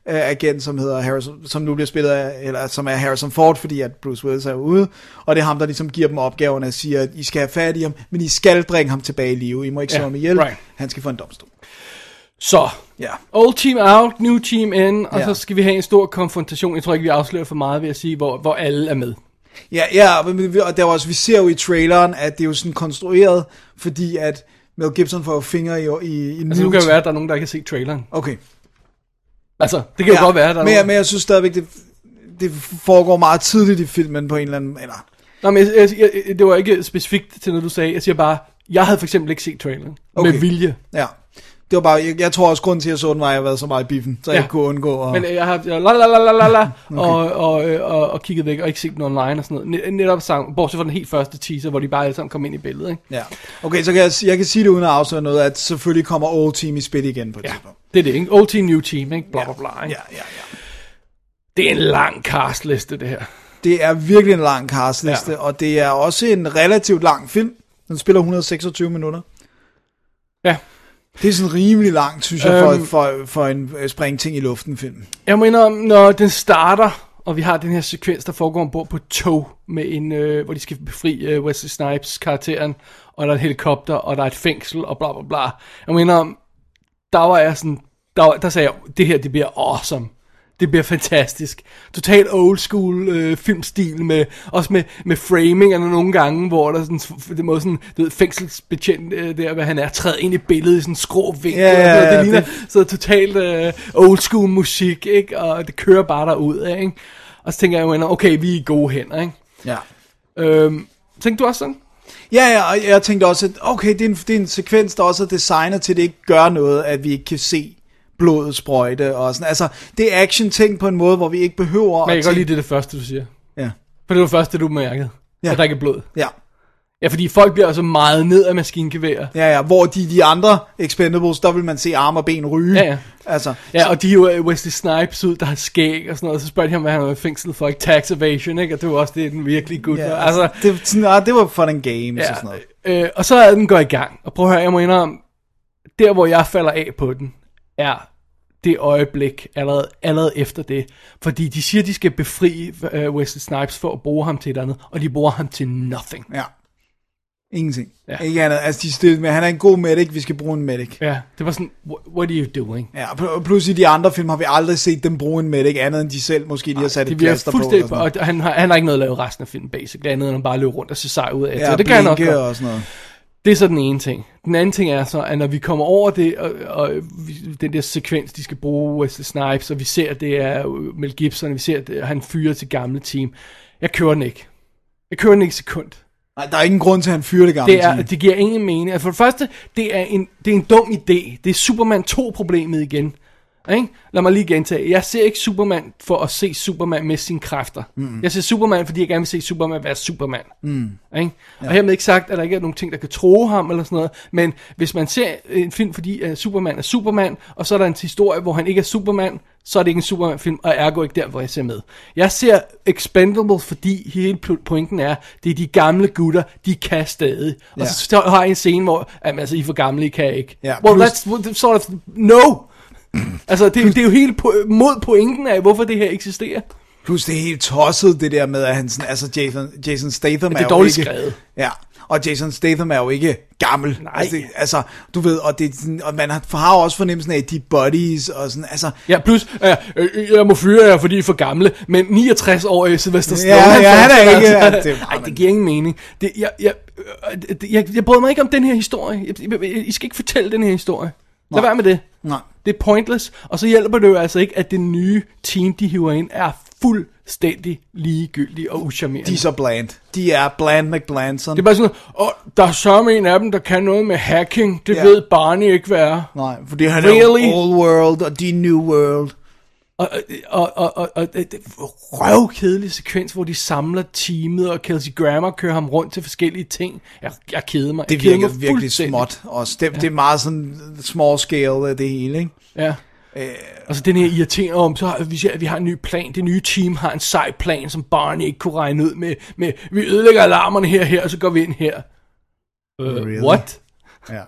CIA-agent, som hedder Harrison, som nu bliver spillet af, eller som er Harrison Ford, fordi at Bruce Willis er ude. Og det er ham, der ligesom giver dem opgaverne og siger, at I skal have fat i ham, men I skal bringe ham tilbage i live. I må ikke slå Ja, ham ihjel. right. Han skal få en domstol. Så, Ja. old team out, new team in, og Ja. så skal vi have en stor konfrontation. Jeg tror ikke, vi afslører for meget ved at sige, hvor, hvor alle er med. Ja, ja, og der var også, vi ser jo i traileren, at det er jo sådan konstrueret, fordi at Mel Gibson får jo fingre i, i, i Altså, nu kan det være, at der er nogen, der ikke har set traileren. Okay. Altså, det kan jo godt være, der er men, jeg, men jeg synes stadigvæk, det, det foregår meget tidligt i filmen på en eller anden... Eller, Nå, men jeg, jeg, jeg, det var ikke specifikt til noget, du sagde. Jeg siger bare, jeg havde for eksempel ikke set traileren. Okay. Med vilje. ja. Det var bare, jeg, jeg tror også, grunden til, at jeg så den, var, at jeg været så meget i biffen, så ja. Ja. jeg kunne undgå at... Men jeg har la la la la la la, og, og, øh, og, og kigget væk, og ikke set den online og sådan noget. Net- Netop sang, bortset fra den helt første teaser, hvor de bare alle sammen kom ind i billedet, ikke? Ja. Okay, så kan jeg, jeg kan sige det uden at afsløre noget, at selvfølgelig kommer Old Team i spil igen på et Ja, tidspunkt. det er det, ikke? Old team, new team, ikke? Bla bla bla, ikke? Ja, ja, ja. Det er en lang castliste, det her. Det er virkelig en lang castliste, ja. Ja. og det er også en relativt lang film. Den spiller 126 minutter. Ja. Det er sådan rimelig langt, synes jeg, for, Øhm. for, for en øh, springe ting i luften film. Jeg må indrømme, når den starter, og vi har den her sekvens, der foregår ombord på et tog, med en, øh, hvor de skal befri øh, Wesley Snipes karakteren, og der er et helikopter, og der er et fængsel, og bla bla bla. Jeg må indrømme, der var jeg sådan, der, der sagde jeg, det her, det bliver awesome. Det bliver fantastisk. Total old school øh, filmstil med også med med framingerne nogle gange, hvor der er sådan det måde sådan, du ved, fængselsbetjent øh, der hvad han er træder ind i billedet i sådan en skrå vinkel. Ja, ja, ja, det ligner det- så totalt øh, old school musik, ikke? Og det kører bare derud af, ikke? Og så tænker jeg jo, okay, vi er i gode hænder, ikke? Ja. Øhm, tænkte du også sådan? Ja, ja, og jeg tænkte også, at okay, det er, en, det er en sekvens, der også er designet til, at det ikke gør noget, at vi ikke kan se blodet sprøjte og sådan. Altså, det er action ting på en måde, hvor vi ikke behøver Men jeg kan godt lide, det det første, du siger. Ja, For det var det første, du mærkede. Ja. At der ikke er blod. ja. Ja, fordi folk bliver også meget ned af maskingeværer. Ja, ja, hvor de, de andre Expendables, der vil man se arme og ben ryge. Ja, ja. Altså, Ja, og de er jo øh, Wesley Snipes ud, der har skæg og sådan noget. Så spørger de ham, hvad han er i fængsel for, ikke tax evasion, ikke? Og det var også det, den virkelig good ja, altså, Altså, det, sådan, ah, det var fun and games ja, og sådan noget. øh, og så er den går i gang. Og prøv at høre, jeg må indrømme, der hvor jeg falder af på den, er det øjeblik allerede, allerede efter det. Fordi de siger, de skal befri øh, Wesley Snipes for at bruge ham til et andet, og de bruger ham til nothing. Ja. Ingenting. Ja. Ikke andet. Altså, de stille med, han er en god medic, vi skal bruge en medic. Ja, det var sådan, what, are you doing? Ja, pl- plus i de andre film har vi aldrig set dem bruge en medic, andet end de selv måske lige har sat et plaster på. fuldstændig, og på, og han har, han har ikke noget at lave resten af filmen, basically, andet end at bare løbe rundt og se sej ud af. Ja, det kan han også og sådan noget. Det er så den ene ting. Den anden ting er så, at når vi kommer over det, og, og den der sekvens, de skal bruge Wesley Snipes, og vi ser, at det er øh, Mel Gibson, og vi ser, at det- han fyrer til gamle team. Jeg kører den ikke. Jeg kører den ikke sekund. Nej, der er ingen grund til, at han fyrer det gamle Det, er, team. det giver ingen mening. Altså for det første, det er en, det er en dum idé. Det er Superman 2-problemet igen. Ikke? Lad mig lige gentage. Jeg ser ikke Superman for at se Superman med sine kræfter. Mm. Jeg ser Superman, fordi jeg gerne vil se Superman være Superman. Mm. Ikke? Og hermed ikke sagt, at der ikke er nogen ting, der kan tro ham eller sådan noget. Men hvis man ser en film, fordi uh, Superman er Superman, og så er der en historie, hvor han ikke er Superman, så er det ikke en Superman-film, og ergo ikke der, hvor jeg ser med. Jeg ser Expendables, fordi hele po- pointen er, det er de gamle gutter, de kan stadig. Og Ja. så har jeg en scene, hvor, jamen, altså, I er for gamle, I kan ikke. Ja, well, plus- that's sort of, no! altså, det, er jo- det er jo helt po- mod pointen af, hvorfor det her eksisterer. Plus det er helt tosset, det der med, at han sådan, altså Jason, Jason Statham Det er, er jo dårligt ikke... skrevet. Ja, og Jason Statham er jo ikke gammel. Nej. Altså, det, altså du ved, og, det, er sådan- og man har, har også fornemmelsen af, at de er buddies, og sådan, altså... Ja, plus, øh, øh, jeg må fyre jer, fordi I er for gamle, men 69-årige Sylvester Stallone, Ja, ja, han er ikke- altså, det er- Ej, det giver ingen mening. Det, jeg, jeg, øh, det- jeg, jeg bryder mig ikke om den her historie. Jeg, jeg, jeg, I skal ikke fortælle den her historie. Lad Nej. være med det. Nej. Det er pointless, og så hjælper det jo altså ikke, at det nye team, de hiver ind, er fuldstændig ligegyldige og uschammerende. De er så bland. De er bland McBlandson. Det er bare sådan, åh, der er sørme en af dem, der kan noget med hacking. Det ja. ved Barney ikke, hvad er. Nej, han Really? er jo old world, og de new world. Og, og, og, og, og det røvkedelig sekvens, hvor de samler teamet, og Kelsey Grammer kører ham rundt til forskellige ting. Jeg, jeg keder mig. Det virker mig virkelig småt også. Det, ja. det er meget sådan small scale, øh, det hele, ikke? Ja. Altså den her irriterende om, så har vi, vi har en ny plan, det nye team har en sej plan, som Barney ikke kunne regne ud med, med vi ødelægger alarmerne her her, og så går vi ind her. Uh, Really? What? Ja.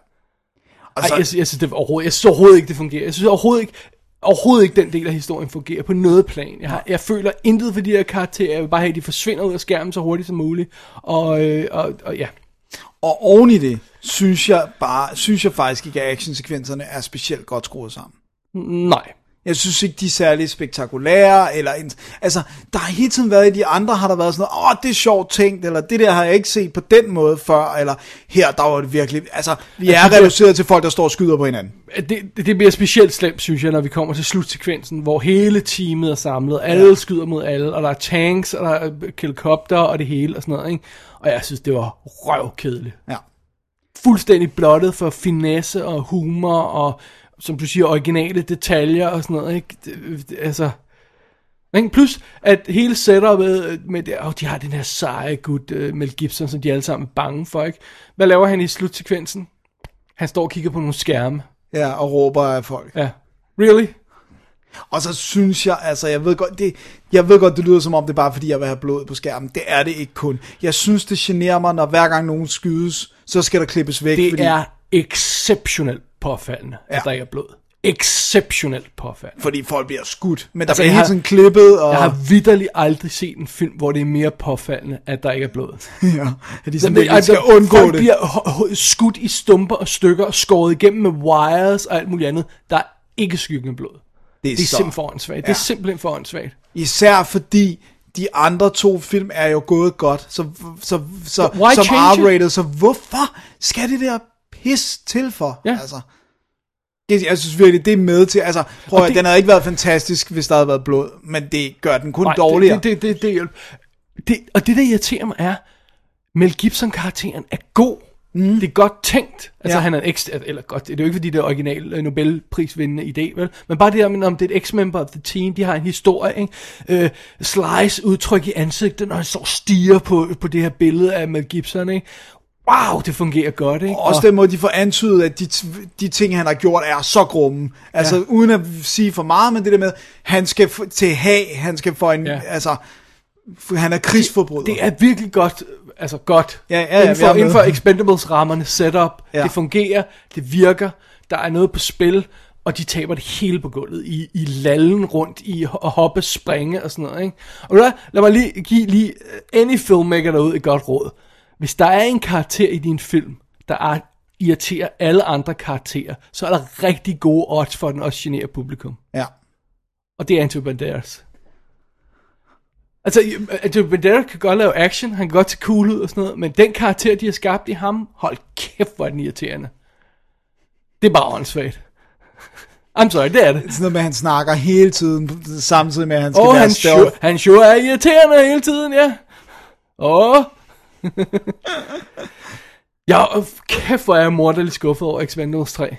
Og Ej, jeg, jeg, synes, det overhovedet, jeg synes overhovedet ikke, det fungerer. Jeg synes overhovedet ikke, overhovedet ikke den del af historien fungerer på noget plan. Jeg, har, jeg føler intet for de her karakterer. Jeg vil bare have, at de forsvinder ud af skærmen så hurtigt som muligt. Og, øh, og, og ja, Og oven i det, synes jeg bare, synes jeg faktisk ikke, at actionsekvenserne er specielt godt skruet sammen. nej. Jeg synes ikke, de er særlig spektakulære, eller en, altså, der har hele tiden været i de andre, har der været sådan noget, åh, det er sjovt tænkt, eller det der har jeg ikke set på den måde før, eller her, der var det virkelig, altså, vi er Altså, reduceret til folk, der står og skyder på hinanden. Det, det- det bliver specielt slemt, synes jeg, når vi kommer til slutsekvensen, hvor hele teamet er samlet, alle ja. skyder mod alle, og der er tanks, og der er helikopter og det hele og sådan noget, ikke? Og jeg synes, det var røvkedeligt. Ja. Fuldstændig blottet for finesse og humor, og som du siger, originale detaljer og sådan noget, ikke? Det, det, altså... Ikke? Plus, at hele setupet med det, oh, de har den her seje gut, uh, Mel Gibson, som de alle sammen er bange for, ikke? Hvad laver han i slutsekvensen? Han står og kigger på nogle skærme. Ja, og råber af folk. Ja. Really? Og så synes jeg, altså, jeg ved godt, det, jeg ved godt, det lyder som om, det er bare fordi, jeg vil have blod på skærmen. Det er det ikke kun. Jeg synes, det generer mig, når hver gang nogen skydes, så skal der klippes væk. Det fordi, er exceptionelt påfaldende, ja. At der ikke er blod. Exceptionelt påfaldende. fordi folk bliver skudt. Men der Altså, altså, bliver hele tiden klippet, og Jeg har vidderligt aldrig set en film, hvor det er mere påfaldende, at der ikke er blod. ja, at de Så simpelthen altså, skal undgå folk det. bliver skudt i stumper og stykker og skåret igennem med wires og alt muligt andet. Der er ikke skyggen af blod. Det er så- simpelthen for åndssvagt. Ja. Det er simpelthen for åndssvagt. Især fordi de andre to film er jo gået godt, så, så, så Why som? R-rated, så hvorfor skal det der pis til for? Ja. Altså, det, jeg synes virkelig, det er med til, altså, prøv at, det- den havde ikke været fantastisk, hvis der havde været blod, men det gør den kun Nej, dårligere. Det, det, det, det, det, det, og det, der irriterer mig, er, Mel Gibson-karakteren er god. Mm. Det er godt tænkt. Altså, ja. Han er en eks... Eller godt, det er jo ikke, fordi det er original øh, Nobelprisvindende idé, vel? Men bare det der om det er et ex-member of the team, de har en historie, ikke? Øh, Slice udtryk i ansigtet, når han står og stiger på, på det her billede af Mel Gibson, ikke? Wow, det fungerer godt, ikke? Også den måde, de får antydet, at de, de ting, han har gjort, er så grumme. Altså, Ja. uden at sige for meget, men det der med, han skal til hag, han skal få en, Ja. altså, han er krigsforbryder. Det er virkelig godt, altså godt. Ja, ja, ja, inden, for, inden for Expendables-rammerne, setup, ja. Det fungerer, det virker, der er noget på spil, og de taber det hele på gulvet, i, i lallen rundt, i at hoppe, springe og sådan noget, ikke? Og lad mig lige give lige uh, any filmmaker derude et godt råd. Hvis der er en karakter i din film, der er, irriterer alle andre karakterer, så er der rigtig gode odds for, at den også generer publikum. Ja. Og det er Antonio Banderas. Altså, Antonio Banderas kan godt lave action, han kan godt tage cool ud og sådan noget, men den karakter, de har skabt i ham, hold kæft, hvor er den irriterende. Det er bare åndssvagt. I'm sorry, det er det. Sådan noget med, at han snakker hele tiden, samtidig med, at han skal oh, være han, sure, han sure er irriterende hele tiden, ja. Åh. ja, og kæft, hvor er jeg morderligt skuffet over Expendables 3.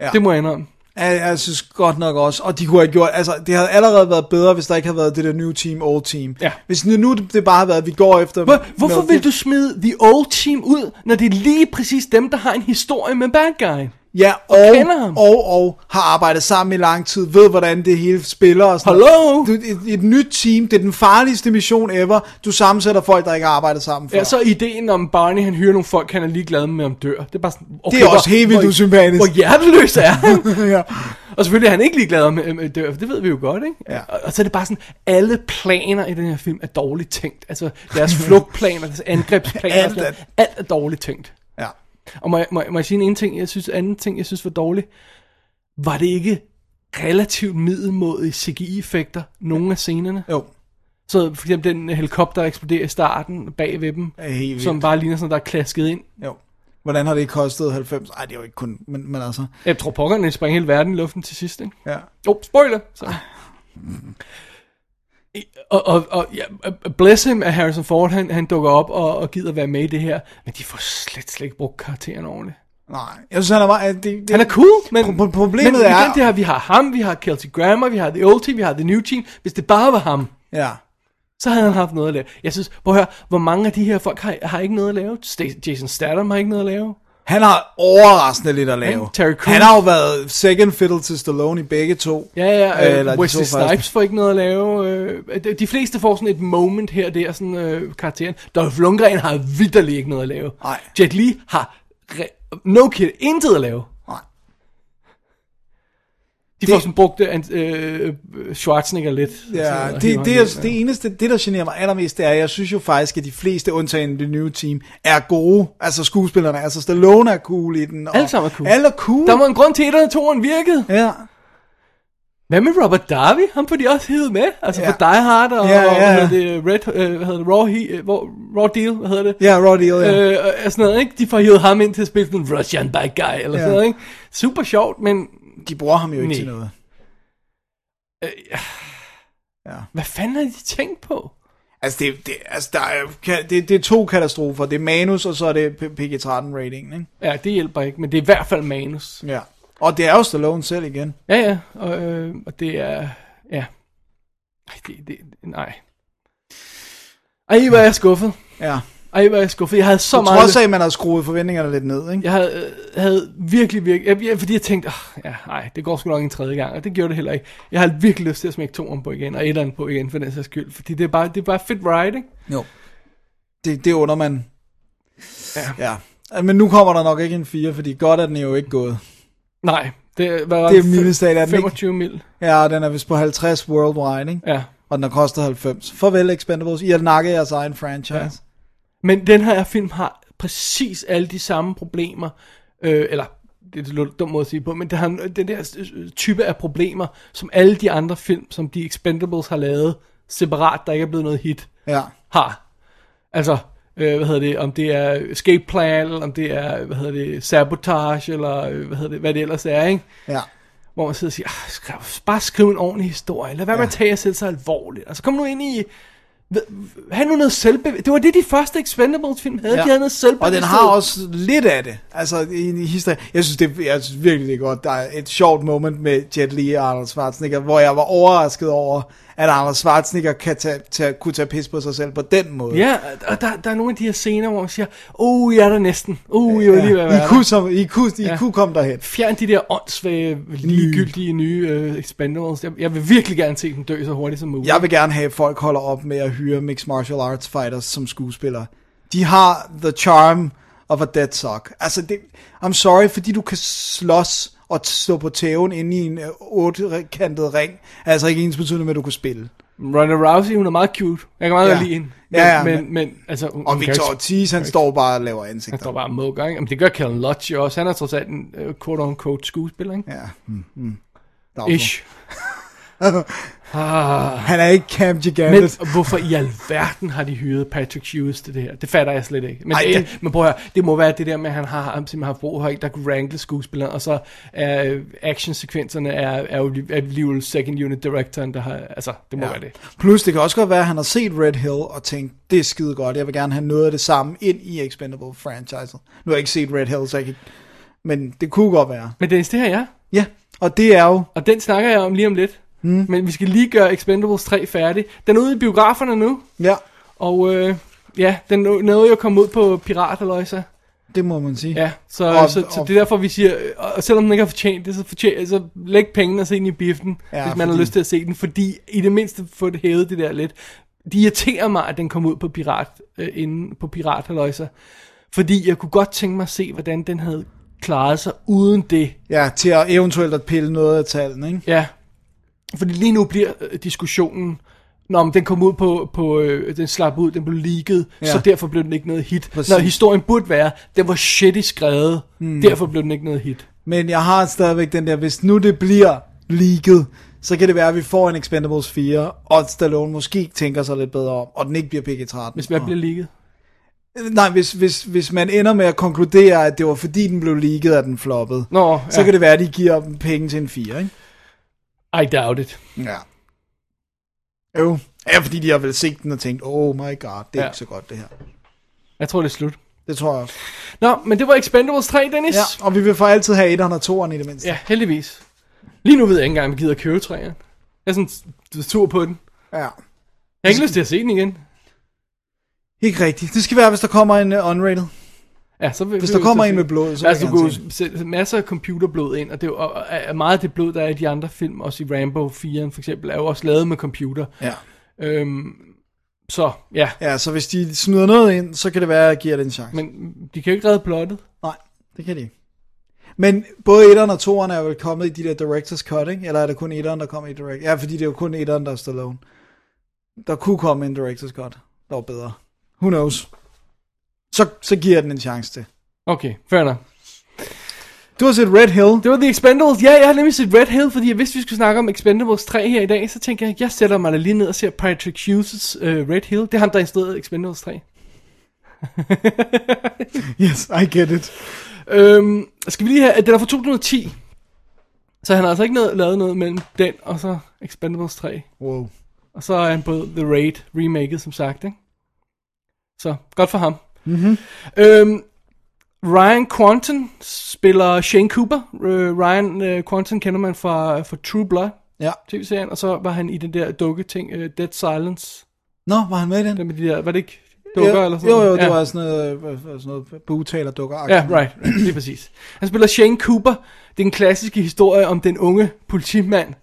Ja. Det må jeg indrømme. Ja, jeg synes godt nok også, og de kunne have gjort, altså det havde allerede været bedre, hvis der ikke havde været det der new team, old team. Ja. Hvis nu nu det bare havde været, at vi går efter... Hvor, hvorfor vil du smide The Old Team ud, når det er lige præcis dem, der har en historie med bad guy? Ja, og og, kender ham. og, og har arbejdet sammen i lang tid, ved hvordan det hele spiller og sådan noget. Du, et, et nyt team, det er den farligste mission ever. Du sammensætter folk, der ikke har arbejdet sammen før. Ja, så ideen om Barney, han hyrer nogle folk, han er ligeglad med, om dør. Det er bare sådan, okay, Det er også hvor- helt vildt usympatisk. Hvor hjerteløs er han. ja. Og selvfølgelig er han ikke ligeglad med, med dør, for det ved vi jo godt, ikke? Ja. Og, og så er det bare sådan, alle planer i den her film er dårligt tænkt. Altså, deres flugtplaner, deres angrebsplaner, Alt alt, alt er dårligt tænkt. ja. Og må, jeg- må, jeg- må jeg sige en ting, jeg synes, anden ting, jeg synes var dårlig? Var det ikke relativt middelmådige CGI-effekter, nogle af scenerne? Jo. Så for eksempel den helikopter, der eksploderer i starten bag ved dem, som bare ligner sådan, der er klasket ind. Jo. Hvordan har det kostet 90? Ej, det er jo ikke kun, men, men altså, Jeg tror pokkerne springer hele verden i luften til sidst, ikke? ja. Jo, oh, spoiler! Så. Og, og, og ja, bless him, at Harrison Ford, han, han dukker op og, og gider være med i det her, men de får slet, slet ikke brugt karakteren ordentligt. Nej, jeg synes, han er meget... Det, det, Han er cool, men, Pro- pro- problemet men igen, er- det her, vi har ham, vi har Kelsey Grammer, vi har The Old Team, vi har The New Team. Hvis det bare var ham, Ja. så havde han haft noget at lave. Jeg synes, prøv at høre, hvor mange af de her folk har, har ikke noget at lave? Jason Statham har ikke noget at lave. Han har overraskende lidt at lave. Han- Terry Crews. Han har jo været second fiddle til Stallone i begge to. Ja, ja, Øh, eller Wesley to første. Snipes får ikke noget at lave. Øh, de- fleste får sådan et moment her og der, sådan øh, karakteren. Dolph Lundgren har vidderligt ikke noget at lave. Nej. Jet Li har, no kid, intet at lave. De får sådan brugt øh, øh, Schwarzenegger lidt. Ja, Sådan, og det, det, er, hjem, det eneste, det der generer mig allermest, det er, at jeg synes jo faktisk, at de fleste, undtagen det nye team, er gode. Altså skuespillerne, altså Stallone er cool i den. Og Alle sammen er cool. Alle er cool. Der var en grund til, at 1 og 2'eren virkede. Ja, Hvad med Robert Darby? Ham får de også hævet med. Altså Ja. ja. for Die Hard og, Ja, og ja. hvad hedder det, Red, øh, hvad hedder det, Raw, he, øh, Raw, Raw Deal, hvad hedder det? ja, Raw Deal, ja. Øh, og sådan noget, ikke? De får hævet ham ind til at spille sådan en Russian bad guy, eller Ja. sådan noget, ikke? Super sjovt, men De bruger ham jo ikke Nej. til noget. øh, Ja. hvad fanden har de tænkt på? Altså, det, det, altså der er, det, det er to katastrofer. Det er manus, og så er det P- PG-13 rating, ikke? Ja, det hjælper ikke, men det er i hvert fald manus. Ja. Og det er jo Stallone selv igen. Ja, ja, og, øh, og det er, ja. Ej, det, det, nej. Ej, hvor er jeg skuffet. Ja. Ej, hvor er jeg skuffet. Jeg havde så Så meget... trods af, at man har skruet forventningerne lidt ned, ikke? Jeg havde, øh, havde virkelig, virkelig, jeg, fordi jeg tænkte, oh, ja, nej, det går sgu nok en tredje gang, og det gjorde det heller ikke. Jeg havde virkelig lyst til at smække toeren på igen, og etteren på igen, for den sags skyld, fordi det er bare, det er bare fedt ride, ikke? Jo. Det, det under man. Ja. ja. Men nu kommer der nok ikke en 4, fordi godt er den jo ikke gået. Nej, det, hvad var Det er minusdag, er den ikke? 25 mil. Ja, den er vist på 50 worldwide, ikke? Ja. Og den har kostet 90. Farvel Expendables. I har nakket jeres egen franchise. Ja. Men den her film har præcis alle de samme problemer, øh, eller det er lidt dumt måde at sige på, men det har den der øh, type af problemer, som alle de andre film, som de Expendables har lavet separat, der ikke er blevet noget hit, Ja. har. Altså, øh, hvad hedder det, om det er escape plan, eller om det er, hvad hedder det, sabotage, eller øh, hvad hedder det, hvad det ellers er, ikke? Ja. Hvor man sidder og siger, ah, skriv, bare skriv en ordentlig historie, lad være med Ja. at tage jer selv så alvorligt. Altså kom nu ind i, have nu noget selvbevidst. Det var det, de første Expendables film havde, ja. de havde noget Og selvbevidst. den har også lidt af det. Altså, i, i historie. Jeg synes, det, jeg synes virkelig, det er godt. Der er et sjovt moment med Jet Li og Arnold Schwarzenegger, hvor jeg var overrasket over, at Arnold Schwarzenegger kan tage, tage, kunne tage pis på sig selv på den måde. Ja, og der, der er nogle af de her scener, hvor man siger, uh, jeg er der næsten. Uh, jeg vil lige være I kunne, som, I kunne, I Ja. kunne komme derhen. Fjern de der åndssvage, ligegyldige nye uh, Expendables. Jeg, jeg vil virkelig gerne se dem dø så hurtigt som muligt. Jeg vil gerne have, at folk holder op med at hyre mixed martial arts fighters som skuespillere. De har the charm of a dead sock. Altså, det, I'm sorry, fordi du kan slås og stå på tæven inde i en øh, ottekantet ring, er altså ikke ens betydende med, at du kan spille. Ronda Rousey, hun er meget cute. Jeg kan meget Ja. godt lide hende. Men, Ja, ja, men, men- men, altså, hun, Og hun Victor ikke- Ortiz, han står bare og laver ansigter. Han står bare og mukker, ikke? Jamen, det gør Kellen Lodge også. Han er trods alt en uh, quote-unquote skuespiller, ikke? Ja. Mm, mm. Ish. ah. Han er ikke Cam Men Gigantet. hvorfor i alverden har de hyret Patrick Hughes til det her? Det fatter jeg slet ikke. Men, Ej, det, det- men prøv at høre, det må være det der med, at han har, han simpelthen har brug for en, der kunne wrangle skuespilleren, og så er øh, actionsekvenserne er, er jo li- alligevel second unit directoren, der har, altså, det må ja. være det. Plus, det kan også godt være, at han har set Red Hill og tænkt, det er skide godt, jeg vil gerne have noget af det samme ind i Expendable franchise. Nu har jeg ikke set Red Hill, så jeg kan ikke... Men det kunne godt være. Men det, det her, ja. Ja, og det er jo... Og den snakker jeg om lige om lidt. Mm. Men vi skal lige gøre Expendables 3 færdig. Den er ude i biograferne nu. Ja, Og øh, ja, den nå- nåede jo at komme ud på Pirat, eller det må man sige. Ja, så, Og- så, så og- det er derfor, vi siger, øh, og selvom den ikke har fortjent det, så, fortjent, så læg pengene og se den i biffen, Ja, hvis man fordi- har lyst til at se den, fordi i det mindste få det hævet det der lidt. Det irriterer mig, at den kom ud på Pirat, øh, inde på Pirat, halløjsa. fordi jeg kunne godt tænke mig at se, hvordan den havde klaret sig uden det. Ja, til at eventuelt at pille noget af tallene, ikke? Ja, fordi lige nu bliver øh, diskussionen, Nå, men den kom ud på, på øh, den slap ud, den blev leaget, Ja. så derfor blev den ikke noget hit. Præcis. Når historien burde være, den var shitty skrevet, mm. derfor blev den ikke noget hit. Men jeg har stadigvæk den der, hvis nu det bliver leaget, så kan det være, at vi får en Expendables 4, og Stallone måske tænker sig lidt bedre om, og den ikke bliver PG-13. Hvis hvad Og- bliver leaget? Nej, hvis, hvis, hvis man ender med at konkludere, at det var fordi den blev leaget, at den floppede, Nå, så ja. kan det være, at de giver dem penge til en 4, ikke? I doubt it. Ja. Jo. Ja, fordi de har vel set den og tænkt, oh my god, det er ja. Ikke så godt det her. Jeg tror, det er slut. Det tror jeg også. Nå, men det var Expendables 3, Dennis. Ja, og vi vil for altid have 1'eren og 2'eren i det mindste. ja heldigvis. Lige nu ved jeg ikke engang, om jeg gider købe 3'eren. Jeg er sådan tur på den. ja. Jeg har ikke lyst til at se den igen. Ikke rigtigt. Det skal være, hvis der kommer en uh, unrated. Ja, så vil, Hvis der kommer så en med blod, så altså, du jo sætte masser af computerblod ind, og det og, og meget af det blod, der er i de andre film, også i Rambo 4 for eksempel, er jo også lavet med computer. Ja. Øhm, så, ja. Ja, så hvis de snyder noget ind, så kan det være, at jeg giver det en chance. Men de kan jo ikke redde plottet. Nej, det kan de ikke. Men både etteren og toeren er vel kommet i de der director's cut, ikke? Eller er det kun etteren, der kommer i direct? Ja, fordi det er jo kun etteren, der er Stallone. Der kunne komme en director's cut, der var bedre. Who knows? Så, så giver jeg den en chance til. Okay, fair enough. Du har set Red Hill. Det var The Expendables. Ja, jeg har nemlig set Red Hill, fordi jeg vidste, vi skulle snakke om Expendables 3 her i dag. Så tænker jeg, jeg sætter mig lige ned og ser Patrick Hughes' uh, Red Hill. Det er ham, der instruerede Expendables 3. Yes, I get it. Øhm, skal vi lige have, den er fra 2010. Så han har altså ikke noget, lavet noget mellem den og så Expendables 3. Wow. Og så er han på The Raid remaket, som sagt, ikke? Så, godt for ham. Mhm. Øhm, Ryan Quanten spiller Shane Cooper. Øh, Ryan øh, Quanten kender man fra, fra True Blood, Ja. tv-serien, og så var han i den der dukke ting, uh, Dead Silence. Nå, var han med i den? Den med de der, var det ikke dukker jo, eller sådan jo, jo, noget? det Ja. var sådan noget, hvad- hvad- sådan noget bugtaler dukker. Ja, right. Lige præcis. Han spiller Shane Cooper. Det er en klassisk historie om den unge politimand.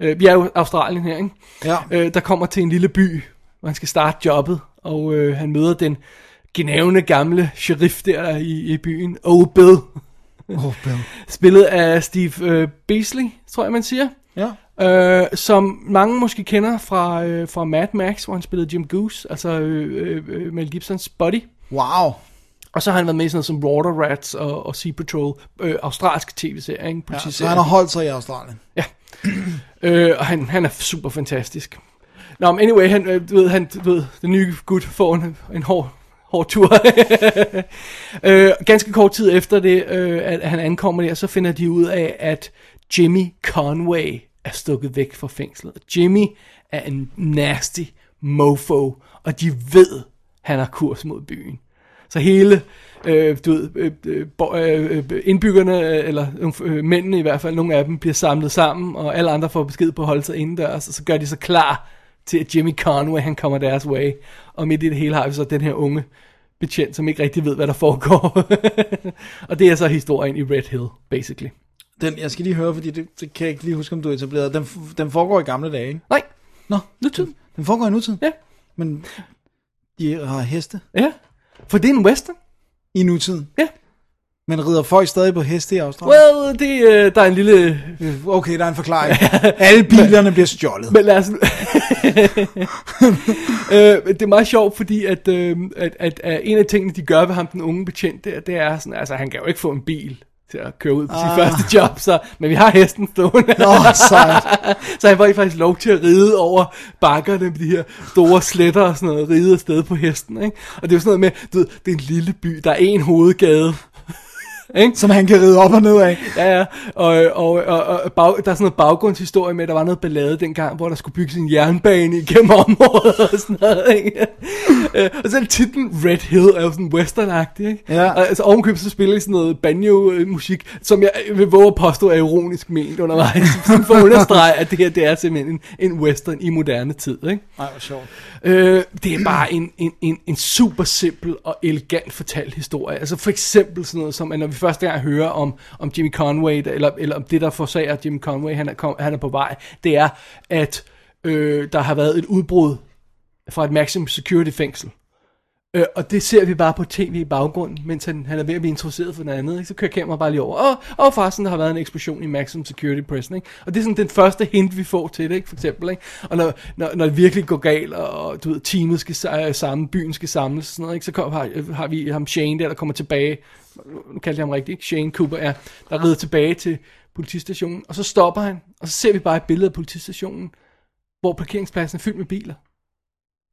Øh, vi er jo Australien her, ikke? Ja. Øh, der kommer til en lille by, hvor han skal starte jobbet, og øh, han møder den genævne gamle sheriff der i, i byen, Oh Bill. Oh, Bill. Spillet af Steve øh, Beasley, tror jeg man siger. Ja. Øh, som mange måske kender fra, øh, fra Mad Max, hvor han spillede Jim Goose, altså øh, øh, øh, Mel Gibsons buddy. Wow. Og så har han været med i sådan noget som Water Rats og, og Sea Patrol, øh, australske tv-serier, ikke? Ja, så han har holdt sig i Australien. Øh, og han, han er super fantastisk. Nå, men anyway, han, øh, du ved, han, du ved, den nye gut får en, en hård, hård tur. øh, ganske kort tid efter det, øh, at han ankommer der, så finder de ud af, at Jimmy Conway er stukket væk fra fængslet. Jimmy er en nasty mofo, og de ved, han har kurs mod byen. Så hele, øh, du ved, øh, øh, bo- øh, øh indbyggerne, øh, eller øh, mændene i hvert fald, nogle af dem bliver samlet sammen, og alle andre får besked på at holde sig indendørs, og så gør de sig klar til, at Jimmy Conway, han kommer deres way. Og midt i det hele har vi så den her unge betjent, som ikke rigtig ved, hvad der foregår. og det er så historien i Red Hill, basically. Den, jeg skal lige høre, fordi det, det kan jeg ikke lige huske, om du har etableret. Den, den foregår i gamle dage, ikke? Nej, Nå, nutiden. den foregår i nutiden? Ja. Men de har heste Ja, for det er en western. i nutiden? Ja. Men rider folk stadig på heste i Australien? Well, det, øh, der er en lille Okay, der er en forklaring. Alle bilerne bliver stjålet. Men lad os... øh, det er meget sjovt, fordi at, øh, at, at, at en af tingene, de gør ved ham, den unge betjent der, det er sådan, altså han kan jo ikke få en bil til at køre ud på sit Ah. første job, så, men vi har hesten stående. Nå, sejt. så han får faktisk lov til at ride over bakkerne med de her store sletter og sådan noget, ride afsted på hesten, ikke? Og det er jo sådan noget med, du ved, det er en lille by, der er en hovedgade, ikke? Som han kan ride op og ned af. Ja, ja, og, og, og, og bag, der er sådan noget baggrundshistorie med, at der var noget ballade dengang, hvor der skulle bygges en jernbane igennem området og sådan noget, ikke? Øh, og så er titlen Red Hill er jo sådan westernagtig, ikke? Ja. Og, altså ovenkøbet så spiller sådan noget banjo-musik, som jeg vil våge at påstå er ironisk ment undervejs, sådan for at understrege, at det her det er simpelthen en, en western i moderne tid, ikke? Ej, hvor sjovt. Øh, det er bare en, en, en, en super simpel og elegant fortalt historie. Altså for eksempel sådan noget som, at når vi første gang hører om, om Jimmy Conway, eller, eller om det, der forsager Jimmy Conway, han er, kom, han er på vej, det er, at øh, der har været et udbrud fra et maximum security fængsel. Øh, og det ser vi bare på tv i baggrunden, mens han, han er ved at blive introduceret for noget andet. Ikke? Så kører kameraet bare lige over. Og, og forresten, der har været en eksplosion i Maximum Security Prison. Ikke? Og det er sådan den første hint, vi får til det, ikke? for eksempel. Ikke? Og når, når, når det virkelig går galt, og du ved, teamet skal sa- øh, sammen, byen skal samles, sådan noget, ikke? så kom, har, har vi ham Shane der, der kommer tilbage. Nu kaldte jeg ham rigtigt, ikke? Shane Cooper, ja, der rider tilbage til politistationen. Og så stopper han, og så ser vi bare et billede af politistationen, hvor parkeringspladsen er fyldt med biler.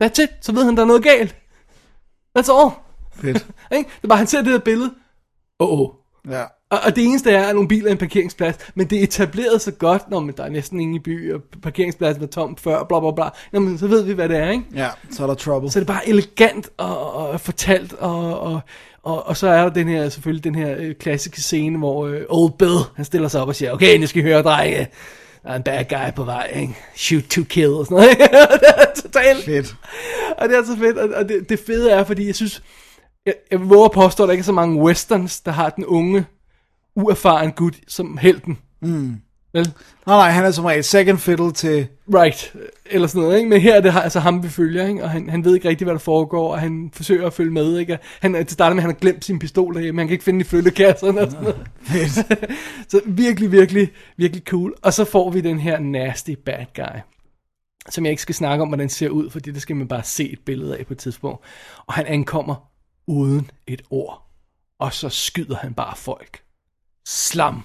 That's it. Så ved han, der er noget galt. That's all. Fedt. Ikke? Det er bare, han ser det der billede. Åh, oh, oh. Ja. Og, og det eneste er, at nogle biler er en parkeringsplads, men det er etableret så godt, når man, der er næsten ingen i by, og parkeringspladsen var tom før, bla bla bla. Nå, men så ved vi, hvad det er, ikke? Ja, så er der trouble. Så det er bare elegant og, og fortalt, og, og, og, og så er der den her, selvfølgelig den her øh, klassiske scene, hvor øh, Old Bill, han stiller sig op og siger, okay, nu skal I høre, drenge, der er en bad guy på vej, ikke? Shoot to kill, og sådan noget, ikke? det er totalt Fedt. og det er så fedt, og, det, det fede er, fordi jeg synes, jeg, jeg våger at påstå, at der ikke er så mange westerns, der har den unge, uerfaren gut som helten. Mm. Vel? Nej, nej, han er som regel second fiddle til... Right, eller sådan noget, ikke? Men her er det altså ham, vi følger, ikke? Og han, han ved ikke rigtig, hvad der foregår, og han forsøger at følge med, ikke? Og Han, det starter med, han har glemt sin pistol derhjemme, han kan ikke finde den i flyttekasserne og sådan noget. så virkelig, virkelig, virkelig cool. Og så får vi den her nasty bad guy, som jeg ikke skal snakke om, hvordan ser ud, fordi det skal man bare se et billede af på et tidspunkt. Og han ankommer uden et ord, og så skyder han bare folk. Slam.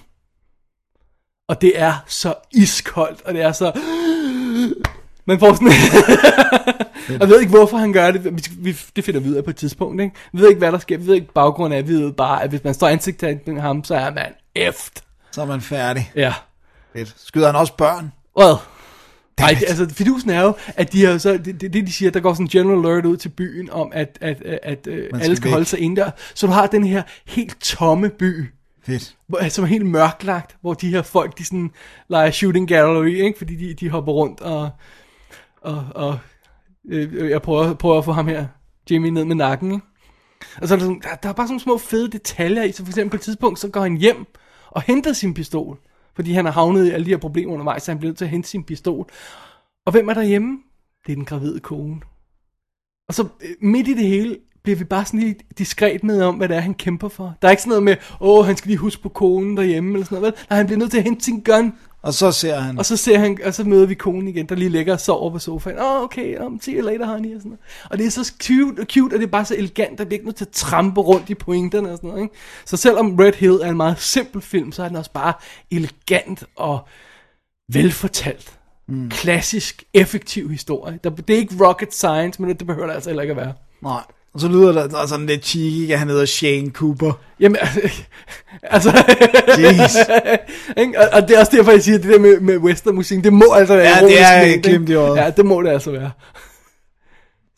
Og det er så iskoldt, og det er så... Man får sådan... jeg ved ikke, hvorfor han gør det. Vi, det finder vi ud af på et tidspunkt, ikke? Vi ved ikke, hvad der sker. Vi ved ikke baggrunden af. Vi ved bare, at hvis man står ansigt til ham, så er man eft. Så er man færdig. Ja. Fedt. Skyder han også børn? Well, Nej, altså fidusen er jo, at de har så, det, det, de siger, der går sådan en general alert ud til byen, om at, at, at, at øh, alle skal væk. holde sig inde der. Så du har den her helt tomme by, Fedt. hvor- altså, som er helt mørklagt, hvor de her folk, de sådan leger shooting gallery, ikke? fordi de, de hopper rundt, og, og, og øh, jeg prøver, prøver at få ham her, Jimmy, ned med nakken, ikke? Og så er der, sådan, der, der er bare sådan små fede detaljer i, så for eksempel på et tidspunkt, så går han hjem og henter sin pistol, fordi han har havnet i alle de her problemer undervejs, så han bliver nødt til at hente sin pistol. Og hvem er derhjemme? Det er den gravide kone. Og så øh, midt i det hele bliver vi bare sådan lige diskret med om, hvad det er, han kæmper for. Der er ikke sådan noget med, åh, han skal lige huske på konen derhjemme, eller sådan noget. vel? Nej, han bliver nødt til at hente sin gun. Og så ser han... Og så ser han, og så møder vi konen igen, der lige ligger og sover på sofaen. Åh, oh, okay, um, see you later, honey, og sådan noget. Og det er så cute, og cute, og det er bare så elegant, der bliver ikke nødt til at trampe rundt i pointerne og sådan noget, ikke? Så selvom Red Hill er en meget simpel film, så er den også bare elegant og velfortalt. Mm. Klassisk, effektiv historie. Der, det er ikke rocket science, men det behøver det altså heller ikke at være. Nej. Og så lyder der der er sådan lidt cheeky, at han hedder Shane Cooper. Jamen, altså... Jeez. Og, og det er også derfor, jeg siger, at det der med, med westernmusik, det må altså være Ja, det er glimt i øjet. Ja, det må det altså være.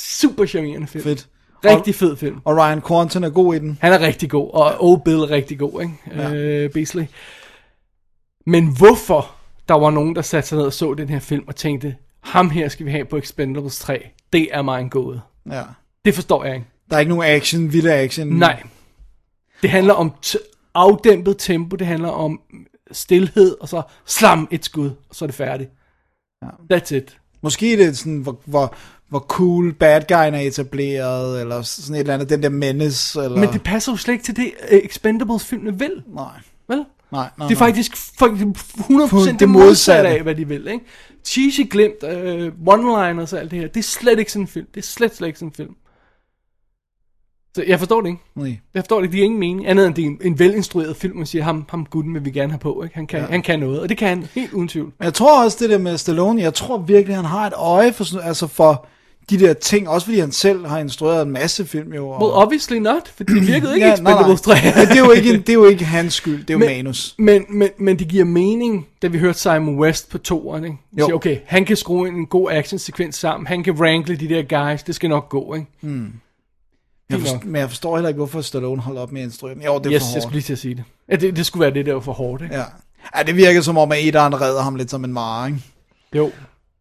Super charmerende film. Fedt. Rigtig fed film. Og Ryan Quanten er god i den. Han er rigtig god, og Old Bill er rigtig god, ikke? Ja. Øh, Beasley. Men hvorfor der var nogen, der satte sig ned og så den her film og tænkte, ham her skal vi have på Expendables 3, det er mig en gåde. Ja. Det forstår jeg ikke. Der er ikke nogen action, vild action. Nej. Det handler om t- afdæmpet tempo, det handler om stillhed, og så slam et skud, og så er det færdigt. Ja. That's it. Måske er det sådan, hvor, hvor, hvor cool bad guyen er etableret, eller sådan et eller andet, den der menace, eller... Men det passer jo slet ikke til det, uh, Expendables-filmene vil. Nej. Vel? Nej, nej, Det er nej. faktisk for- 100% det, det modsatte af, hvad de vil. Ikke? Cheesy glimt, uh, one-liners og alt det her, det er slet ikke sådan en film. Det er slet, slet ikke sådan en film. Så jeg forstår det ikke. Nej. Jeg forstår det ikke. Det er ingen mening. Andet end det er en, en velinstrueret film, man siger, ham, ham gutten vil vi gerne have på. Ikke? Han, kan, ja. han kan noget, og det kan han helt uden tvivl. Men jeg tror også det der med Stallone, jeg tror virkelig, han har et øje for, sådan- altså for de der ting, også fordi han selv har instrueret en masse film jo. Og... Well, obviously not, for det virkede ikke ja, nej, nej. Expendables 3. Men det er, jo ikke, det er jo ikke hans skyld, det er jo men, manus. Men, men, men det giver mening, da vi hørte Simon West på toeren, ikke? Jo. Siger, okay, han kan skrue en god actionsekvens sammen, han kan wrangle de der guys, det skal nok gå, ikke? Hmm. Jeg forstår, men jeg forstår heller ikke, hvorfor Stallone holder op med at instruere. Jo, det er yes, for jeg hårdt. skulle lige til at sige det. Ja, det, det skulle være det, der var for hårdt, ikke? Ja. ja, det virker som om, at Edaren redder ham lidt som en mare, ikke? Jo.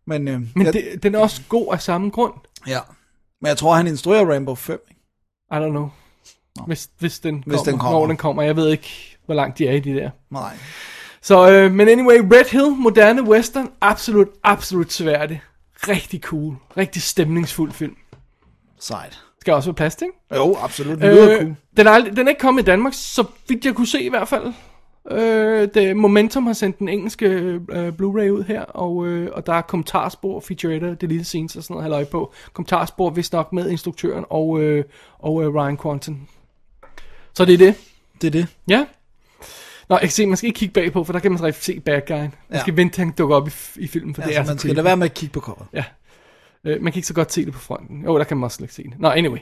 Men, øh, Men jeg, det, den er også god af samme grund. ja. Men jeg tror, han instruerer Rambo 5. Ikke? I don't know. Hvis, hvis, den, Hvis kommer, den kommer. Når den kommer. Jeg ved ikke, hvor langt de er i de der. Nej. Så, øh, men anyway, Red Hill, moderne western, absolut, absolut sværdig. Rigtig cool. Rigtig stemningsfuld film. Sejt. Skal også være ikke? Jo, absolut. Det lyder cool. den, er, aldrig- den er ikke kommet i Danmark, så vidt jeg kunne se i hvert fald. Øh, det, Momentum har sendt den engelske øh, Blu-ray ud her, og, øh, og der er kommentarspor, featurette, deleted scenes og sådan noget halløj på. Kommentarspor vist nok med instruktøren og, øh, og øh, Ryan Quanten. Så det er det. Det er det. Ja. Nå, jeg kan se, man skal ikke kigge bagpå, for der kan man rigtig se bad guyen. Man Ja. skal vente, til han dukker op i, i filmen, for det Altså, er så man skal lade være med at kigge på coveret. Ja. Øh, man kan ikke så godt se det på fronten. Jo, der kan man også ikke se det. Nå, anyway.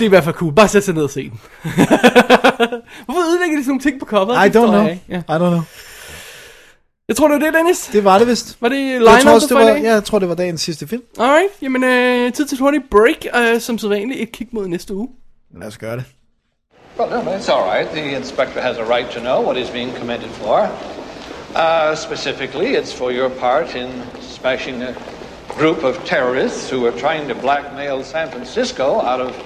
Det er i hvert fald cool. Bare sæt sig ned og se den. Hvorfor ødelægger de sådan nogle ting på coveret? I don't know. jeg. Ja. I don't know. Jeg tror, det var det, Dennis. Det var det vist. Var det Jeg line tror, også, det for var, i dag? ja, jeg tror, det var dagens sidste film. Alright, jamen øh, tid til et hurtigt break. Øh, som sædvanligt et kig mod næste uge. Lad os gøre det. Well, no, it's all right. The inspector has a right to know what he's being commended for. Uh, specifically, it's for your part in smashing a group of terrorists who were trying to blackmail San Francisco out of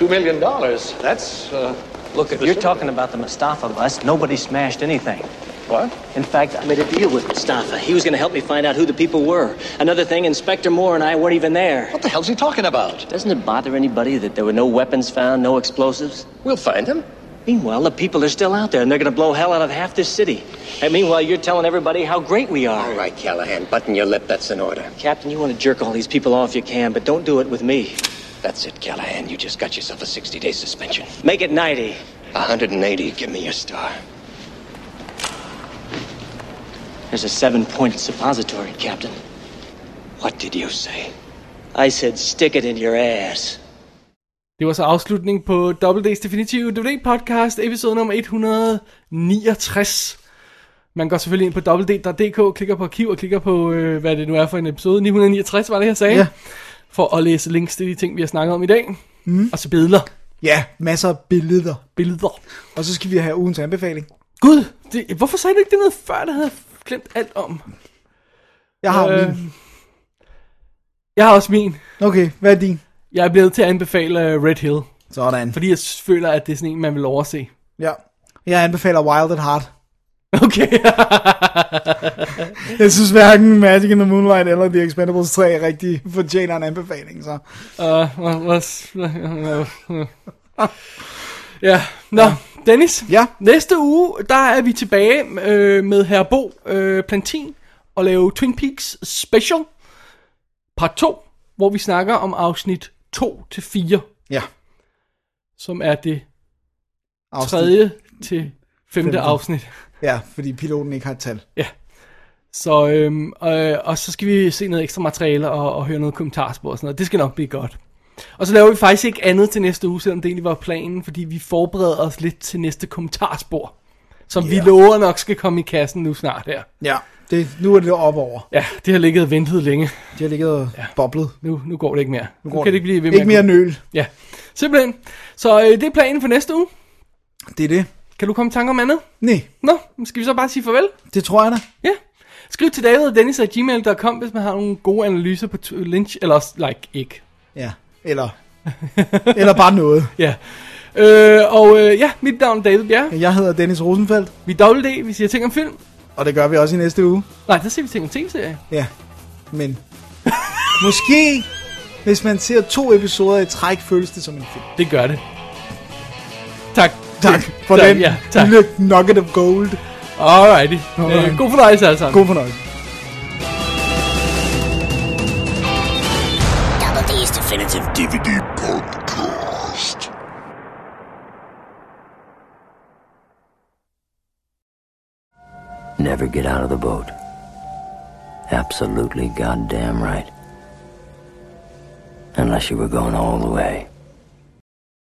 Two million dollars. That's, uh... Look, if you're talking about the Mustafa bus, nobody smashed anything. What? In fact, I made a deal with Mustafa. He was going to help me find out who the people were. Another thing, Inspector Moore and I weren't even there. What the hell's he talking about? Doesn't it bother anybody that there were no weapons found, no explosives? We'll find him. Meanwhile, the people are still out there, and they're going to blow hell out of half this city. And meanwhile, you're telling everybody how great we are. All right, Callahan, button your lip. That's an order. Captain, you want to jerk all these people off, you can, but don't do it with me. That's it, Callahan. You just got yourself a 60-day suspension. Make it 90. 180. Give me your star. There's a seven-pointed suppository, Captain. What did you say? I said stick it in your ass. Det var så afslutning på WD's Definitive DVD podcast, episode nummer 169. Man går selvfølgelig ind på www.dk, klikker på arkiv og klikker på, øh, hvad det nu er for en episode. 969 var det, jeg sagde. Ja. For at læse links til de ting, vi har snakket om i dag. Mm. Og så billeder. Ja, masser af billeder. Billeder. Og så skal vi have ugens anbefaling. Gud, det, hvorfor sagde du ikke det noget før, der havde glemt alt om? Jeg har Øh, min. Jeg har også min. Okay, hvad er din? Jeg er blevet til at anbefale øh, Red Hill. Sådan. Fordi jeg s- føler, at det er sådan en, man vil overse. Ja. Jeg anbefaler Wild at Heart. Okay. Jeg synes hverken Magic in the Moonlight eller The Expendables 3 rigtig fortjener en anbefaling, så. Uh, hvad, hvad, ja, nå, Dennis. Ja. Næste uge, der er vi tilbage øh, med herr Bo øh, Plantin og lave Twin Peaks Special part 2, hvor vi snakker om afsnit 2 til 4, Ja. som er det Afsnit. tredje til femte, Femte. afsnit. Ja, fordi piloten ikke har et tal. Ja. Så, øhm, øh, og så skal vi se noget ekstra materiale og, og høre noget kommentarspor og sådan noget. Det skal nok blive godt. Og så laver vi faktisk ikke andet til næste uge, selvom det egentlig var planen, fordi vi forbereder os lidt til næste kommentarspor. Som yeah. vi lover nok skal komme i kassen nu snart her. Ja, det, nu er det op over. Ja, det har ligget og ventet længe. De har ligget og ja. boblet. Nu, nu går det ikke mere. Nu, går kan det. det ikke blive ved med Ikke mere nøl. Ja, simpelthen. Så øh, det er planen for næste uge. Det er det. Kan du komme i tanker om andet? Nej, Nå, skal vi så bare sige farvel? det tror jeg da. Ja. Skriv til David og Dennis at gmail.com, hvis man har nogle gode analyser på Lynch, eller også, like, ikke. Ja, eller, eller bare noget. Ja. Øh, og øh, ja, mit navn er David Bjerg. Jeg hedder Dennis Rosenfeldt, Vi er Double D, vi siger ting om film. Og det gør vi også i næste uge. Nej, der siger vi ting om tv-serier. Ja, men måske, hvis man ser to episoder i træk, føles det som en film. Det gør det. Tak. Tak for tak, den Ja, tak. lille nugget of gold. Alrighty. Alright. Øh, god fornøjelse alle sammen. God fornøjelse. Double D's Definitive DVD Never get out of the boat. Absolutely goddamn right. Unless you were going all the way.